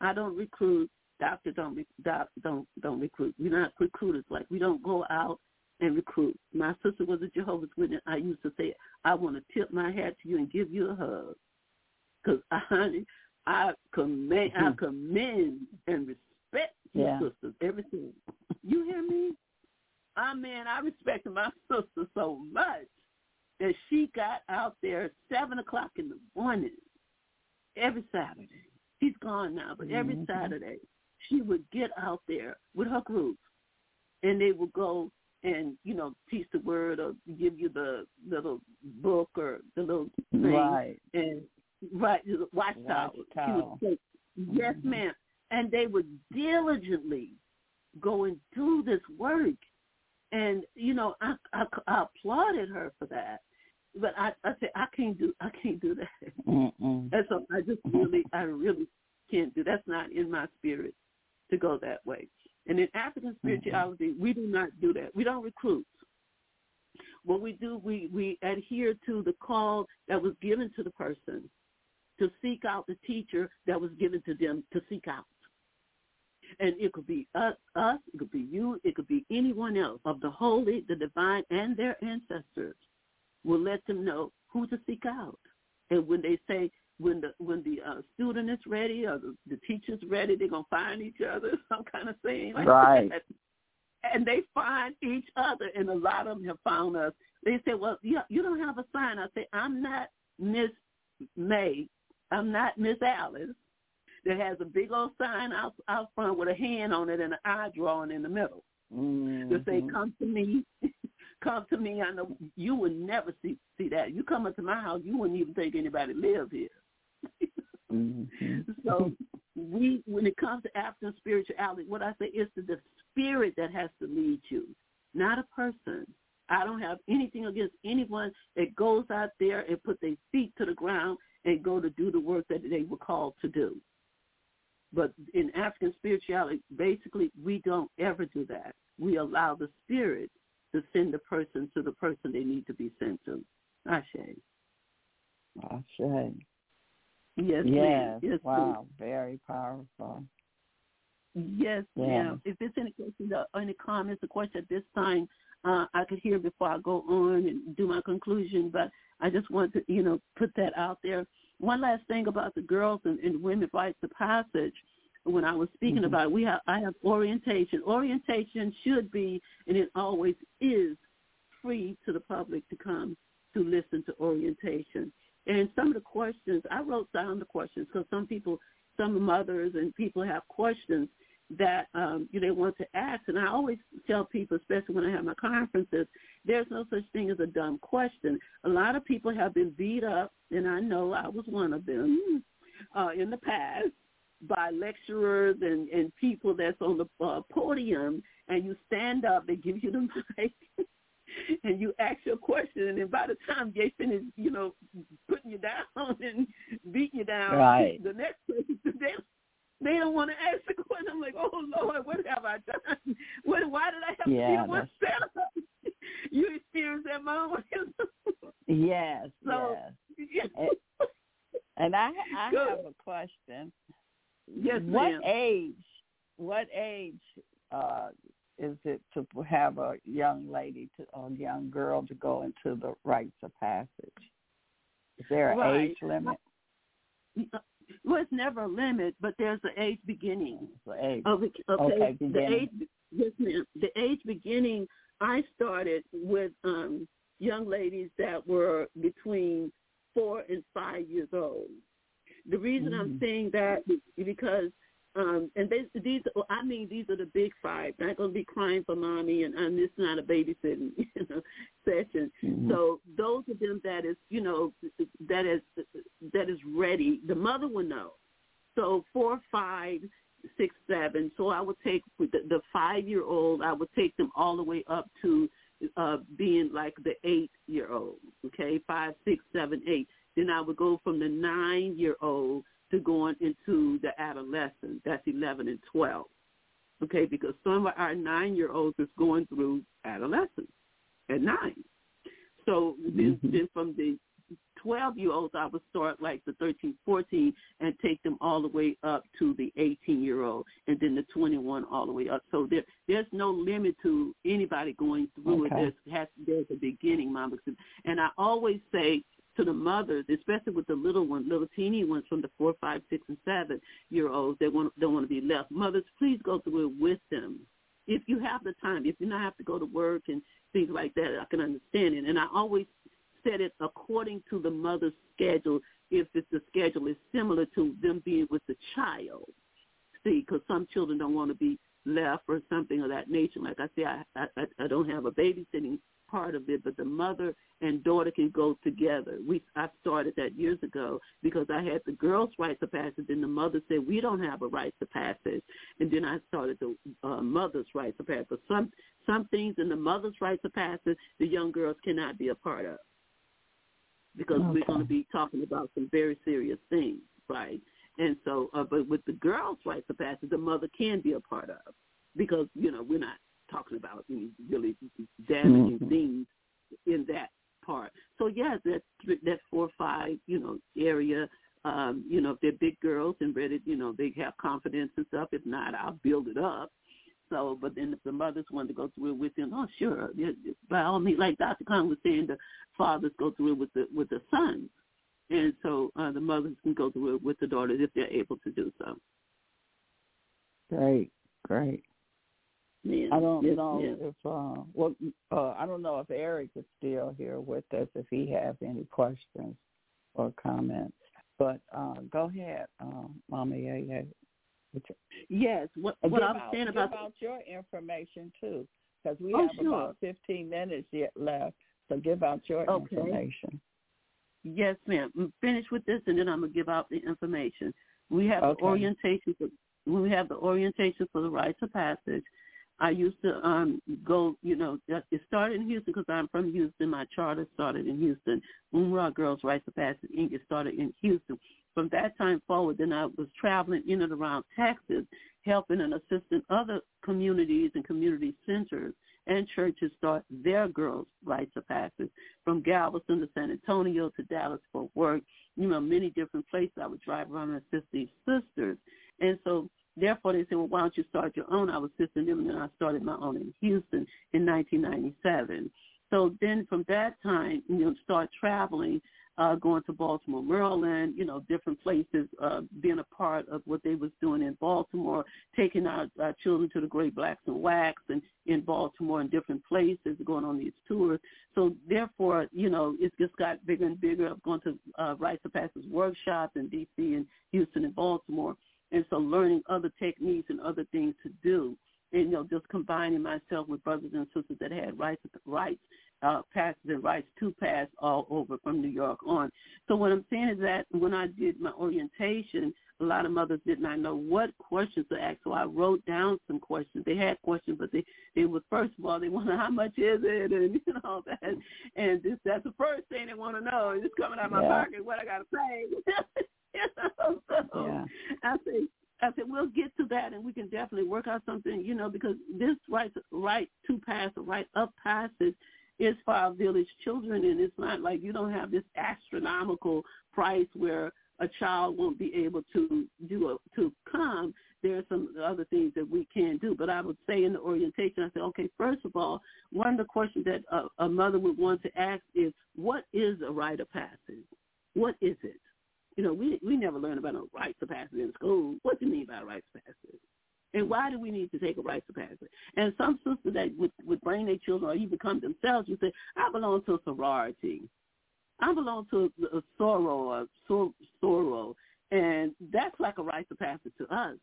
I don't recruit. Doctor don't doc, don't don't recruit. We're not recruiters. Like we don't go out and recruit. My sister was a Jehovah's Witness. I used to say, I want to tip my hat to you and give you a hug, because I, I commend, mm-hmm. I commend and respect yeah. your sisters. Everything. You hear me? I mean, I respect my sister so much that she got out there at seven o'clock in the morning every Saturday. She's gone now, but every mm-hmm. Saturday she would get out there with her group, and they would go and you know teach the word or give you the little book or the little thing right and right the watchtower. watchtower. Say, yes, mm-hmm. ma'am. And they would diligently go and do this work. And you know, I, I, I applauded her for that, but I I said I can't do I can't do that. Mm-mm. And so I just really I really can't do. That's not in my spirit to go that way. And in African spirituality, mm-hmm. we do not do that. We don't recruit. What we do, we we adhere to the call that was given to the person to seek out the teacher that was given to them to seek out. And it could be us, us, it could be you, it could be anyone else of the holy, the divine, and their ancestors will let them know who to seek out. And when they say, when the when the uh, student is ready or the, the teacher's ready, they're gonna find each other. Some kind of thing like right? That. And they find each other, and a lot of them have found us. They say, "Well, you you don't have a sign." I say, "I'm not Miss May. I'm not Miss Alice." That has a big old sign out out front with a hand on it and an eye drawing in the middle. Mm-hmm. To say, "Come to me." come to me. I know you would never see see that. You come into my house, you wouldn't even think anybody lived here mm-hmm. So we, when it comes to African spirituality, what I say is the spirit that has to lead you, not a person. I don't have anything against anyone that goes out there and put their feet to the ground and go to do the work that they were called to do. But in African spirituality, basically, we don't ever do that. We allow the spirit to send the person to the person they need to be sent to. Ashe. Ashe. Yes, yes. Yes, wow, very powerful. Yes, yeah. ma'am. If there's any questions or any comments or questions at this time, uh, I could hear before I go on and do my conclusion, but I just want to, you know, put that out there. One last thing about the girls and, and women rights of passage. When I was speaking mm-hmm. about it, we have I have orientation. Orientation should be, and it always is, free to the public to come to listen to orientation. And some of the questions, I wrote down the questions because some people, some mothers and people have questions that um, they want to ask. And I always tell people, especially when I have my conferences, there's no such thing as a dumb question. A lot of people have been beat up, and I know I was one of them uh, in the past by lecturers and, and people that's on the uh, podium, and you stand up, they give you the mic, and you ask your question, and then by the time they finish, you know, putting you down and beating you down, right. the next person, they they don't want to ask the question. I'm like, oh Lord, what have I done? What? Why did I have yeah, to be the one set you experienced that moment. yes. So, yes. And, and I I Go. have a question. Yes, what ma'am. age? What age uh, is it to have a young lady to or a young girl to go into the rites of passage? Is there an right. age limit? Well, it's never a limit, but there's an age beginning. The age. Okay, okay the age. Yes, ma'am. The age beginning. I started with um young ladies that were between four and five years old. The reason mm-hmm. I'm saying that is because um, and they, these, I mean, these are the big five. Not going to be crying for mommy, and, and it's not a babysitting you know, session. Mm-hmm. So those of them that is, you know, that is that is ready. The mother will know. So four, five, six, seven. So I would take the, the five-year-old. I would take them all the way up to uh, being like the eight-year-old. Okay, five, six, seven, eight. Then I would go from the nine-year-old to going into the adolescent. That's 11 and 12. Okay, because some of our nine-year-olds is going through adolescence at nine. So then, mm-hmm. then from the 12-year-olds, I would start like the 13, 14 and take them all the way up to the 18-year-old and then the 21 all the way up. So there, there's no limit to anybody going through okay. it. There's, has, there's a beginning, Mama. And I always say to the mothers, especially with the little ones, little teeny ones from the four, five, six, and seven year olds that want don't want to be left. Mothers, please go through it with them. If you have the time, if you not have to go to work and things like that, I can understand it. And I always set it according to the mother's schedule. If it's the schedule is similar to them being with the child, see, because some children don't want to be left or something of that nature. Like I say, I I, I don't have a babysitting part of it, but the mother and daughter can go together. We I started that years ago because I had the girls' right to passage, and the mother said we don't have a right to passage, and then I started the uh, mother's right to passage. But some some things in the mother's rites of passage the young girls cannot be a part of because okay. we're going to be talking about some very serious things, right? And so, uh, but with the girls' rites of passage, the mother can be a part of because you know we're not talking about any really damaging mm-hmm. things in that part. So yeah, that that four or five you know area. Um, you know, if they're big girls and ready, you know, they have confidence and stuff. If not, I'll build it up. So, but then if the mothers want to go through it with them, oh sure, by all means, like Dr. Khan was saying, the fathers go through it with the with the sons, and so uh, the mothers can go through it with the daughters if they're able to do so. Great, great. I don't yes, know yes. if uh well uh I don't know if Eric is still here with us if he has any questions or comments. But uh go ahead, um, Mama Yeah, yeah. Yes, what what give I'm out, saying give about out your information too, because we Oh, have sure. about 15 minutes yet left. So give out your Okay. information. Yes, ma'am. I'm with this, and then I'm gonna give out the information. We have Okay. the orientation. For, we have the orientation for the rites of passage, I used to um go. You know, it started in Houston because I'm from Houston. My charter started in Houston. Umrah Girls Rites of Passage Inc. It started in Houston. From that time forward, then I was traveling in and around Texas, helping and assisting other communities and community centers and churches start their girls' rites of passage from Galveston to San Antonio to Dallas Fort Worth. You know, many different places I would drive around and assist these sisters. And so therefore they said, well, why don't you start your own? I was assisting them, and then I started my own in Houston in 1997. So then from that time, you know, start traveling, uh, going to Baltimore, Maryland, you know, different places, uh, being a part of what they was doing in Baltimore, taking our, our children to the Great Blacks in Wax and in Baltimore and different places, going on these tours. So therefore, you know, it's just got bigger and bigger. I've gone to uh, Rites of Passage workshops in D.C. and Houston and Baltimore. And so learning other techniques and other things to do and, you know, just combining myself with brothers and sisters that had rights, rights, uh, passes and rights to pass all over from New York on. So what I'm saying is that when I did my orientation, a lot of mothers did not know what questions to ask. So I wrote down some questions. They had questions, but they, they was first of all, they want to how much is it and you know that. And this, that's the first thing they want to know. It's coming out of my Yeah. pocket, what I got to pay. you know, so Yeah. I say, I said, we'll get to that and we can definitely work out something, you know, because this right right to pass, right up passage is for our village children and it's not like you don't have this astronomical price where a child won't be able to do a, to come. There are some other things that we can do. But I would say in the orientation, I said, okay, first of all, one of the questions that a, a mother would want to ask is, what is a rite of passage? What is it? You know, we we never learn about a rites of passage in school. What do you mean by rites of passage? And why do we need to take a rites of passage? And some sisters that would, would bring their children or even come themselves would say, I belong to a sorority. I belong to a, a sorrow, a sor- sorrow. And that's like a rites of passage to us.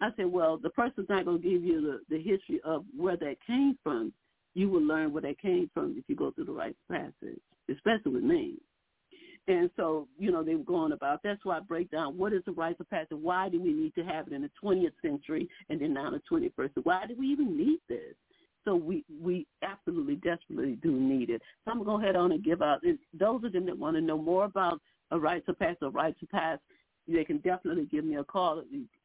I said, well, the person's not going to give you the, the history of where that came from. You will learn where that came from if you go through the rites of passage, especially with me. And so, you know, they were going about. That's why I break down what is the rites of passage. Why do we need to have it in the 20th century and then now in the 21st? Why do we even need this? So we we absolutely desperately do need it. So I'm gonna go ahead on and give out. and Those of them that want to know more about a right to pass, a right to pass, they can definitely give me a call.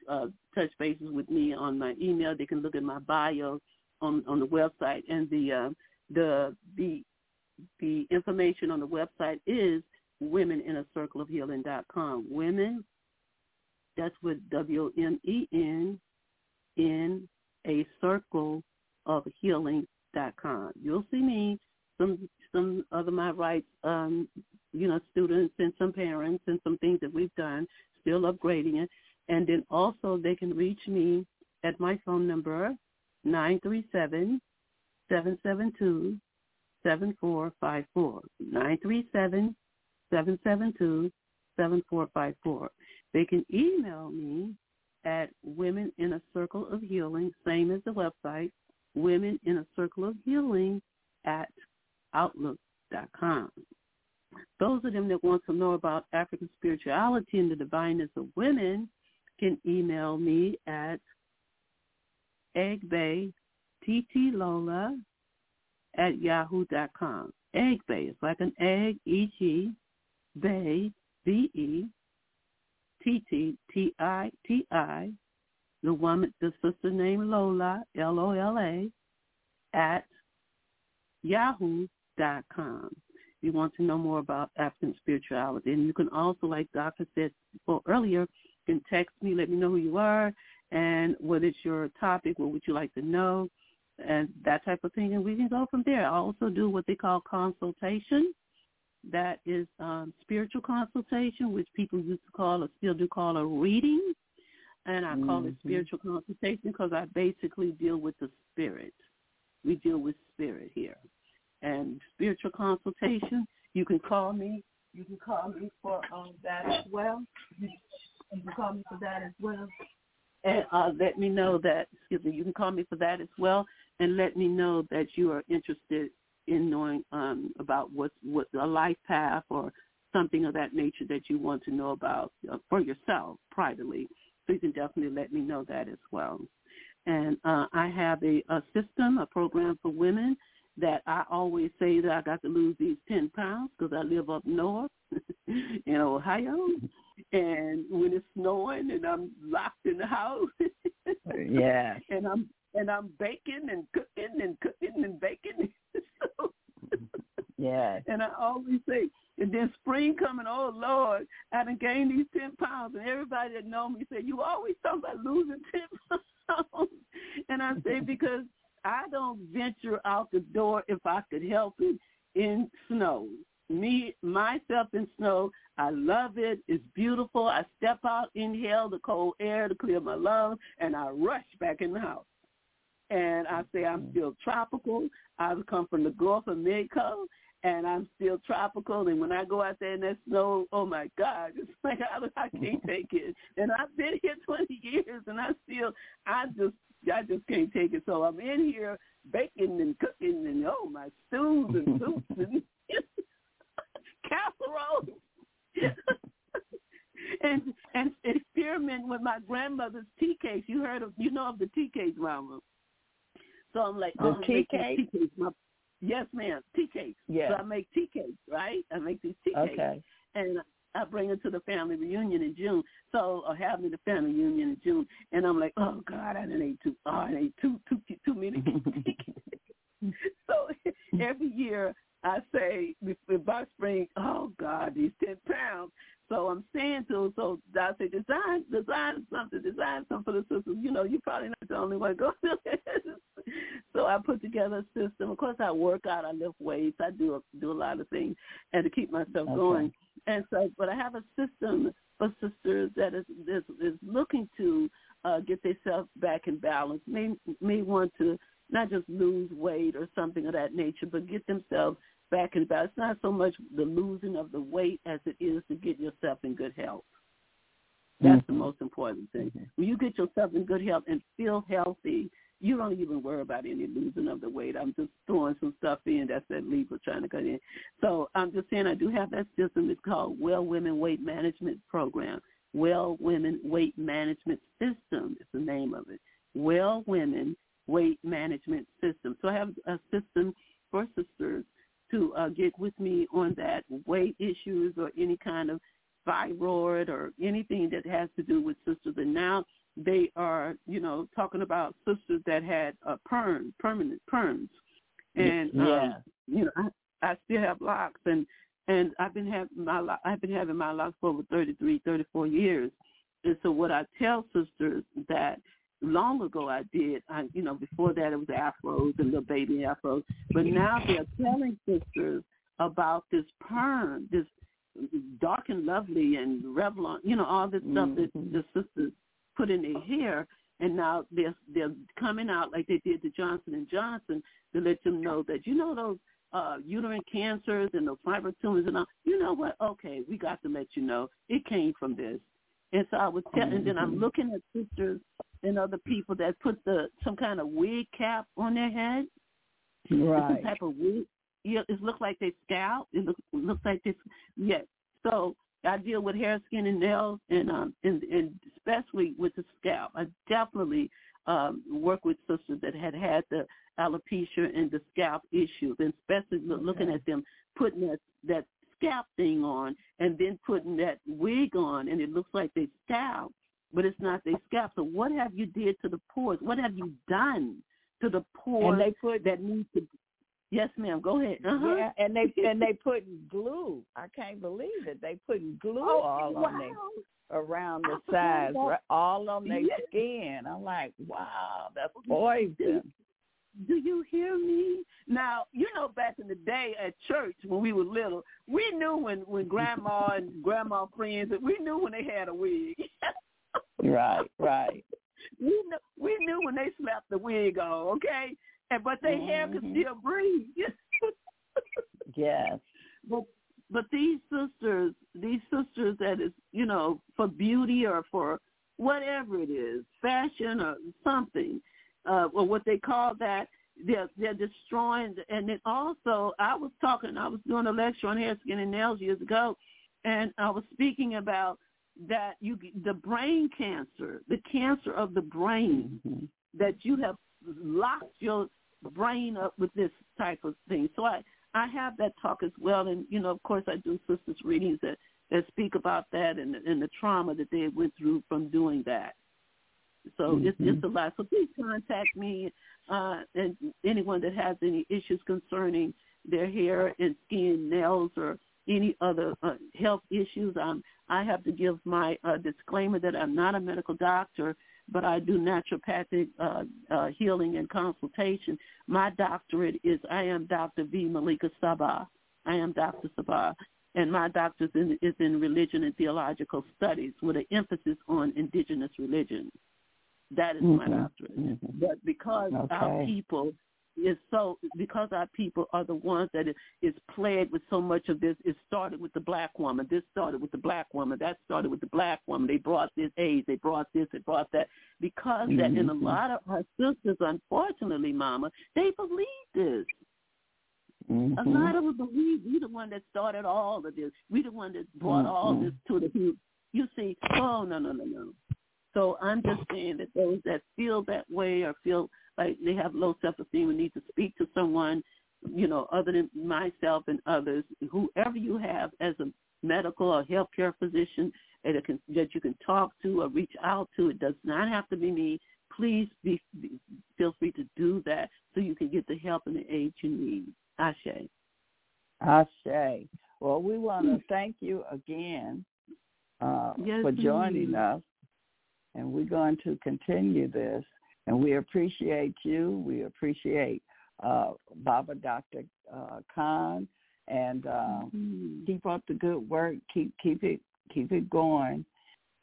Uh, touch bases with me on my email. They can look at my bio on on the website, and the uh, the the the information on the website is women in a circle of healing dot com. Women, that's with W M E N in a circle of healing dot com. You'll see me, some some other my rights, um, you know, students and some parents and some things that we've done, still upgrading it. And then also they can reach me at my phone number nine three seven seven seven two seven four five four. Nine three seven 772-7454. They can email me at Women in a Circle of Healing, same as the website, Women in a Circle of Healing at Outlook.com. Those of them that want to know about African spirituality and the divineness of women can email me at eggbaytv ttlola at yahoo.com. Egbe. It's like an egg, E-G, Bay, B-E, T-T-T-I-T-I, the woman, the sister named Lola, L-O-L-A, at yahoo.com. You want to know more about African spirituality. And you can also, like Doctor said well, earlier, you can text me, let me know who you are, and what is your topic, what would you like to know, and that type of thing. And we can go from there. I also do what they call consultation. That is um, spiritual consultation, which people used to call or still do call a reading. And I call mm-hmm. it spiritual consultation because I basically deal with the spirit. We deal with spirit here and spiritual consultation. You can call me. You can call me for um, that as well. You, you can call me for that as well. And uh, let me know that, excuse me, you can call me for that as well. And let me know that you are interested in knowing um, about what's what a life path or something of that nature that you want to know about uh, for yourself privately. So you can definitely let me know that as well. And uh, I have a, a system, a program for women that I always say that I got to lose these 10 pounds because I live up north in Ohio. And when it's snowing and I'm locked in the house. yeah. And I'm and I'm baking and cooking and cooking and baking. so, yeah. And I always say, and then spring coming, oh Lord, I done gained these ten pounds, and everybody that know me said, you always talk about losing ten pounds, and I say because I don't venture out the door if I could help it in snow. Me, myself in snow, I love it. It's beautiful. I step out, inhale the cold air to clear my lungs, and I rush back in the house. And I say I'm still tropical. I've come from the Gulf of Mexico, and I'm still tropical. And when I go out there in that snow, oh my God, it's like I, I can't take it. And I've been here 20 years, and I still, I just I just can't take it. So I'm in here baking and cooking and oh my stews and soups and casserole. and and experiment with my grandmother's tea cakes. You heard of you know of the tea cakes, Mama. So I'm like, oh, oh, tea cakes. Tea cakes. My, yes, ma'am, tea cakes. Yeah. So I make tea cakes, right? I make these tea okay. cakes. And I bring her to the family reunion in June. So or have me the family reunion in June, and I'm like, oh God, I didn't eat too, oh, I ate too too too many. so every year I say by spring, oh God, these ten pounds. So I'm saying to so I say design design something, design something for the sisters. You know, you're probably not the only one going So I put together a system. Of course, I work out, I lift weights, I do a, do a lot of things, and to keep myself okay. going. And so, but I have a system for sisters that is is, is looking to uh, get themselves back in balance. May may want to not just lose weight or something of that nature, but get themselves back and about. It's not so much the losing of the weight as it is to get yourself in good health. That's mm-hmm. the most important thing. Mm-hmm. When you get yourself in good health and feel healthy, you don't even worry about any losing of the weight. I'm just throwing some stuff in. That's that Libra trying to cut in. So I'm just saying I do have that system. It's called Well Women Weight Management Program. Well Women Weight Management System is the name of it. Well Women Weight Management System. So I have a system for sisters to uh, get with me on that weight issues or any kind of thyroid or anything that has to do with sisters. And now they are, you know, talking about sisters that had uh, perm, permanent perms, and yeah. um, you know, I, I still have locks, and and I've been having my I've been having my locks for over thirty three, thirty four years, and so what I tell sisters that long ago I did, I you know, before that it was afros and the baby afros, but now they're telling sisters about this perm, this dark and lovely and Revlon, you know, all this stuff mm-hmm. that the sisters put in their hair, and now they're they're coming out like they did to Johnson and Johnson to let them know that you know those uh uterine cancers and those fibroid tumors and all. You know what? Okay, we got to let you know it came from this. And so I was telling, and then I'm mm-hmm. looking at sisters and other people that put the some kind of wig cap on their head. Right. Some type of wig. Yeah, it looks like they scalp. It looks looks like this. Yes. So I deal with hair, skin, and nails, and um, and, and especially with the scalp. I definitely um, work with sisters that had had the alopecia and the scalp issues, and especially okay. looking at them putting that that scalp thing on and then putting that wig on, and it looks like they scalp, but it's not their scalp. So what have you did to the poor? What have you done to the poor and they put, that need to? Yes, ma'am. Go ahead. Uh-huh. Yeah, and they and they put glue. I can't believe it. They put glue oh, all wow. on their around the sides, right, all on their yes. skin. I'm like, wow, that's poison. Do you hear me? Now, you know, back in the day at church when we were little, we knew when when grandma and grandma friends, we knew when they had a wig. right, right. We knew we knew when they slapped the wig on, okay? And but their mm-hmm. hair could mm-hmm. still breathe. yes. But but these sisters, these sisters that is, you know, for beauty or for whatever it is, fashion or something, uh, or what they call that, they're they're destroying. And then also, I was talking, I was doing a lecture on hair, skin, and nails years ago, and I was speaking about that you the brain cancer, the cancer of the brain, mm-hmm. that you have locked your brain up with this type of thing. So I I have that talk as well, and you know, of course, I do sisters readings that that speak about that and and the trauma that they went through from doing that. So mm-hmm. it's it's a lot. So please contact me uh, and anyone that has any issues concerning their hair and skin, nails, or any other uh, health issues. Um, I have to give my uh, disclaimer that I'm not a medical doctor but I do naturopathic uh, uh, healing and consultation. My doctorate is I am Dr. V. Malika Sabah. I am Dr. Sabah. And my doctorate in, is in religion and theological studies with an emphasis on indigenous religion. That is mm-hmm. my doctorate. Mm-hmm. But because okay. our people is so because our people are the ones that is plagued with so much of this. It started with the black woman. This started with the black woman. That started with the black woman. They brought this AIDS. They brought this. They brought that. Because mm-hmm. that in a mm-hmm. lot of our sisters, unfortunately, Mama, they believe this. Mm-hmm. A lot of us believe we the one that started all of this. We the one that brought mm-hmm. all this to the people. You see, oh no no no no. So I'm just saying that those that feel that way or feel like they have low self-esteem and need to speak to someone, you know, other than myself and others, whoever you have as a medical or healthcare physician that, can, that you can talk to or reach out to. It does not have to be me. Please be, be, feel free to do that so you can get the help and the aid you need. Ashe. Ashe. Well, we want to thank you again uh, yes, for joining please. us, and we're going to continue this. And we appreciate you. We appreciate uh, Baba Dr. Uh, Khan, and uh, mm-hmm. keep up the good work. Keep keep it keep it going,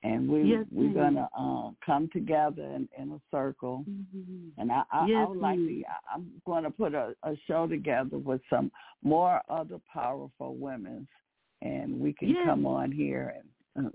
and we yes, we're gonna uh, come together in, in a circle. Mm-hmm. And I I, yes, I would like to. I'm going to put a, a show together with some more other powerful women, and we can yes. come on here and. Uh,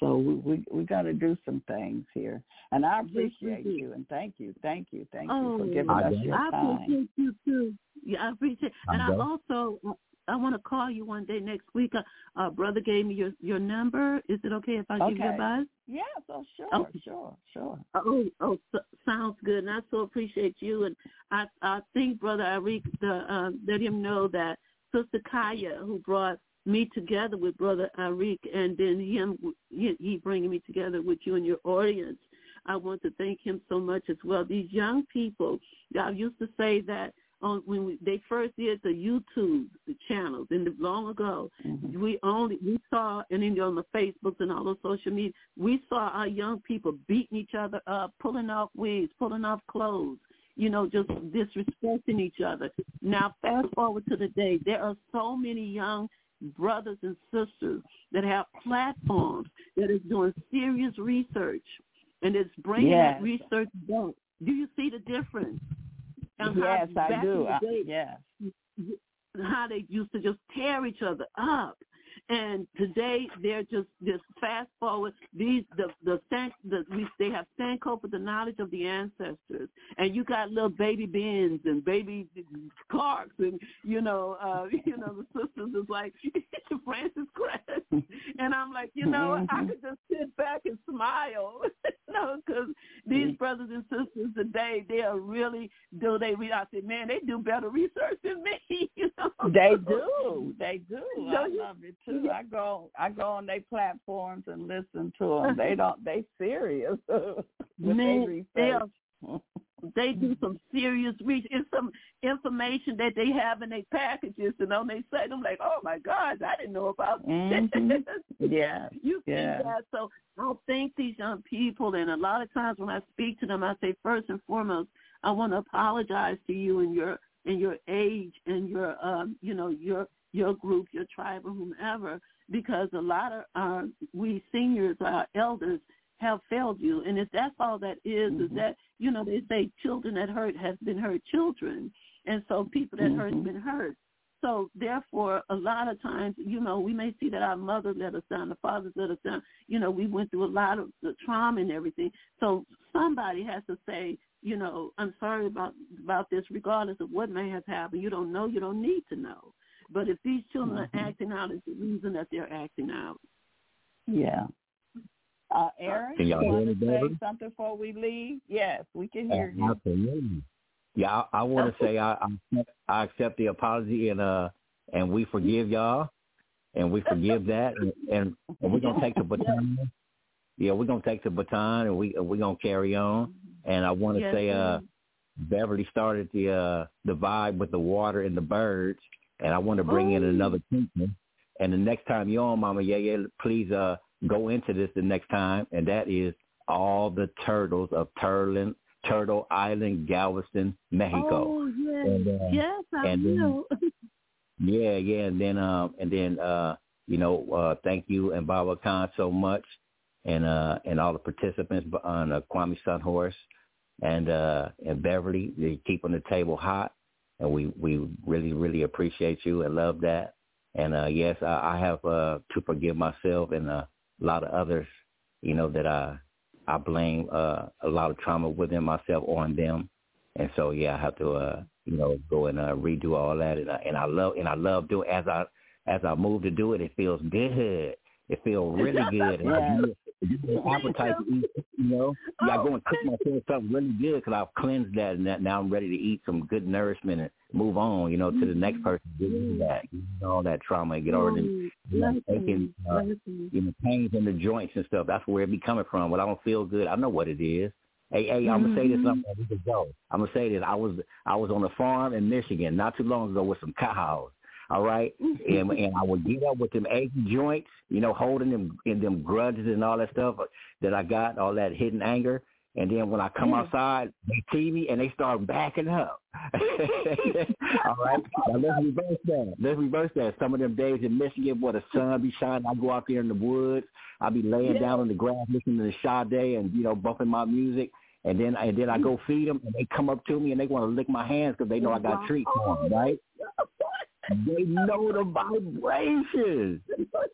so we we, we got to do some things here, and I appreciate you and thank you, thank you, thank oh, you for giving us your I time. I appreciate you too. Yeah, I appreciate, and I also I want to call you one day next week. Uh, uh, brother gave me your your number. Is it okay if I okay. give you a buzz? Yes, oh sure, okay. sure, sure. Oh, oh, so, sounds good. And I so appreciate you. And I I think brother Eric, the uh, let him know that Sister Kaya, who brought me together with Brother Arik and then him, he, bringing me together with you and your audience. I want to thank him so much as well. These young people, I used to say that on when we, they first did the YouTube the channels and long ago, mm-hmm. we only we saw and then on the Facebooks and all the social media, we saw our young people beating each other up, pulling off wigs, pulling off clothes, you know, just disrespecting each other. Now, fast forward to the day, there are so many young brothers and sisters that have platforms that is doing serious research and it's bringing yes. that research back. Do you see the difference? And yes, I do. Day, yes. How they used to just tear each other up. And today they're just just fast forward. These the the, the we they have Sankofa with the knowledge of the ancestors, and you got little baby Bens and baby Clarkes, and you know uh, you know the sisters is like Frances Cress, and I'm like you know mm-hmm. I could just sit back and smile, you know, because these mm-hmm. brothers and sisters today they are really do they read. I said man they do better research than me. You know? They do, they do. I love it too. I go I go on their platforms and listen to them. They don't they serious with Man, they they do some serious research. It's some information that they have in their packages, and on they say, I'm like, oh my God, I didn't know about mm-hmm. this. Yeah, you yeah. that. So I thank these young people, and a lot of times when I speak to them, I say first and foremost, I want to apologize to you and your and your age and your um, you know your your group, your tribe, or whomever, because a lot of our we seniors, our elders, have failed you. And if that's all that is, mm-hmm. is that you know they say children that hurt has been hurt children, and so people that mm-hmm. hurt have been hurt. So therefore, a lot of times, you know, we may see that our mothers let us down, the fathers let us down. You know, we went through a lot of the trauma and everything. So somebody has to say, you know, I'm sorry about about this, regardless of what may have happened. You don't know, you don't need to know. But if these children mm-hmm. are acting out, it's the reason that they're acting out. Yeah. Uh, Eric, you want to say something before we leave? Yes, we can hear you. Absolutely. Yeah, I, I want to say I, I I accept the apology and uh and we forgive y'all and we forgive that and, and, and we're gonna take the baton. Yeah, we're gonna take the baton and we we're gonna carry on. And I want to yes, say uh Beverly started the uh the vibe with the water and the birds and I want to bring oh. in another teacher. And the next time you're on, Mama, yeah, yeah, please uh, go into this the next time, and that is all the turtles of Turlin, Turtle Island, Galveston, Mexico. Oh yes, and, uh, yes, I and. Then, yeah, yeah, and then um, and then uh, you know, uh, thank you and Baba Khan so much, and uh, and all the participants on uh, Kwame Sunhorse and uh, and Beverly, they keeping the table hot and we we really really appreciate you and love that. And uh, yes, I, I have uh, to forgive myself and uh, a lot of others, you know, that I I blame uh, a lot of trauma within myself on them. And so yeah, I have to uh, you know go and uh, redo all that. And I, and I love and I love doing as I as I move to do it. It feels good. It feels really good. yeah appetite to eat, you know. Yeah, I go and cook myself something really good because I've cleansed that, and that now I'm ready to eat some good nourishment and move on, you know, to the next person. Get that, you know, all that trauma and get over the you know, taking, uh, you know, pains in the joints and stuff. That's where it be coming from. When I don't feel good, I know what it is. Hey, hey, I'm gonna say this. I'm gonna go. I'm gonna say this. I was I was on a farm in Michigan not too long ago with some cows, all right? and and I would get up with them achy joints, you know, holding them in them grudges and all that stuff that I got, all that hidden anger. And then when I come mm. outside, they see me and they start backing up. all right, now let's reverse that. Let's reverse that. Some of them days in Michigan, where the sun be shining, I go out there in the woods. I be laying yeah. down on the grass listening to the Sade and you know bumping my music. And then and then I go feed them, and they come up to me and they want to lick my hands because they know I got treats for them, right? They know the vibrations.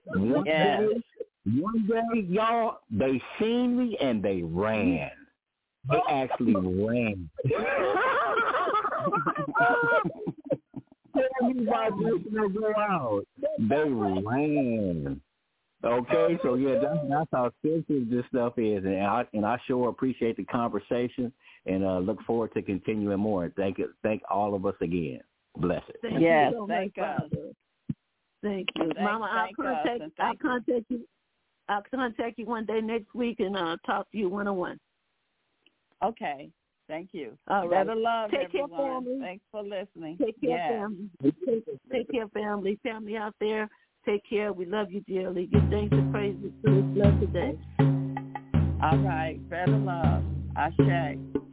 One yeah. day, one day, y'all, they seen me and they ran. They actually ran. These vibrations go out. They ran. Okay, so yeah, that's that's how sensitive this stuff is, and I and I sure appreciate the conversation, and uh, look forward to continuing more. Thank you, thank all of us again. Bless it. Thank yes, you so thank much, us. Thank you, thank, Mama. I'll contact. I'll contact you. I'll contact you one day next week and uh, talk to you one on one. Okay. Thank you. All right. Better love, Take everyone. care, family. Thanks for listening. Take care, yes. family. Take, take care, family. Family out there. Take care. We love you dearly. Give thanks and praises to this blessed day. All right. Better love. I Ashe.